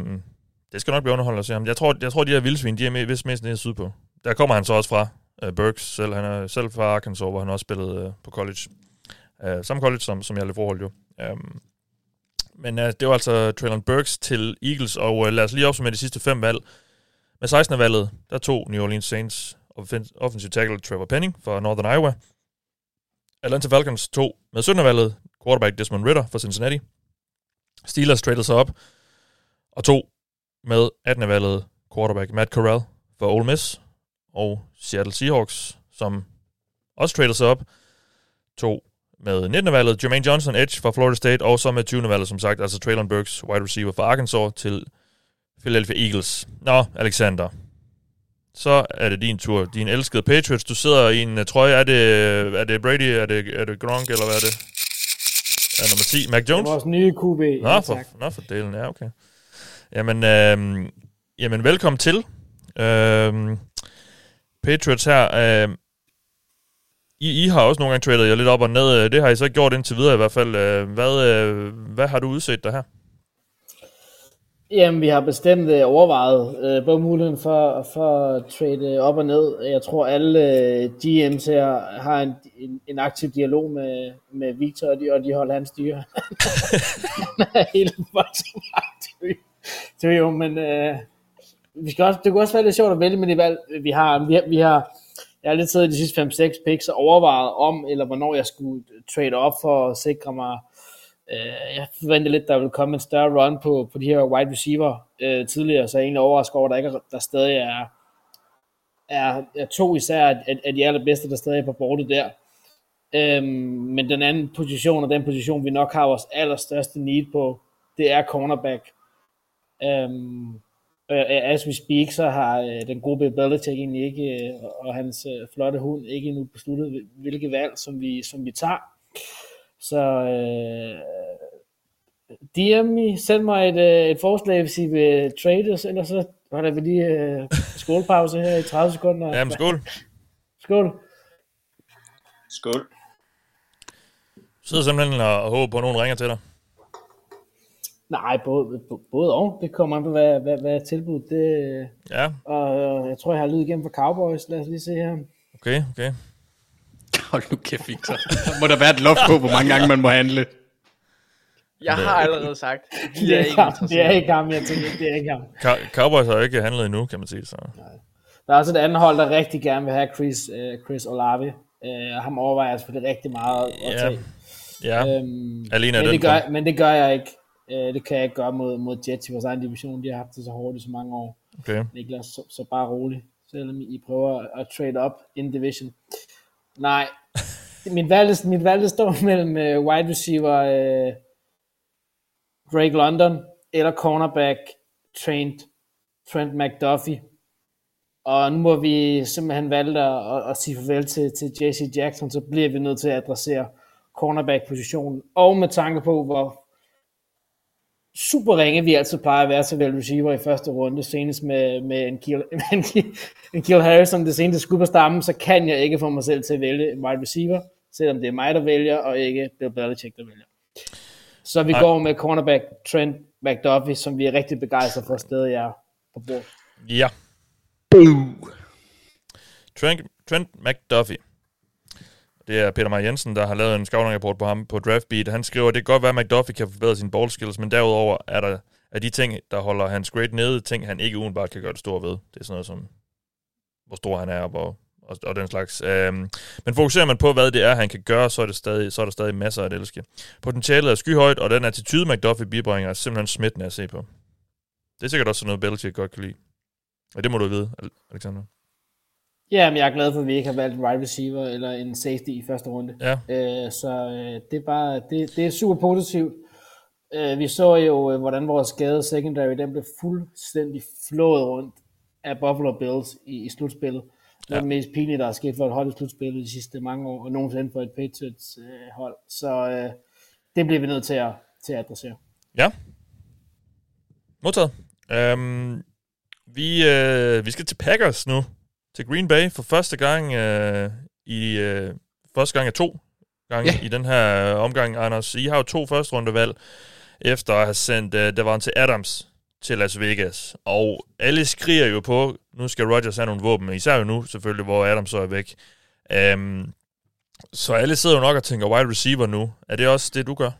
det skal nok blive underholdt at se ham. Jeg tror, jeg tror de her vildsvin, de er med, vist mest nede sydpå. Der kommer han så også fra, øh, uh, Burks selv. Han er selv fra Arkansas, hvor han også spillede uh, på college. Uh, samme college som, som jeg lige forhold jo. Um, men uh, det var altså Traylon Burks til Eagles, og uh, lad os lige opsummere de sidste fem valg. Med 16. valget, der tog New Orleans Saints offensive tackle Trevor Penning fra Northern Iowa. Atlanta Falcons tog med 17. valget quarterback Desmond Ritter for Cincinnati. Steelers traded sig op og tog med 18. valget quarterback Matt Corral for Ole Miss. Og Seattle Seahawks, som også traded sig op, tog med 19. valget Jermaine Johnson Edge fra Florida State, og så med 20. valget, som sagt, altså Traylon Burks, wide receiver fra Arkansas, til Philadelphia Eagles. Nå, Alexander. Så er det din tur. Din elskede Patriots. Du sidder i en uh, trøje. Er det, er det Brady? Er det, er det Gronk? Eller hvad er det? Er nummer 10? Mac Jones? Det er vores nye QB. Nå, Ja, for, tak. nå for delen. Ja, okay. Jamen, øhm, jamen velkommen til. Øhm, Patriots her. Øh, I, I har også nogle gange tradet jer lidt op og ned. Øh, det har I så gjort indtil videre i hvert fald. Øh, hvad, øh, hvad har du udset der her? Jamen, vi har bestemt øh, overvejet øh, både muligheden for, for at trade øh, op og ned. Jeg tror, alle øh, GM's her har en, en, en aktiv dialog med, med Victor og de, og de holder hans styre. Han er helt voldsomt aktiv. Det er jo, men øh, vi skal også, det kunne også være lidt sjovt at vælge med de valg, vi har. Vi har, vi har jeg har lidt siddet de sidste 5-6 picks og overvejet om, eller hvornår jeg skulle trade op for at sikre mig Øh, jeg forventede lidt, der ville komme en større run på, på de her wide receiver øh, tidligere, så jeg er egentlig overrasket over, at der, ikke er, der stadig er, er, er to især af, af de allerbedste, der stadig er på bordet der. Øhm, men den anden position, og den position, vi nok har vores allerstørste need på, det er cornerback. Øhm, øh, as we speak, så har øh, den gode Bill Belichick egentlig ikke, øh, og hans øh, flotte hund ikke endnu besluttet, hvilke valg, som vi, som vi tager. Så øh, DM, send mig et, øh, et forslag, hvis I vil trade os, ellers så holder vi lige øh, skålpause her i 30 sekunder. Jamen, skål. Skål. Skål. Du sidder simpelthen og, og håber på, at nogen ringer til dig. Nej, både, både og. Det kommer an på, hvad, hvad, hvad tilbuddet det Ja. Og øh, jeg tror, jeg har lyd igennem for Cowboys. Lad os lige se her. Okay, okay. Hold nu kæft, Victor. Der må der være et loft på, hvor mange gange man må handle. Jeg har allerede sagt, vi Det er ikke det er ikke ham, jeg tænker, det er ikke ham. Cow- Cowboys har jo ikke handlet endnu, kan man sige. Så. Der er også et andet hold, der rigtig gerne vil have Chris, øh, Chris Olave. Øh, ham overvejer jeg selvfølgelig rigtig meget at Ja. tage. Ja, Øhm, alene af men, den det gør, grund. men det gør jeg ikke. Øh, det kan jeg ikke gøre mod, mod Jets i vores egen division. De har haft det så hårdt i så mange år. Okay. Niklas, så, så bare rolig. Selvom I prøver at trade up in division. Nej, mit valg, mit valg står mellem uh, wide receiver uh, Drake London eller cornerback Trent, Trent McDuffie. Og nu må vi simpelthen valgt at, at, at sige farvel til, til JC Jackson, så bliver vi nødt til at adressere cornerback-positionen. Og med tanke på, hvor super ringe vi altid plejer at være til vel receiver i første runde, senest med, med en, Kiel, en, Kiel, en Kiel Harrison, det seneste skud på stammen, så kan jeg ikke få mig selv til at vælge en wide receiver, selvom det er mig, der vælger, og ikke Bill Belichick, der vælger. Så vi Nej. går med cornerback Trent McDuffie, som vi er rigtig begejstrede for, stadig er på bord. Ja. Trent, Trent McDuffie. Det er Peter Maj Jensen, der har lavet en scouting-rapport på ham på DraftBeat. Han skriver, at det kan godt være, at McDuffie kan forbedre sine ball skills, men derudover er der er de ting, der holder hans grade nede, ting, han ikke udenbart kan gøre det store ved. Det er sådan noget som, hvor stor han er, og, hvor, og, og den slags. Øhm, men fokuserer man på, hvad det er, han kan gøre, så er, det stadig, så er der stadig masser at elske. Potentialet er skyhøjt, og den attitude, McDuffie bibringer, er simpelthen smittende at se på. Det er sikkert også sådan noget, Belichick godt kan lide. Og det må du vide, Alexander. Ja, men jeg er glad for, at vi ikke har valgt en wide receiver eller en safety i første runde. Ja. Øh, så øh, det er bare, det, det er super positivt. Øh, vi så jo, øh, hvordan vores skade secondary, den blev fuldstændig flået rundt af Buffalo Bills i, i slutspillet. Det er Ja. det mest pinlige, der er sket for et hold i slutspillet de sidste mange år, og nogensinde for et Patriots øh, hold. Så øh, det bliver vi nødt til at, til at adressere. Ja. Modtaget. Øhm, vi, øh, vi skal til Packers nu. Til Green Bay for første gang øh, i øh, første gang af to gange Ja. i den her omgang, Anders. I har jo to første rundevalg efter at have sendt øh, Davante Adams til Las Vegas. Og alle skriger jo på, nu skal Rodgers have nogle våben, især jo nu selvfølgelig, hvor Adams så er væk. Øhm, så alle sidder jo nok og tænker wide receiver nu. Er det også det, du gør?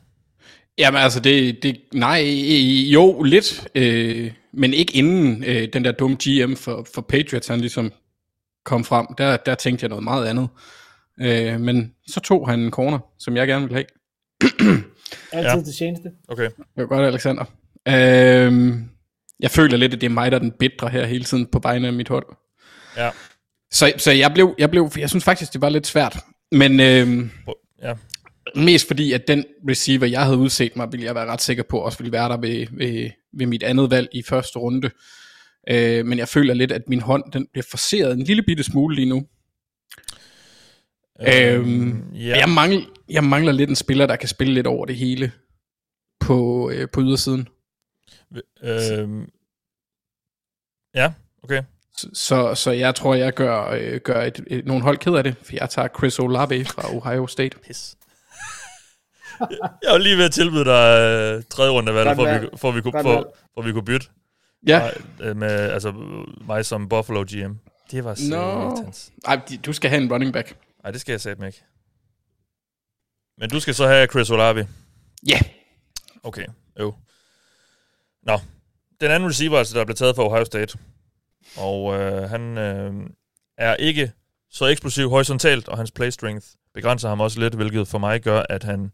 Jamen altså, det, det nej, jo, lidt, øh, men ikke inden øh, den der dumme GM for, for Patriots, han ligesom kom frem. Der, der tænkte jeg noget meget andet. Øh, men så tog han en corner, som jeg gerne vil have. Altid ja. det tjeneste. Okay. Det var godt, Alexander. Øh, jeg føler lidt, at det er mig, der er den bedre her hele tiden på vegne af mit hold. Ja. Så, så jeg blev, jeg blev, jeg synes faktisk, det var lidt svært. Men øh, ja. mest fordi, at den receiver, jeg havde udset mig, ville jeg være ret sikker på, også ville være der ved, ved, ved mit andet valg i første runde. Øh, men jeg føler lidt, at min hånd, den bliver forseret en lille bitte smule lige nu. Øhm, ja. jeg, mangler, jeg mangler lidt en spiller, der kan spille lidt over det hele på, øh, på ydersiden. Øhm, ja, okay. Så, så, så jeg tror, jeg gør, øh, gør et, et, nogle hold ked af det, for jeg tager Chris Olave fra Ohio State. Pis. jeg var lige ved at tilbyde dig øh, tredje runde valg, for, vi, for, vi kunne, for, for vi kunne bytte. Ja. Mig, øh, med, altså mig som Buffalo GM. Det var satans. No. Ej, du skal have en running back. Nej, det skal jeg satme ikke. Men du skal så have Chris Olave. Ja. Yeah. Okay, jo. Nå, den anden receiver, altså, der blev taget for Ohio State. Og øh, han øh, er ikke så eksplosiv horisontalt, og hans play strength begrænser ham også lidt, hvilket for mig gør, at han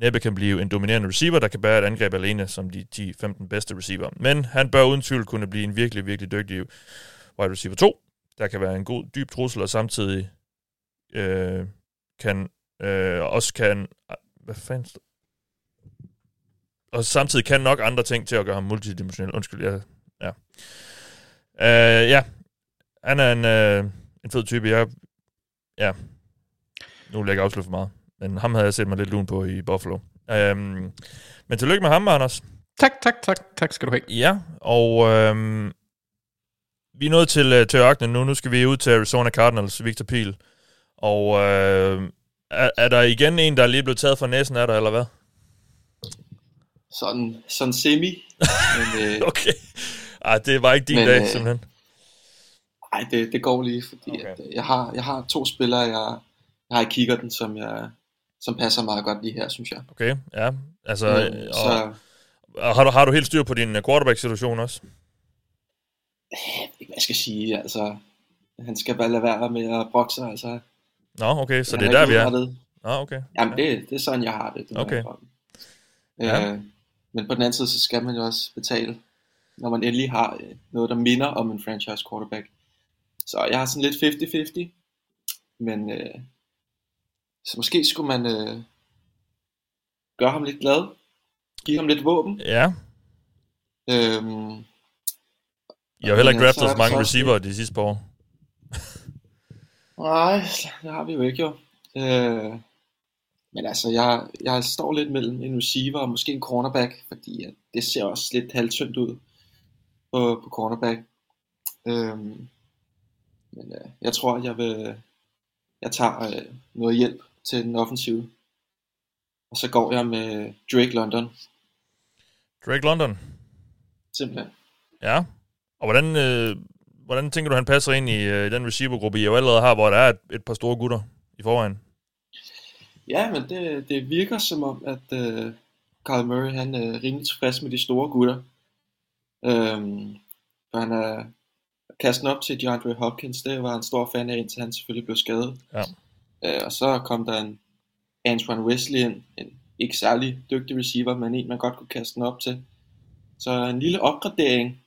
næppe kan blive en dominerende receiver, der kan bære et angreb alene som de 10-15 bedste receiver. Men han bør uden tvivl kunne blive en virkelig, virkelig dygtig wide receiver 2, der kan være en god, dyb trussel, og samtidig øh, kan øh, også kan... Hvad fanden og samtidig kan nok andre ting til at gøre ham multidimensionel. Undskyld, jeg, ja. Øh, ja, han er en, øh, en fed type. Jeg, ja, nu vil jeg ikke afsløre for meget, men ham havde jeg set mig lidt lun på i Buffalo. Øhm, men tillykke med ham, Anders. Tak, tak, tak. Tak skal du have. Ja, og øhm, vi er nået til, øh, til ørkenen nu. Nu skal vi ud til Arizona Cardinals, Victor Pil. Og øh, er, er der igen en, der er lige blevet taget fra næsen af dig, eller hvad? Sådan, sådan semi. men, øh, okay. Ej, det var ikke din men, dag, øh, simpelthen. Nej, det, det går lige, fordi okay. at, øh, jeg, har, jeg har to spillere, jeg, jeg har i kikkerten, som, jeg, som passer meget godt lige her, synes jeg. Okay, ja. Altså, Øh, og, så- og har, du, har du helt styr på din øh, quarterback-situation også? Jeg ved ikke, hvad jeg skal sige, altså, han skal bare lade være med at brokke sig, altså. Nå, okay, så det er der, vi er. udrettet. Nå, okay. Jamen, det, det er sådan, jeg har det. det Okay. Ja. Øh, men på den anden side, så skal man jo også betale, når man endelig har øh, noget, der minder om en franchise quarterback. Så jeg har sådan lidt 50-50, men øh, så måske skulle man øh, gøre ham lidt glad, give ham lidt våben. Ja. Øhm, I har heller ikke draftet så mange receiver de sidste par år. Nej, det har vi jo ikke jo. Øh, men altså, jeg, jeg står lidt mellem en receiver og måske en cornerback, fordi at det ser også lidt halvtyndt ud på, på cornerback. Øh, men øh, jeg tror, jeg vil, jeg tager øh, noget hjælp til den offensive. Og så går jeg med Drake London, Drake London. simpelthen. Ja. Og hvordan, øh, hvordan tænker du, han passer ind i øh, den receivergruppe, I jo allerede har, hvor der er et, et par store gutter i forvejen? Ja, men det, det virker som om, at øh, Carl Murray han er rimelig tilfreds med de store gutter. Øhm, for han er kastet op til DeAndre Hopkins, det var han stor fan af, indtil han selvfølgelig blev skadet. Ja. Øh, og så kom der en Antoine Wesley ind, en ikke særlig dygtig receiver, men en man godt kunne kaste den op til. Så en lille opgradering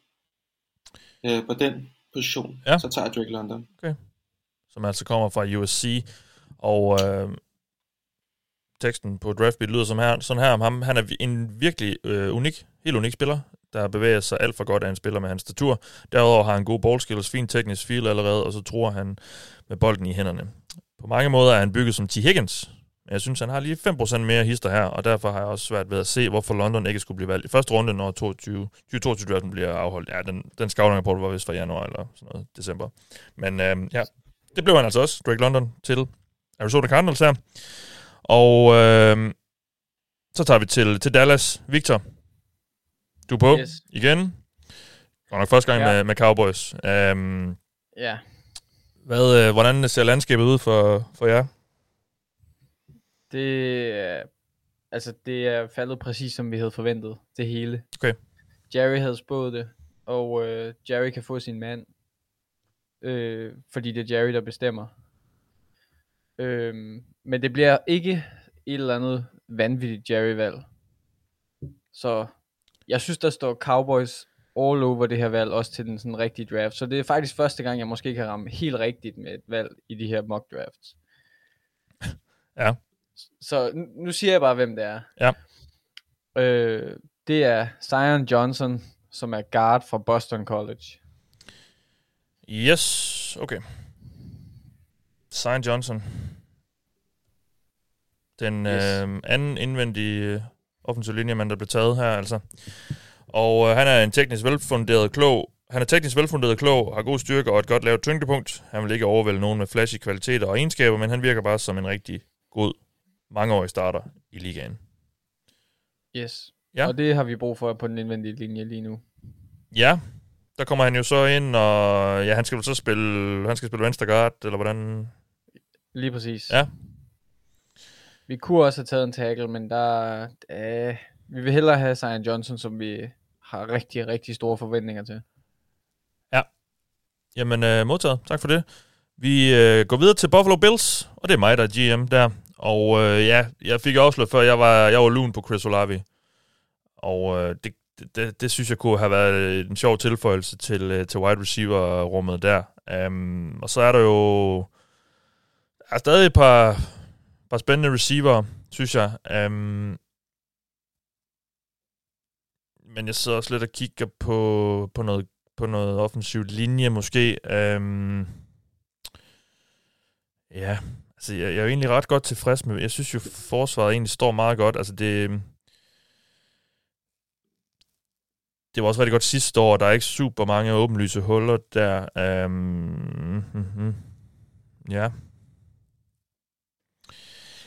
øh, på den position, Ja. så tager Drake London. Okay. Som altså kommer fra USC. Og øh, teksten på Draftbeat lyder som her, sådan her om ham. Han er en virkelig øh, unik, helt unik spiller, der bevæger sig alt for godt af en spiller med hans statur. Derudover har han gode ballskills, fin teknisk feel allerede, og så tror han med bolden i hænderne. På mange måder er han bygget som T. Higgins, men jeg synes, han har lige 5% mere hister her, og derfor har jeg også svært ved at se, hvorfor London ikke skulle blive valgt i første runde, når 22, 2022 bliver afholdt. Ja, den, den scouting-rapport var vist fra januar eller sådan noget, december. Men øh, ja, det blev han altså også, Drake London, til Arizona Cardinals her. Og øh, så tager vi til, til Dallas. Victor, du er på Yes. igen. Godt nok første gang Ja. med, med Cowboys. Um, Ja. Hvad, øh, hvordan ser landskabet ud for, for jer? Det er, altså, det er faldet præcis som vi havde forventet, det hele. Okay. Jerry havde spået det, og øh, Jerry kan få sin mand, øh, fordi det er Jerry, der bestemmer. Øhm, men det bliver ikke et eller andet vanvittigt Jerry-valg. Så jeg synes, der står Cowboys all over det her valg, også til den sådan rigtige draft. Så det er faktisk første gang, jeg måske kan ramme helt rigtigt med et valg i de her mock drafts. Ja. Så nu- siger jeg bare, hvem det er. Ja. Øh, det er Zion Johnson, som er guard fra Boston College. Yes, okay. Zion Johnson. Den Yes. øh, anden indvendige øh, offensiv linjemand, der blev taget her, altså. Og øh, han er en teknisk velfunderet klog. Han er teknisk velfunderet klog, har god styrke og et godt lavt tyngdepunkt. Han vil ikke overvælde nogen med flashy kvaliteter og egenskaber, men han virker bare som en rigtig god mangeårig starter i ligaen. Yes. Ja. Og det har vi brug for på den indvendige linje lige nu. Ja, der kommer han jo så ind, og ja, han skal vel så spille, han skal spille venstre guard, eller hvordan? Lige præcis. Ja. Vi kunne også have taget en tackle, men der, øh, vi vil hellere have Zion Johnson, som vi har rigtig, rigtig store forventninger til. Ja. Jamen, øh, modtaget. Tak for det. Vi øh, går videre til Buffalo Bills, og det er mig, der er GM der. Og øh, ja, jeg fik afsløret før, jeg var, jeg var lun på Chris Olave. Og øh, det, det, det synes jeg kunne have været en sjov tilføjelse til, øh, til wide receiver-rummet der. Um, og så er der jo er stadig et par, par spændende receiver, synes jeg. Um, men jeg sidder også lidt og kigger på, på noget på noget offensiv linje måske. Øhm, ja, altså jeg, jeg er jo egentlig ret godt tilfreds med, jeg synes jo forsvaret egentlig står meget godt. Altså det, det var også rigtig godt sidste år, der er ikke super mange åbenlyse huller der. Øhm, mm, mm, Ja.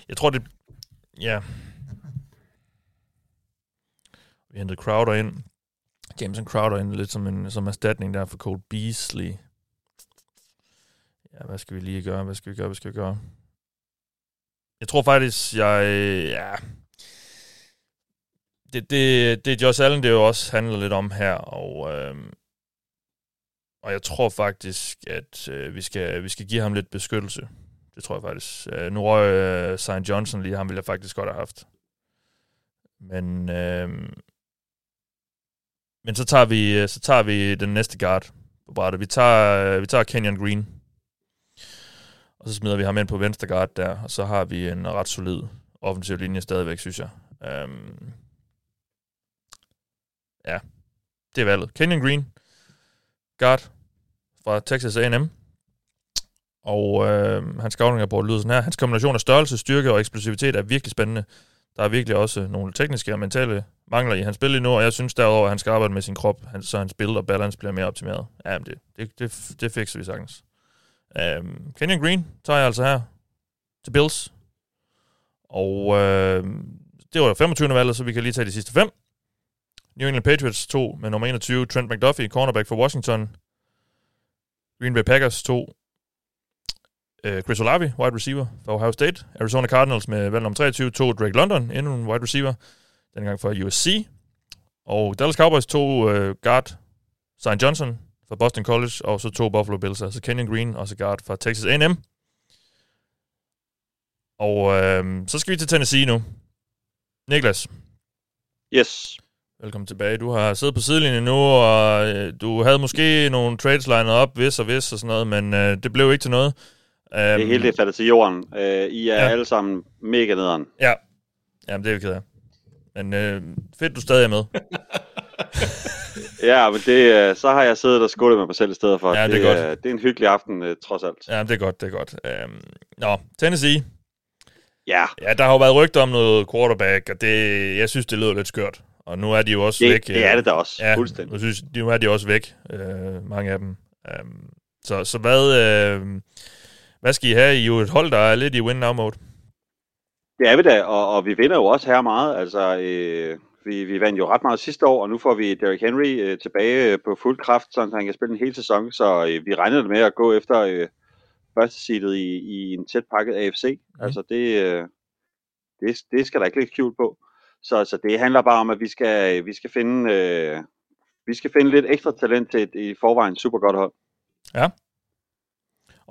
Jeg tror det, ja. Vi hentede Crowder ind. Jameson Crowder ind lidt som en som erstatning der for Cole Beasley. Ja, hvad skal vi lige gøre? Hvad skal vi gøre? Hvad skal vi gøre? Jeg tror faktisk, jeg... Ja, det, det, det Josh Allen, det jo også handler lidt om her, og, øh, og jeg tror faktisk, at øh, vi, skal, vi skal give ham lidt beskyttelse. Det tror jeg faktisk. Øh, nu røg øh, St. Johnson lige, ham ville jeg faktisk godt have haft. Men, øh, men så tager vi øh, så tager vi den næste guard på brættet. Vi tager, øh, vi tager Kenyon Green. Og så smider vi ham ind på venstre guard der, og så har vi en ret solid offensiv linje stadigvæk, synes jeg. Um, ja, det er valget. Kenyon Green, guard fra Texas A&M. Og øh, hans scouting rapport lyder sådan her. Hans kombination af størrelse, styrke og eksplosivitet er virkelig spændende. Der er virkelig også nogle tekniske og mentale mangler i hans spil lige nu, og jeg synes derover, at han skal arbejde med sin krop, så hans spil og balance bliver mere optimeret. Ja, det, det, det, det fikser vi sagtens. Øhm, Kenyon Green tager jeg altså her til Bills. Og øh, det var 25. valget, så vi kan lige tage de sidste fem. New England Patriots 2 med nummer 21, Trent McDuffie, cornerback for Washington. Green Bay Packers 2, øh, Chris Olave, wide receiver for Ohio State. Arizona Cardinals med valg nummer 23, to Drake London, endnu en wide receiver, denne gang for USC. Og Dallas Cowboys to øh, guard, St. Johnson fra Boston College, og så to Buffalo Bills, altså Kenyon Green, også guard fra Texas A&M. Og øh, så skal vi til Tennessee nu. Niklas. Yes. Velkommen tilbage. Du har siddet på sidelinjen nu, og øh, du havde måske nogle trades lined op, hvis og hvis og sådan noget, men øh, det blev ikke til noget. Det hele det faldet til jorden. Uh, I er ja. alle sammen mega nederen. Ja, Jamen, det er vi ked af. Men øh, fedt, du stadig er med. ja, men det, så har jeg siddet og skålet med mig selv i stedet for. Ja, det er det, godt. det er en hyggelig aften, uh, trods alt. Ja, det er godt, det er godt. Um, nå, Tennessee. Ja. Ja, der har jo været rygter om noget quarterback, og det, jeg synes, det lyder lidt skørt. Og nu er de jo også det, væk. Det er det da også, ja, fuldstændig. Nu, synes, nu er de også væk, øh, mange af dem. Um, så, så hvad, øh, hvad skal I have? I er jo et hold, der er lidt i win-now-mode. Det er vi da, og, og vi vinder jo også her meget. Altså, øh, vi, vi vandt jo ret meget sidste år, og nu får vi Derrick Henry øh, tilbage på fuld kraft, så han kan spille en hel sæson. Så øh, vi regnede med at gå efter øh, første seedet i, i en tæt pakket AFC. Mm. Altså, det, øh, det, det skal der ikke ligge skjult på. Så, så det handler bare om, at vi skal, vi skal finde... Øh, vi skal finde lidt ekstra talent til et i forvejen super godt hold. Ja.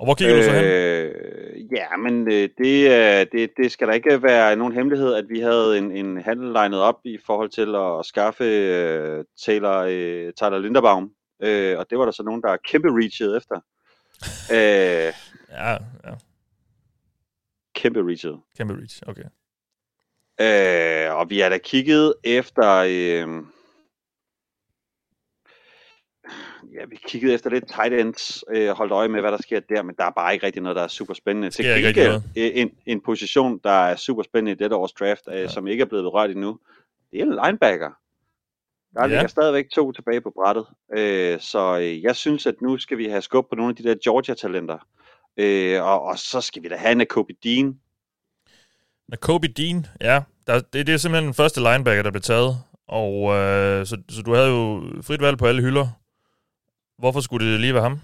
Og hvor kigger øh, du så hen? Øh, ja, men øh, det, øh, det, det skal da ikke være nogen hemmelighed, at vi havde en, en handel legnet op i forhold til at skaffe øh, Taylor, øh, Tyler Linderbaum. Øh, og det var der så nogen, der kæmpe reachet efter. øh, ja, ja. Kæmpe reachet. Kæmpe reach, okay. Øh, og vi har da kigget efter... Øh, ja, vi kiggede efter lidt tight ends, øh, holdt øje med, hvad der sker der, men der er bare ikke rigtig noget, der er super spændende. Til gengæld en, en position, der er super spændende i dette års draft, øh, ja. som ikke er blevet berørt endnu, det er linebacker. Der ja. ligger stadigvæk to tilbage på brættet. Øh, så øh, jeg synes, at nu skal vi have skub på nogle af de der Georgia-talenter. Øh, og, og så skal vi da have Nakobe Dean. Nakobe Dean, ja. Der, det, det er simpelthen den første linebacker, der blev taget. Og øh, så, så du havde jo frit valg på alle hylder. Hvorfor skulle det lige være ham?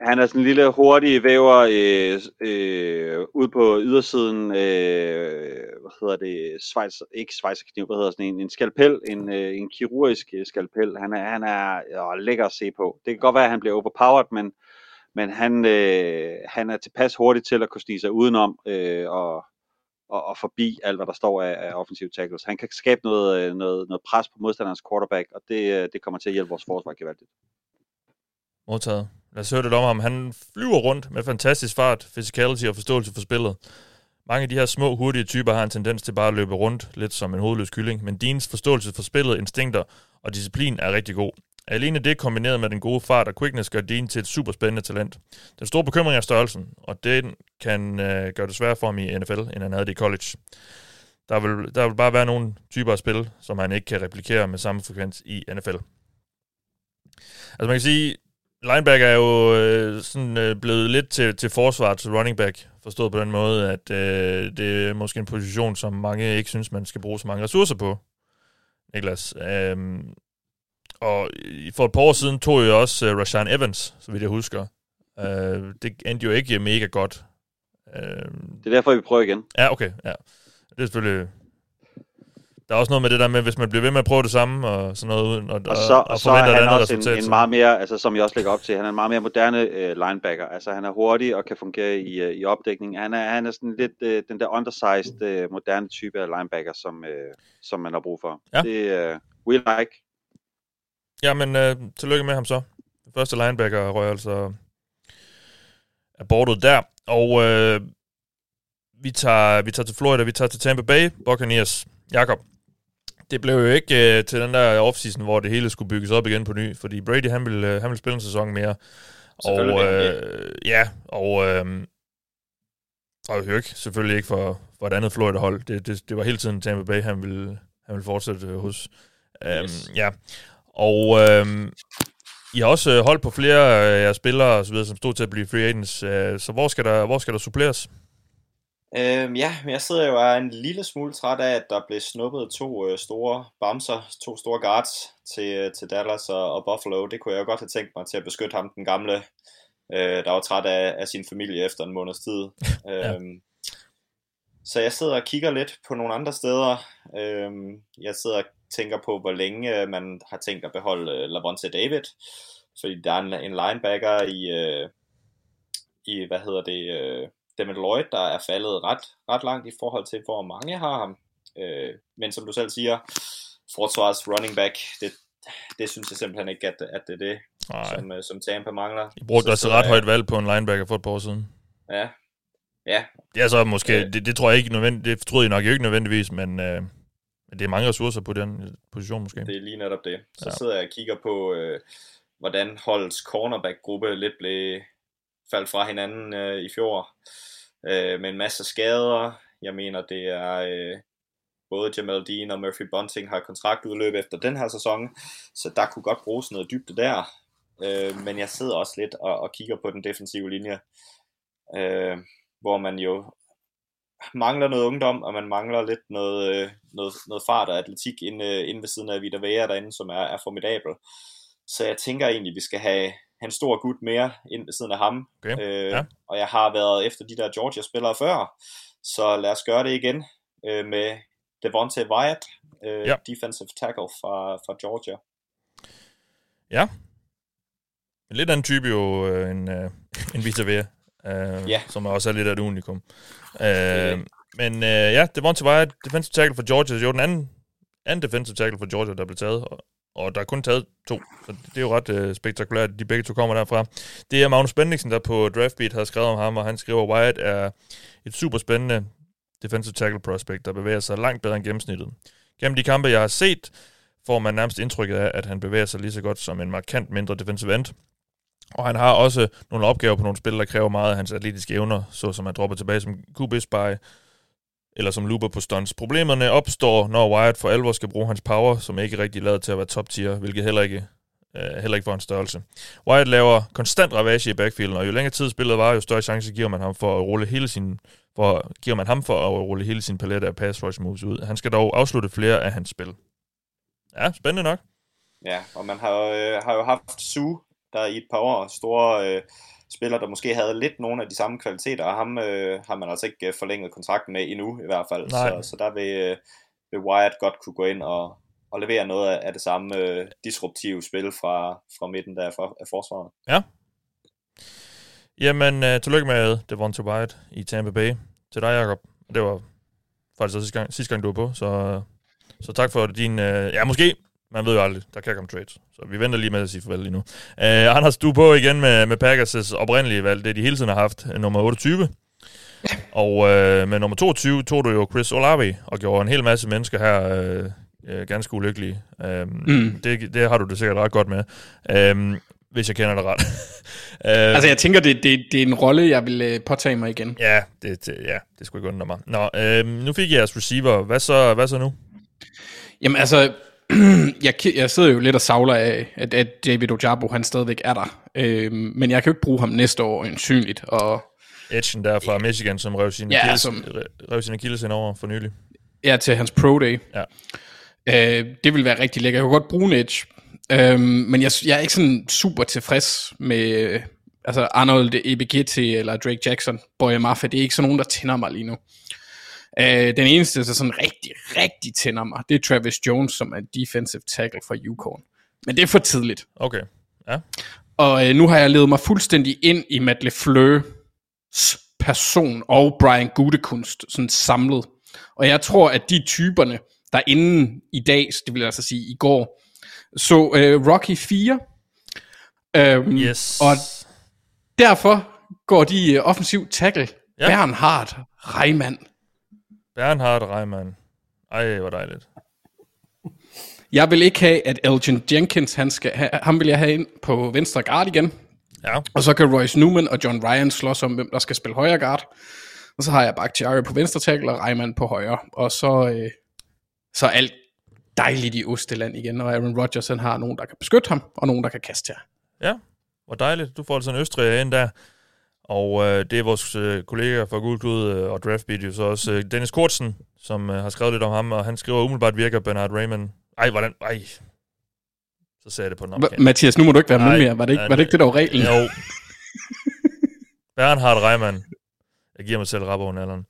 Han er sådan en lille hurtig væver øh, øh, ud på ydersiden, øh, hvad hedder det, Schweiz, ikke svejserkniv, hvad hedder sådan en, en skalpel, en, øh, en kirurgisk øh, skalpel. Han er, han er øh, lækker at se på. Det kan godt være, at han bliver overpowered, men, men han, øh, han er tilpas hurtig til at kunne stige sig udenom øh, og, og, og forbi alt, hvad der står af, af offensive tackles. Han kan skabe noget, øh, noget, noget pres på modstanderens quarterback, og det, øh, det kommer til at hjælpe vores forsvar gevaldigt. Modtaget. Lad os høre lidt om ham. Han flyver rundt med fantastisk fart, physicality og forståelse for spillet. Mange af de her små, hurtige typer har en tendens til bare at løbe rundt, lidt som en hovedløs kylling, men Deans forståelse for spillet, instinkter og disciplin er rigtig god. Alene det kombineret med den gode fart og quickness gør Dean til et super spændende talent. Den store bekymring er størrelsen, og den kan øh, gøre det sværere for ham i NFL, end han havde det i college. Der vil, der vil bare være nogle typer af spil, som han ikke kan replikere med samme frekvens i NFL. Altså man kan sige, linebacker er jo øh, sådan øh, blevet lidt til, til forsvar til running back, forstået på den måde, at øh, det er måske en position, som mange ikke synes, man skal bruge så mange ressourcer på. Niklas. Øhm, og for et par år siden tog jeg også uh, Rashan Evans, så vidt jeg husker. Øh, det endte jo ikke mega godt. Øh, det er derfor, vi prøver igen. Ja, okay. Ja. Det er selvfølgelig der er også noget med det der med, hvis man bliver ved med at prøve det samme, og sådan noget, uden, og, og, så, og, og så er han også en, en meget mere, altså som jeg også lægger op til, han er en meget mere moderne uh, linebacker. Altså han er hurtig og kan fungere i, uh, i opdækning. Han er, han er sådan lidt uh, den der undersized, uh, moderne type af linebacker, som, uh, som man har brug for. Ja. Det uh, we like. Ja, men uh, tillykke med ham så. Den første linebacker røg altså abortet der. Og uh, vi, tager, vi tager til Florida, vi tager til Tampa Bay Buccaneers. Jakob, det blev jo ikke øh, til den der offseason, hvor det hele skulle bygges op igen på ny, fordi Brady, han ville, øh, han ville spille en sæson mere. Og øh, ja, og øh, og Høg, selvfølgelig ikke for, for et andet Florida-hold. Det, det, det var hele tiden Tampa Bay, han ville, han ville fortsætte øh, hos. Øhm, yes. Ja, og øh, I har også holdt på flere af jeres spillere, så videre, som stod til at blive free agents. Øh, så hvor skal der, hvor skal der suppleres? Øhm, ja, men jeg sidder jo og er en lille smule træt af, at der blev snuppet to øh, store bamser, to store guards til, øh, til Dallas og, og Buffalo. Det kunne jeg jo godt have tænkt mig til at beskytte ham, den gamle, øh, der var træt af, af sin familie efter en måneds tid. ja. øhm, så jeg sidder og kigger lidt på nogle andre steder. Øhm, jeg sidder og tænker på, hvor længe øh, man har tænkt at beholde øh, Lavonte David. Fordi der er en, en linebacker i, øh, i hvad hedder det... Øh, David Lloyd, der er faldet ret, ret langt i forhold til, hvor mange har ham. Øh, men som du selv siger, forsvars running back, det, det synes jeg simpelthen ikke, at, at det er det, som, øh, som Tampa mangler. I brugte også ret højt valg på en linebacker for et par år siden. Ja. Ja. Det er så måske, øh, det, det tror jeg ikke nødvendigt, det troede jeg nok ikke nødvendigvis, men øh, det er mange ressourcer på den position måske. Det er lige netop det. Så ja. sidder jeg og kigger på, øh, hvordan holdets cornerback-gruppe lidt blev faldt fra hinanden øh, i fjor øh, med en masse skader. Jeg mener, det er øh, både Jamal Dean og Murphy Bunting har kontraktudløb efter den her sæson, så der kunne godt bruges noget dybde der. Øh, men jeg sidder også lidt og, og kigger på den defensive linje, øh, hvor man jo mangler noget ungdom, og man mangler lidt noget, øh, noget, noget fart og atletik inde, øh, inde ved siden af Vita Vea derinde, som er, er formidabel. Så jeg tænker egentlig, at vi skal have, en stor gut mere ind ved siden af ham. Okay. Øh, ja. Og jeg har været efter de der Georgia-spillere før, så lad os gøre det igen øh, med Devontae Wyatt, øh, ja. defensive tackle fra, fra Georgia. Ja. En lidt anden type jo, øh, end, øh, end Vita Vea, øh, Ja. som også er lidt af et unikum. Øh, men øh, ja, Devontae Wyatt, defensive tackle for Georgia, det er jo den anden, anden defensive tackle for Georgia, der blev taget, og, og der er kun taget to, så det er jo ret øh, spektakulært, at de begge to kommer derfra. Det er Magnus Bendiksen, der på Draftbeat har skrevet om ham, og han skriver, at Wyatt er et super spændende defensive tackle prospect, der bevæger sig langt bedre end gennemsnittet. Gennem de kampe, jeg har set, får man nærmest indtrykket af, at han bevæger sig lige så godt som en markant mindre defensive end. Og han har også nogle opgaver på nogle spil, der kræver meget af hans atletiske evner, såsom at droppe tilbage som QB spy, eller som looper på stunts. Problemerne opstår, når Wyatt for alvor skal bruge hans power, som ikke rigtig lavet til at være top tier, hvilket heller ikke, øh, heller ikke for en størrelse. Wyatt laver konstant ravage i backfielden, og jo længere tid spillet var, jo større chance giver man ham for at rulle hele sin for, giver man ham for at rulle hele sin palette af pass rush moves ud. Han skal dog afslutte flere af hans spil. Ja, spændende nok. Ja, og man har, øh, har jo haft Sue, der i et par år store øh, spiller, der måske havde lidt nogle af de samme kvaliteter, og ham øh, har man altså ikke øh, forlænget kontrakten med endnu i hvert fald. Nej. Så, så der vil, øh, vil Wyatt godt kunne gå ind og, og levere noget af, af det samme øh, disruptive spil fra, fra midten der for, af forsvaret. Ja. Jamen, uh, tillykke med Devonta Wyatt i Tampa Bay. Til dig, Jacob. Det var faktisk også sidste gang, sidste gang du var på, så, så tak for din... Uh, ja, måske. Man ved jo aldrig. Der kan komme trades. Så vi venter lige med at sige farvel lige nu. Uh, Anders, du er på igen med, med Packers' oprindelige valg. Det de hele tiden har haft. uh, Nummer 28. Og uh, med nummer 22 tog du jo Chris Olave og gjorde en hel masse mennesker her uh, uh, ganske ulykkelige. Um, Mm. det, det har du det sikkert ret godt med. Um, hvis jeg kender dig ret. uh, Altså, jeg tænker, det, det, det er en rolle, jeg vil øh, påtage mig igen. Ja, det, det, ja, det skulle ikke undre mig. Nå, øh, nu fik jeg jeres receiver. Hvad så, hvad så nu? Jamen altså, jeg, jeg sidder jo lidt og savler af, at, at David Ojabo, han stadigvæk er der. Øhm, men jeg kan jo ikke bruge ham næste år, ensynligt. Og Edgen der fra Michigan, som rev sin Ja, Achilles, som- re- rev sin Achilles ind over for nylig. ja, til hans pro day. Ja. Øh, det vil være rigtig lækkert. Jeg kunne godt bruge en edge. Øhm, men jeg, jeg er ikke sådan super tilfreds med øh, altså Arnold Ebigiti eller Drake Jackson, Boy Mafia. Det er ikke sådan nogen, der tænder mig lige nu. Øh, den eneste, der sådan rigtig, rigtig tænder mig, det er Travis Jones, som er defensive tackle for Yukon. Men det er for tidligt. Okay, ja. Og øh, nu har jeg levet mig fuldstændig ind i Matt LeFleurs person og Brian Gutekunst sådan samlet. Og jeg tror, at de typerne, der inden i dag, det vil jeg altså sige i går, så øh, Rocky 4. Øhm, yes. Og derfor går de øh, offensiv tackle. Ja. Bernhard Reimann. Bernhard Reimann. Ej, hvor dejligt. Jeg vil ikke have, at Elgin Jenkins, han skal, ha, ham vil jeg have ind på venstre guard igen. Ja. Og så kan Royce Newman og John Ryan slås om, hvem der skal spille højre guard. Og så har jeg Bakhtiari på venstre tackle og Reimann på højre. Og så, øh, så alt dejligt i Osteland igen, og Aaron Rodgers han har nogen, der kan beskytte ham, og nogen, der kan kaste her. Ja, hvor dejligt. Du får altså en Østrig ind der. Og øh, det er vores øh, kollega fra Guldklud øh, og Draftbeat jo så også øh, Dennis Kortsen, som øh, har skrevet lidt om ham, og han skriver umiddelbart virker Bernard Raymond. Ej, hvordan? Ej. Så sagde jeg det på den amerikanske. Mathias, nu må du ikke være med mere. Var det ikke, var det, ikke det, der var reglen? Jo. Bernhard Reimann. Jeg giver mig selv rap over alderen.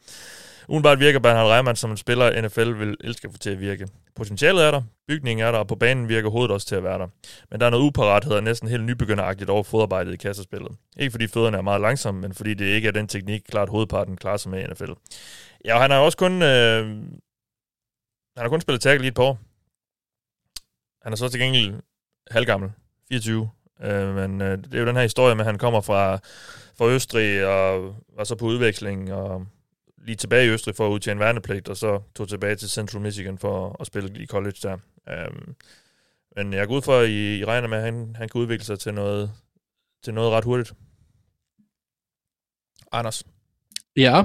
Udenbart virker Bernhard Reimann som en spiller, NFL vil elske at få til at virke. Potentialet er der, bygningen er der, og på banen virker hovedet også til at være der. Men der er noget uparathed og næsten helt nybegynderagtigt over fodarbejdet i kassespillet. Ikke fordi fødderne er meget langsomme, men fordi det ikke er den teknik, klart hovedparten klarer sig med i NFL. Ja, og han har også kun... Øh, han har kun spillet tackle i et par år. Han er så til gengæld halvgammel. 24. Øh, men øh, det er jo den her historie med, at han kommer fra, fra Østrig og var så på udveksling og lige tilbage i Østrig for at udtjene værnepligt, og så tog tilbage til Central Michigan for at spille i college der. Um, men jeg går ud for, at I, I regner med, at han, han kan udvikle sig til noget, til noget ret hurtigt. Anders. Ja.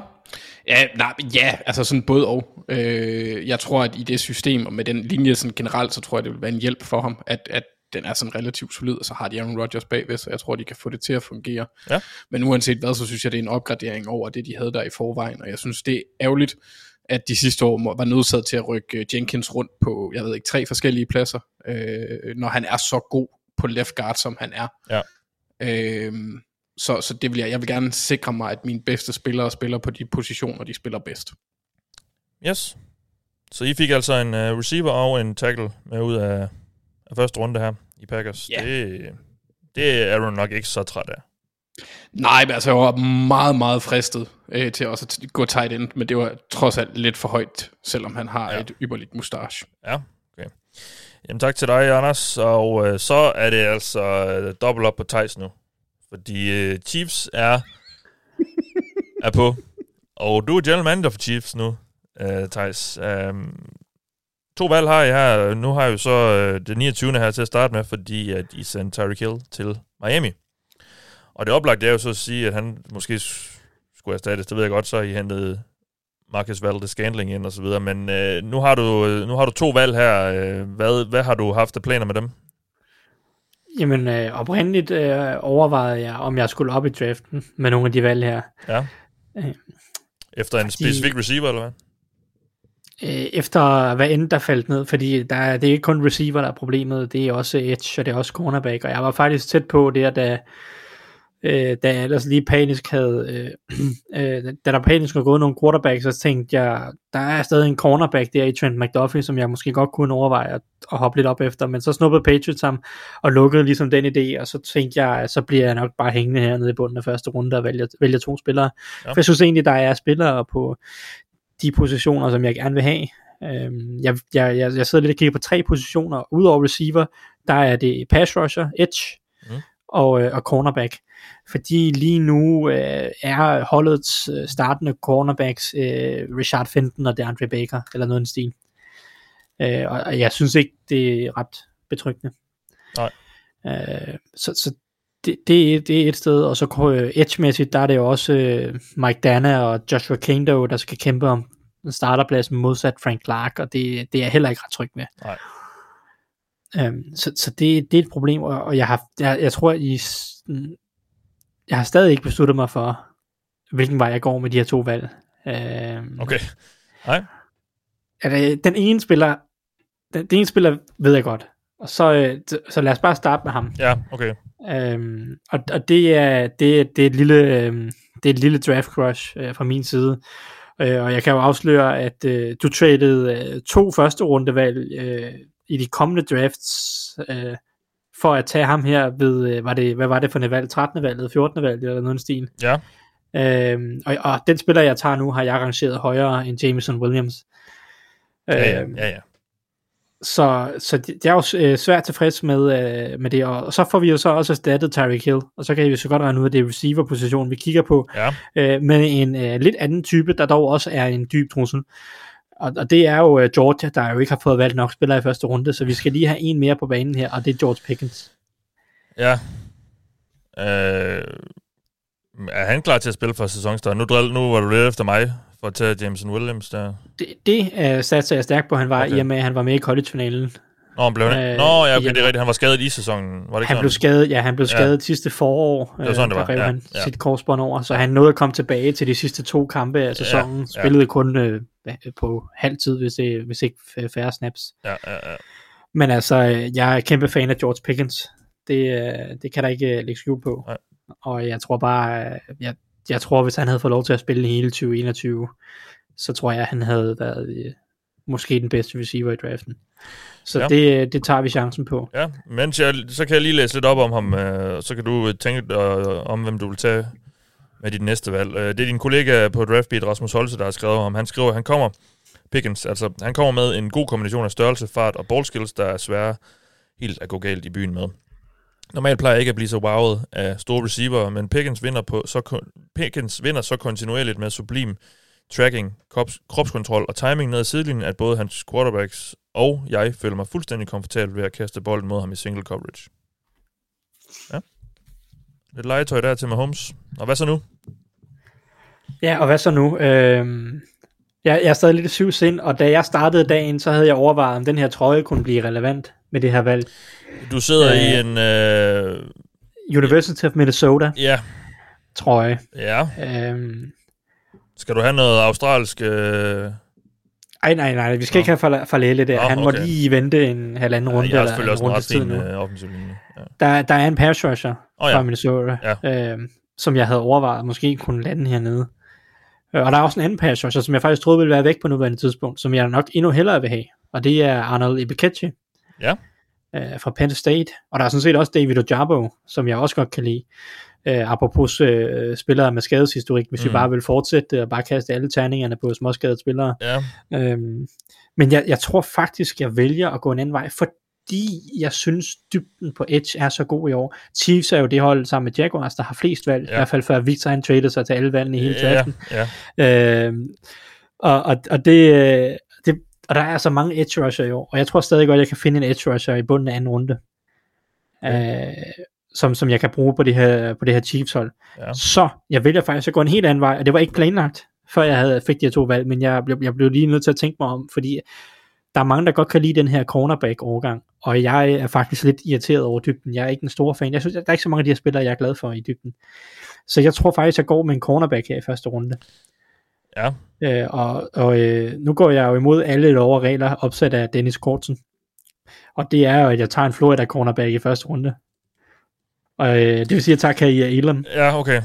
Ja, nej, ja, altså sådan både og. Øh, jeg tror, at i det system og med den linje sådan generelt, så tror jeg, det vil være en hjælp for ham, at, at den er sådan relativt solid, og så har de Aaron Rodgers bagved, så jeg tror, de kan få det til at fungere. Ja. Men uanset hvad, så synes jeg, det er en opgradering over det, de havde der i forvejen, og jeg synes, det er ærgerligt, at de sidste år var nødsaget til at rykke øh, Jenkins rundt på, jeg ved ikke, tre forskellige pladser, øh, når han er så god på left guard, som han er. Ja. Øh, så, så det vil jeg, jeg vil gerne sikre mig, at mine bedste spillere spiller på de positioner, de spiller bedst. Yes. Så I fik altså en uh, receiver og en tackle med ud af, af første runde her i Packers. Ja. Det, det er Aaron nok ikke så træt af. Nej, men altså jeg var meget, meget fristet øh, til også at gå tight end, men det var trods alt lidt for højt, selvom han har ja. et ypperligt mustache. Ja, okay. Jamen tak til dig, Anders. Og øh, så er det altså øh, dobbelt op på Thijs nu. Fordi øh, Chiefs er, er på. Og du er general manager for Chiefs nu, øh, Thijs. Um, to valg har jeg her. Nu har jeg jo så øh, det 29. her til at starte med, fordi at I sendte Tyreek Hill til Miami. Og det oplagte er jo så at sige, at han måske skulle erstattes, det ved jeg godt, så I hentede Marcus Valdes Scandling ind og så videre, men øh, nu, har du, øh, nu har du to valg her. Øh, hvad, hvad har du haft af planer med dem? Jamen, øh, oprindeligt øh, overvejede jeg, om jeg skulle op i draften med nogle af de valg her. Ja. Øh, Efter en fordi, specifik receiver, eller hvad? Øh, efter hvad end der faldt ned, fordi der, er, det er ikke kun receiver, der er problemet, det er også edge, og det er også cornerback, og jeg var faktisk tæt på det, da øh, da jeg ellers lige panisk havde, øh, øh, da der panisk var gået nogle quarterbacks, så tænkte jeg, der er stadig en cornerback der i Trent McDuffie, som jeg måske godt kunne overveje at, at hoppe lidt op efter, men så snuppede Patriots ham og lukkede ligesom den idé, og så tænkte jeg, så bliver jeg nok bare hængende hernede i bunden af første runde og vælger, vælger to spillere. Ja. For jeg synes egentlig, der er spillere på de positioner, som jeg gerne vil have. Øhm, jeg, jeg, jeg, jeg sidder lidt og kigger på tre positioner. Udover receiver, der er det pass rusher, edge mm. og, øh, og cornerback. Fordi lige nu øh, er holdets øh, startende cornerbacks øh, Richard Fenton og DeAndre Baker, eller noget i stil. Øh, og, og jeg synes ikke, det er ret betryggende. Nej. Øh, så, så det, det, er, det er et sted, og så øh, edge-mæssigt, der er det jo også øh, Mike Dana og Joshua Kendo, der skal kæmpe om starterpladsen modsat Frank Clark, og det, det er heller ikke ret tryg med. Nej. Øhm, så så det, det er et problem, og, og jeg, har, jeg, jeg tror, I, jeg har stadig ikke besluttet mig for, hvilken vej jeg går med de her to valg. Øhm, okay. Nej. Altså, den ene spiller, den, den ene spiller ved jeg godt, og så, øh, så lad os bare starte med ham. Ja, okay. Øhm, og, og det er, det, det er et lille, øh, det er et lille draft crush øh, fra min side. Øh, og jeg kan jo afsløre, at øh, du traded øh, to første rundevalg øh, i de kommende drafts øh, for at tage ham her ved, øh, var det, hvad var det for et valg? 13. valget, 14. valg eller noget stil. Ja. Øhm, og, og den spiller, jeg tager nu, har jeg rangeret højere end Jameson Williams. Ja, ja, ja. ja. Så, så det, er jo øh, svært tilfreds med, øh, med det, og, og så får vi jo så også erstattet Tyreek Hill, og så kan vi så godt regne ud, at det er receiver-position, vi kigger på, ja. øh, med en øh, lidt anden type, der dog også er en dyb trussel. Og, og det er jo Georgia, der jo ikke har fået valgt nok spillere i første runde, så vi skal lige have en mere på banen her, og det er George Pickens. Ja. Øh, er han klar til at spille for sæsonstart? Nu, drill, nu var du lidt efter mig for at tage Jameson Williams der. Det, det uh, satte jeg stærkt på, han var, okay. i og med, at han var med i college-finalen. Nå, han blev, uh, Nå, ja, okay, det er rigtigt. Han var skadet i sæsonen. Var det han blev skadet, ja, han blev skadet ja. sidste forår. Det var sådan, det var. Der ja, han ja. sit korsbånd over, så han nåede at komme tilbage til de sidste to kampe af sæsonen. Ja, ja. Spillede kun uh, på halv tid, hvis, det, hvis ikke færre snaps. Ja, ja, ja. Men altså, jeg er kæmpe fan af George Pickens. Det, det kan der ikke lægge skjul på. Nej. Og jeg tror bare, jeg, jeg tror, hvis han havde fået lov til at spille hele 2021, så tror jeg, han havde været måske den bedste receiver i draften. Så ja. det, det tager vi chancen på. Ja, men jeg, så kan jeg lige læse lidt op om ham, øh, så kan du tænke øh, om, hvem du vil tage med dit næste valg. Øh, det er din kollega på Draftbeat, Rasmus Holse, der har skrevet om. Han skriver, at han kommer, Pickens, altså han kommer med en god kombination af størrelse, fart og ballskills, der er svære helt at gå galt i byen med. Normalt plejer jeg ikke at blive så wowet af store receiver, men Pickens vinder, på, så, Pickens vinder så kontinuerligt med sublim tracking, krops, kropskontrol og timing ned ad sidelinjen, at både hans quarterbacks og jeg føler mig fuldstændig komfortabel ved at kaste bolden mod ham i single coverage. Ja. Lidt legetøj der til Mahomes. Og hvad så nu? Ja, og hvad så nu? Øhm, jeg, jeg er stadig lidt syv sind, og da jeg startede dagen, så havde jeg overvejet, om den her trøje kunne blive relevant med det her valg. Du sidder øh, i en... Øh, University of Minnesota. Ja. Trøje. Ja. Øhm, skal du have noget australsk... Øh... Ej, nej, nej, vi skal Nå. ikke have Falele der. Nå, Han må okay. lige vente en halvanden runde. Ja, jeg har selvfølgelig også en ret fin øh, offensiv linje. Ja. Der, der er en pass rusher oh, ja. fra Minnesota, ja. øh, som jeg havde overvejet måske kunne lande hernede. Øh, og der er også en anden pass rusher, som jeg faktisk troede ville være væk på nuværende tidspunkt, som jeg nok endnu hellere vil have. Og det er Arnold Ibikechi. Ja. Øh, fra Penn State. Og der er sådan set også David Ojabo, som jeg også godt kan lide. Øh, apropos øh, spillere med skadeshistorik, hvis mm. vi bare vil fortsætte og bare kaste alle terningerne på småskadede spillere. Ja. Øhm, men jeg, jeg tror faktisk, jeg vælger at gå en anden vej, fordi jeg synes, dybden på Edge er så god i år. Chiefs er jo det hold sammen med Jaguars, der har flest valg, ja. i Ja. hvert fald før Victor han traded sig til alle valgene i hele Ja, draften. ja. Øhm, og, og, og det, øh, det, og der er så mange edge rusher i år, og jeg tror stadig godt, jeg kan finde en edge rusher i bunden af anden runde, ja. øh, som, som jeg kan bruge på det her, på det her Chiefs hold. Ja. Så jeg vælger faktisk at gå en helt anden vej, og det var ikke planlagt, før jeg havde, fik de her to valg, men jeg, blev, jeg blev lige nødt til at tænke mig om, fordi der er mange, der godt kan lide den her cornerback-overgang, og jeg er faktisk lidt irriteret over dybden. Jeg er ikke en stor fan. Jeg synes, der er ikke så mange af de her spillere, jeg er glad for i dybden. Så jeg tror faktisk, jeg går med en cornerback her i første runde. Ja. Øh, og og øh, nu går jeg jo imod alle lov og regler opsat af Dennis Kortsen. Og det er jo, at jeg tager en Florida cornerback i første runde. Og øh, det vil sige, at jeg tager Kaia Elam. Ja, okay.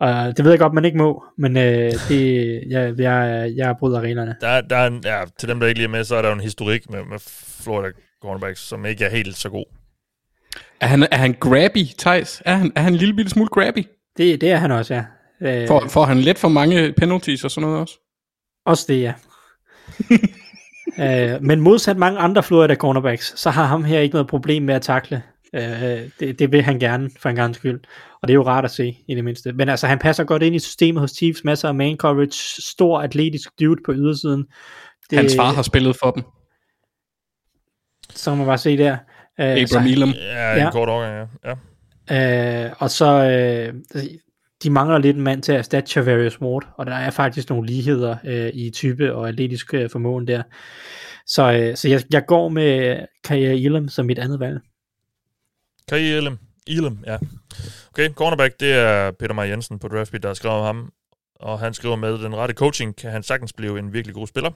Og det ved jeg godt, man ikke må, men øh, det, jeg, jeg, jeg bryder reglerne. Der, er- der er en, ja, til dem, der ikke lige er med, så er der jo en historik med, med Florida cornerbacks, som ikke er helt så god. Er han, er han grabby, Thijs? Er han, er han en lille bitte smule grabby? Det, det er han også, ja. Øh, Får, får han let for mange penalties og sådan noget også? Også det, ja. øh, men modsat mange andre Florida cornerbacks, så har ham her ikke noget problem med at takle. Øh, det, det vil han gerne, for en gang skyld. Og det er jo rart at se, i det mindste. Men altså, han passer godt ind i systemet hos Chiefs. Masser af man coverage. Stor atletisk dude på ydersiden. Det... Hans far har spillet for dem. Så kan man bare se der. Øh, Abram så- Ja, Elam. en Ja. kort overgang, ja. ja. Øh, og så, øh, de mangler lidt en mand til at erstatte Chavarius Ward, og der er faktisk nogle ligheder øh, i type og atletisk øh, formåen der. Så, øh, så jeg, jeg går med Kaja Elam som mit andet valg. Kai Elam. Elam, ja. Okay, cornerback, det er Peter Maj Jensen på DraftBeat, der har skrevet om ham. Og han skriver med, den rette coaching kan han sagtens blive en virkelig god spiller.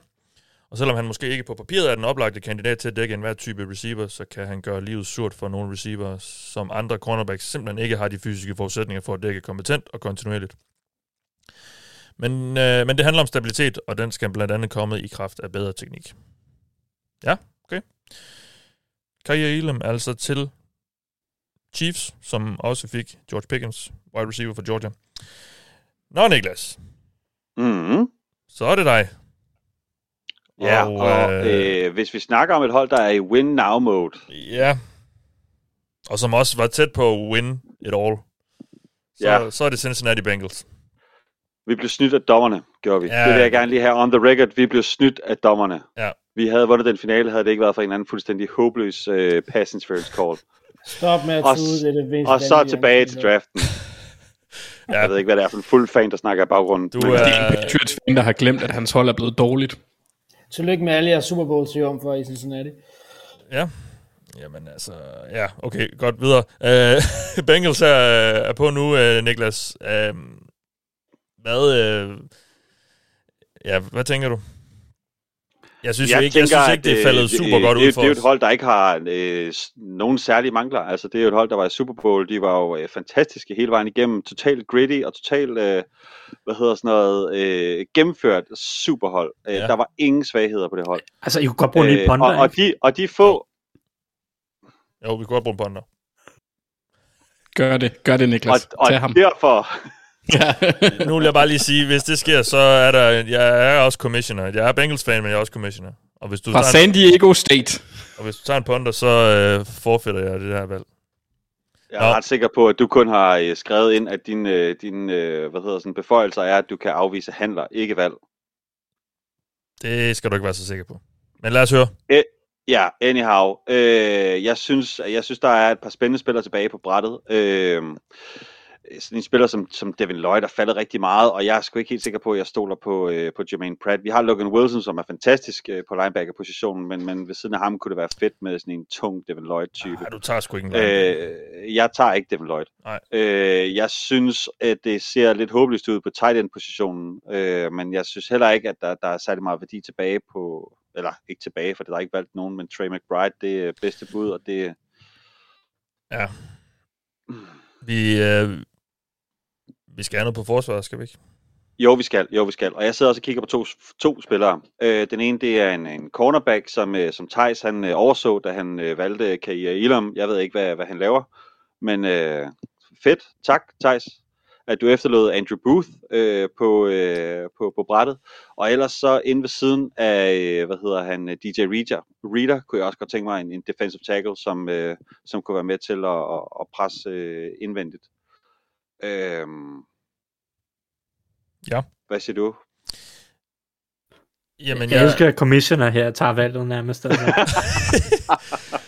Og selvom han måske ikke på papiret er den oplagte kandidat til at dække enhver type receiver, så kan han gøre livet surt for nogle receiver, som andre cornerbacks simpelthen ikke har de fysiske forudsætninger for at dække kompetent og kontinuerligt. Men, øh, men det handler om stabilitet, og den skal blandt andet komme i kraft af bedre teknik. Ja, okay. Kaja Elam altså til Chiefs, som også fik George Pickens, wide receiver for Georgia. Nå, Niklas, Mm-hmm. så er det dig. Ja, Og, og, øh, øh, hvis vi snakker om et hold, der er i win now mode, Ja. Og som også var tæt på at win it all. Så, Ja. så er det Cincinnati Bengals. vi blev snydt af dommerne, gjorde vi. Ja. Det vil jeg gerne lige have on the record. Vi blev snydt af dommerne. Ja. Vi havde vundet den finale, havde det ikke været for en eller anden fuldstændig håbløs øh, pass interference call. Stop med at Og, tude, det er det og så tilbage til draften. ja. Jeg ved ikke, hvad det er for en fuld fan, der snakker i baggrunden. Du men- Det er en Patriots-fan, der har glemt, at hans hold er blevet dårligt. Tillykke med alle jeres Super Bowl triumfer om for i Cincinnati. Ja. Jamen altså, ja, okay, godt videre. Uh, Bengals er, er på nu, uh, Niklas. Uh, hvad, uh, ja, hvad tænker du? Jeg synes, jeg ikke, jeg synes ikke, det er faldet super øh, godt det, ud for Det er jo et hold, der ikke har øh, nogen særlige mangler. Altså, det er jo et hold, der var i Super Bowl. De var jo øh, fantastiske hele vejen igennem. Totalt gritty og totalt, øh, hvad hedder sådan noget, øh, gennemført superhold. Øh, Ja. Der var ingen svagheder på det hold. Altså, I kunne godt bruge en lille ponder, og, og, de, og de få... Jo, vi kunne godt bruge en ponder. Gør det, gør det, Og, Niklas. og Tag ham. derfor... nu vil jeg bare lige sige, hvis det sker, så er der, jeg er også commissioner. Jeg er Bengals-fan, men jeg er også commissioner. Og hvis du Fra tager en- San Diego State. Og hvis du tager en ponder, så øh, forfælder jeg det her valg. Jeg er Nå. ret sikker på, at du kun har øh, skrevet ind, at dine øh, din, øh, hvad hedder sådan, beføjelser er, at du kan afvise handler, ikke valg. Det skal du ikke være så sikker på. Men lad os høre. Eh, Ja, anyhow. Øh, jeg, synes, jeg synes, der er et par spændende spillere tilbage på brættet. Øh, sådan en spiller som, som Devin Lloyd er faldet rigtig meget, og jeg er sgu ikke helt sikker på, at jeg stoler på, øh, på Jermaine Pratt. Vi har Logan Wilson, som er fantastisk øh, på linebacker-positionen, men, men ved siden af ham kunne det være fedt med sådan en tung Devin Lloyd-type. Nej, du tager sgu ikke en. Øh, jeg tager ikke Devin Lloyd. Nej. Øh, jeg synes, at det ser lidt håbløst ud på tight end-positionen, øh, men jeg synes heller ikke, at der, der er særlig meget værdi tilbage på, eller ikke tilbage, for det er ikke valgt nogen, men Trey McBride, det er bedste bud, og det Ja. Vi, øh, vi skal have noget på forsvaret, skal vi ikke? Jo, vi skal. Jo, vi skal. Og jeg sidder også og kigger på to, to spillere. Øh, den ene, det er en, en cornerback, som, øh, som Thijs han øh, overså, da han øh, valgte Kaia Ilum. Jeg ved ikke, hvad, hvad han laver, men øh, fedt. Tak, Thijs, at du efterlod Andrew Booth øh, på, øh, på, på brættet. Og ellers så inde ved siden af, øh, hvad hedder han, øh, DJ Reader, Reader kunne jeg også godt tænke mig en, en defensive tackle, som, øh, som kunne være med til at, at, at presse øh, indvendigt. Øh, Ja. hvad siger du? Jamen, Jeg elsker, at commissioner her tager valget nærmest. Altså.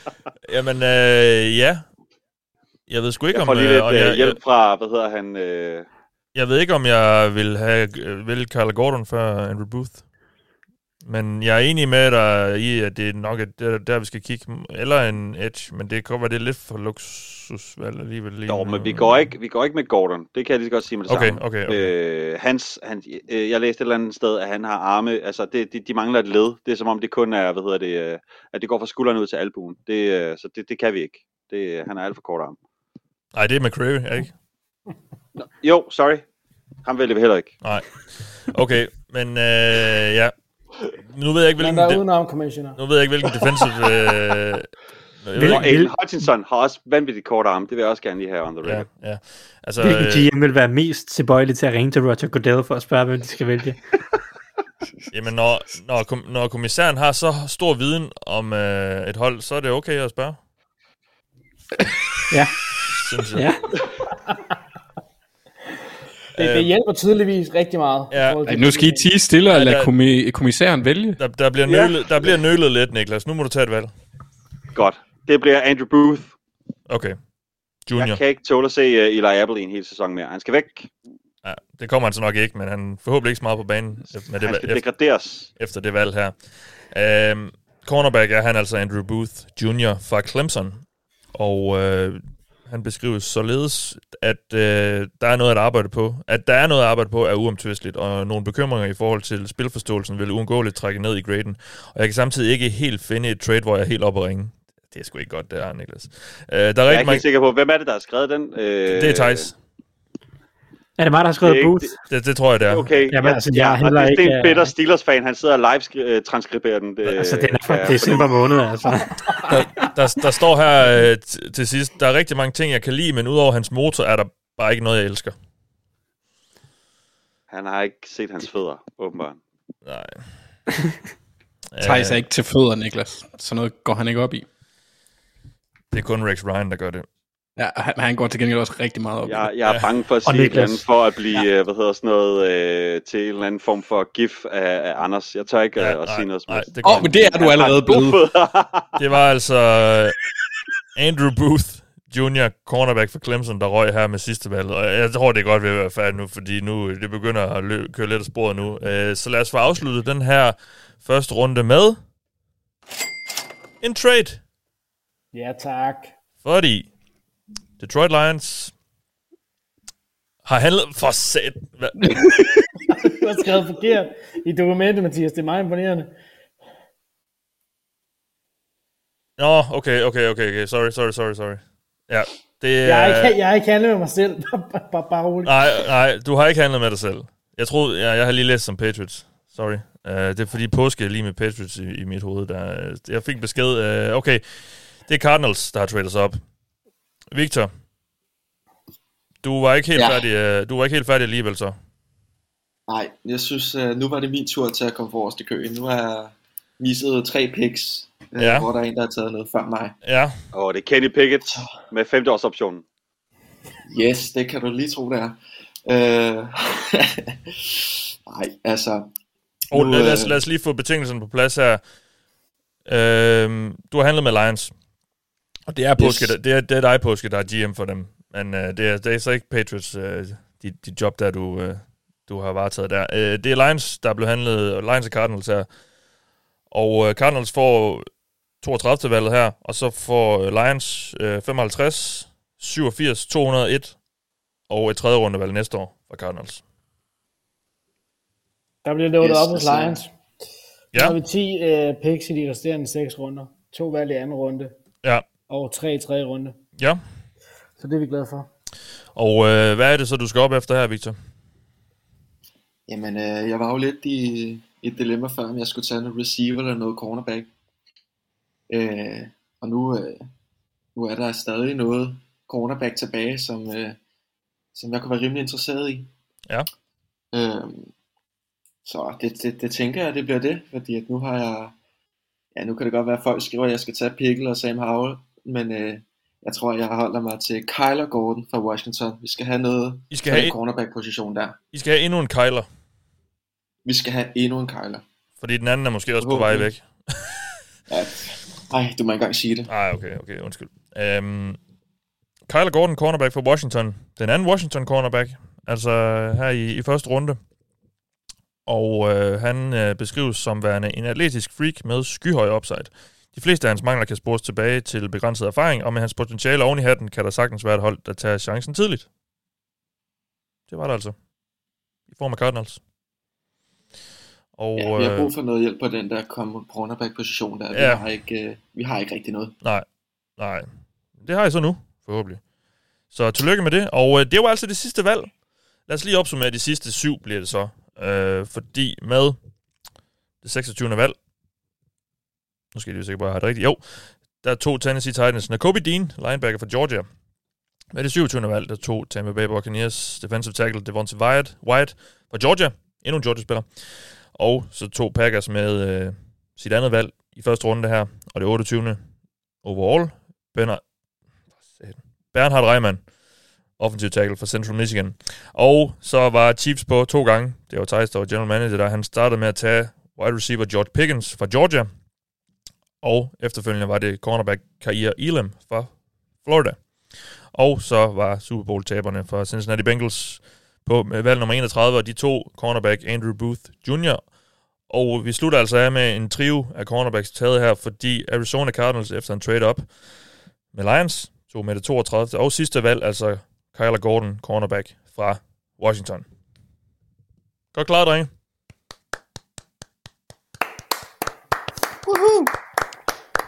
Jamen, øh, ja. Jeg ved sgu ikke, Jeg om... får lige øh, lidt øh, jeg, hjælp fra, hvad hedder han? Øh, Jeg ved ikke, om jeg vil have øh, vil Carl Gordon før Andrew Booth. Men jeg er enig med dig i, at det er nok at det er der, vi skal kigge. Eller en Edge, men det kan være, det er lidt for luksusvalg alligevel. Lige Jo, men vi går, ikke, vi går ikke med Gordon. Det kan jeg lige så godt sige med det Okay, samme. okay, okay. Øh, hans, han, øh, jeg læste et eller andet sted, at han har arme, altså det, de, de mangler et led. Det er som om det kun er, hvad hedder det, øh, at det går fra skulderen ud til albuen. Det, øh, så det, det kan vi ikke. Det, han er alt for kort arm. Nej, det er McCreary, ikke? Nå, jo, sorry. Ham vælger vi heller ikke. Nej. Okay, men øh, ja. Nu ved jeg ikke, Men hvilken... der er de- udenom commissioner. nu ved jeg ikke, hvilken defensive... Øh, Aiden Hutchinson har også vanvittigt kort arm. Det vil jeg også gerne lige have on the record. Ja, ja. Altså, Hvilken øh, GM vil være mest tilbøjelig til at ringe til Roger Goodell for at spørge, hvem de skal vælge? Jamen, når, når, kom, når kommissæren har så stor viden om øh, et hold, så er det okay at spørge. Ja. Synes jeg. Ja. Det, det hjælper tydeligvis rigtig meget. Ja. Ej, nu skal I tige stille og Ja, lade kommi- kommissæren vælge. Der, der, bliver Ja. nølet, der bliver nølet lidt, Niklas. Nu må du tage et valg. Godt. Det bliver Andrew Booth. Okay. Junior. Jeg kan ikke tåle at se uh, Eli Apple i en hel sæson mere. Han skal væk. Ja, det kommer han så nok ikke, men han forhåbentlig ikke så meget på banen med det, Han skal efter, degraderes. efter det valg her. Øhm, cornerback er han altså Andrew Booth Jr. fra Clemson, og øh, han beskrives således, at øh, der er noget at arbejde på. At der er noget at arbejde på er uomtvisteligt, og nogle bekymringer i forhold til spilforståelsen vil uundgåeligt trække ned i graden. Og jeg kan samtidig ikke helt finde et trade, hvor jeg er helt oppe at ringe. Det er sgu ikke godt, det er, Niklas. Øh, der er Jeg er ikke helt sikker på, hvem er det, der har skrevet den? Øh, Det er Thijs. Er det mig, der har skrevet Det ikke- Booth? Det, det tror jeg, det er. Okay, Jamen, altså, jeg og heller det, det er ikke, en øh, bitter Steelers-fan. Han sidder og live-transkriberer den. Det, Altså, den er fra jeg december måned, altså. der, der står her øh, t- til sidst, der er rigtig mange ting, jeg kan lide, men udover hans motor, er der bare ikke noget, jeg elsker. Han har ikke set hans fødder, åbenbart. Nej. Thijs er ikke til fødder, Niklas. Så noget går han ikke op i. Det er kun Rex Ryan, der gør det. Ja, han, han går til gengæld også rigtig meget op Jeg, jeg er bange for at sige et andet, for at blive, øh, hvad hedder sådan noget, øh, til en eller anden form for gif af, af Anders. Jeg tør ikke Ja, ja, at nej, sige noget som helst. det Åh, oh, men det er du allerede blevet. Det var altså øh, Andrew Booth Jr., cornerback for Clemson, der røg her med sidste valg. Og jeg tror, det er godt ved at være færdigt nu, fordi nu det begynder at lø- køre lidt af sporet nu. Øh, Så lad os få afsluttet den her første runde med en trade. Ja, tak. Fordi Detroit Lions har handlet for. Hva? Du har skrevet forkert i dokumentet, Mathias. Det er meget imponerende. Nå, okay, okay, okay, okay. Sorry, sorry, sorry, sorry. Ja, det. Jeg er ikke, jeg er ikke handlet med mig selv. Bare, bare, bare roligt. Nej, nej, du har ikke handlet med dig selv. Jeg troede, jeg, jeg har lige læst som Patriots. Sorry. Uh, det er fordi påske lige med Patriots i, i mit hoved. Der, jeg fik besked. Uh, okay, det er Cardinals, der har tradet os op. Victor, du var ikke helt Ja. færdig. Uh, du var ikke helt færdig alligevel så. Nej, jeg synes, uh, nu var det min tur til at komme forrest i køen. Nu har jeg misset tre picks, uh, Ja. hvor der er en, der har taget noget før mig. Ja, Og det er Kenny Pickett med femteårsoptionen. Yes, det kan du lige tro, det er. Uh, nej, altså... og nu, lad, os, øh, lad os lige få betingelserne på plads her. Uh, du har handlet med Lions. Og det er, påske, Yes. der- det er, det er dig, Påske, der er GM for dem. Men uh, det, er, det er så ikke Patriots, uh, dit, dit job, der du, uh, du har varetaget der. Uh, det er Lions, der er blevet handlet, Lions og Cardinals her. Og uh, Cardinals får 32. valget her, og så får øh, Lions uh, 55, 87, 201 og et tredje rundevalg næste år fra Cardinals. Der bliver loadet Yes, op hos Lions. Ja. Nu har vi 10 uh, picks i de resterende 6 runder. To valg i anden runde. Ja, Og tre i tredje runde. ja. Så det er vi glade for. Og uh, hvad er det så, du skal op efter her, Victor? Jamen, øh, jeg var jo lidt i, et dilemma før, om jeg skulle tage noget receiver eller noget cornerback. Øh, og nu, øh, nu er der stadig noget cornerback tilbage, som, øh, som jeg kunne være rimelig interesseret i. Ja. Øhm, så det, det, det tænker jeg, det bliver det, fordi at nu har jeg, ja nu kan det godt være, at folk skriver, at jeg skal tage Pickle og Sam Howell, men øh, jeg tror, jeg holder mig til Kyler Gordon fra Washington. Vi skal have noget I skal have et- cornerback-position der. I skal have endnu en Kyler, Vi skal have endnu en Kyler. fordi den anden er måske også på vej væk. Ja. Ej, du må ikke engang sige det. Nej, okay, okay, undskyld. Um, Kyler Gordon, cornerback for Washington. Den anden Washington cornerback, altså her i, i første runde. Og øh, han øh, beskrives som værende en atletisk freak med skyhøj upside. De fleste af hans mangler kan spores tilbage til begrænset erfaring, og med hans potentiale oven i hatten kan der sagtens være et hold, der tager chancen tidligt. Det var det altså. I form af Cardinals. Og, Ja, vi har øh, brug for noget hjælp på den der cornerback-position der. Vi, Ja. har ikke, øh, vi har ikke rigtig noget. Nej, nej. Det har jeg så nu, forhåbentlig. Så tillykke med det. Og øh, det var altså det sidste valg. Lad os lige opsummere de sidste syv, bliver det så. Øh, fordi med det 26. valg, nu skal jeg lige sikre på, at jeg har det rigtigt. Jo, der tog Tennessee Titans Nakobe Dean, linebacker fra Georgia. Med det 27. valg, der tog Tampa Bay Buccaneers defensive tackle Devontae Wyatt, Wyatt fra Georgia. Endnu en Georgia-spiller. Og så tog Packers med øh, sit andet valg i første runde her, og det 28. overall. Bernard, Bernhard Reimann, offensive tackle for Central Michigan. Og så var Chiefs på to gange. Det var Thijs, der var general manager der. Han startede med at tage wide receiver George Pickens fra Georgia. Og efterfølgende var det cornerback Kair Elam fra Florida. Og så var Super Bowl-taberne for Cincinnati Bengals på valg nummer 31, og de to cornerback Andrew Booth Jr. Og vi slutter altså af med en trio af cornerbacks taget her, fordi Arizona Cardinals efter en trade-up med Lions tog med det 32. og sidste valg, altså Kyler Gordon, cornerback fra Washington. Godt klaret, drenge. Woohoo!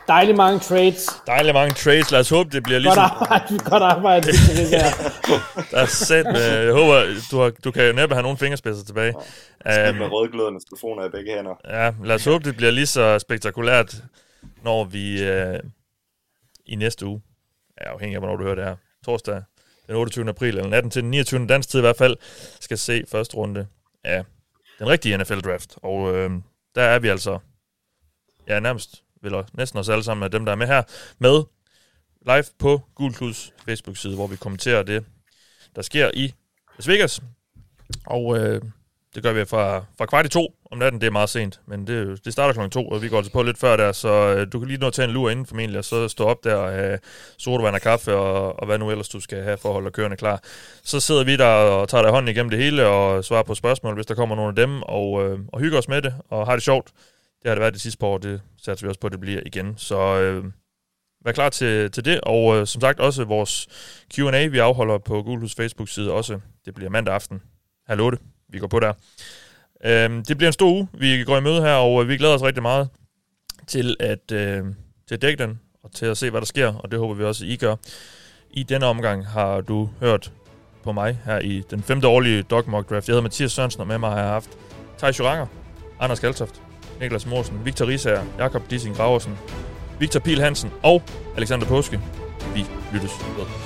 Dejligt mange trades. Dejligt mange trades. Lad os håbe, det bliver Godt ligesom... arbejde, godt arbejde. Det der. Der er sæt med, jeg håber, du, har, du kan jo næppe have nogle fingerspidser tilbage. Skidt Um, med rødglødende telefoner i begge hænder. ja, lad os håbe, det bliver lige så spektakulært, når vi uh, i næste uge, ja, afhængig af, hvornår du hører det her, torsdag den 28. april, eller natten til den 29. dansk tid i hvert fald, skal se første runde af den rigtige NFL-draft. Og øh, der er vi altså, ja, nærmest, eller næsten os alle sammen af dem, der er med her, med live på Gulkluds Facebook-side, hvor vi kommenterer det, der sker i Las Vegas. Og øh, det gør vi fra, fra kvart i to om natten. Det er meget sent, men det, det starter klokken to, og vi går altså på lidt før der, så øh, du kan lige nå at tage en lur inden formentlig, og så stå op der og have sodavand og kaffe, og, og hvad nu ellers du skal have for at holde kørende klar. Så sidder vi der og tager dig hånden igennem det hele, og svarer på spørgsmål, hvis der kommer nogle af dem, og, øh, og hygger os med det, og har det sjovt. Det har det været det sidste par år, det satser vi også på, at det bliver igen. Så øh, vær klar til, til det, og øh, som sagt også vores Q&A, vi afholder på Gulhus Facebook-side også. Det bliver mandag aften. Hallo det, Vi går på der. Øh, det bliver en stor uge. Vi går i møde her, og øh, vi glæder os rigtig meget til at, øh, til at dække den, og til at se, hvad der sker, og det håber vi også, I gør. I denne omgang har du hørt på mig her i den femte årlige Dog Mock Draft. Jeg hedder Mathias Sørensen, og med mig har jeg haft Thijs Joranger, Anders Kaltoft, Niklas Morsen, Victor Risager, Jakob Dissing Graversen, Victor Pil Hansen og Alexander Påske. Vi lyttes ved.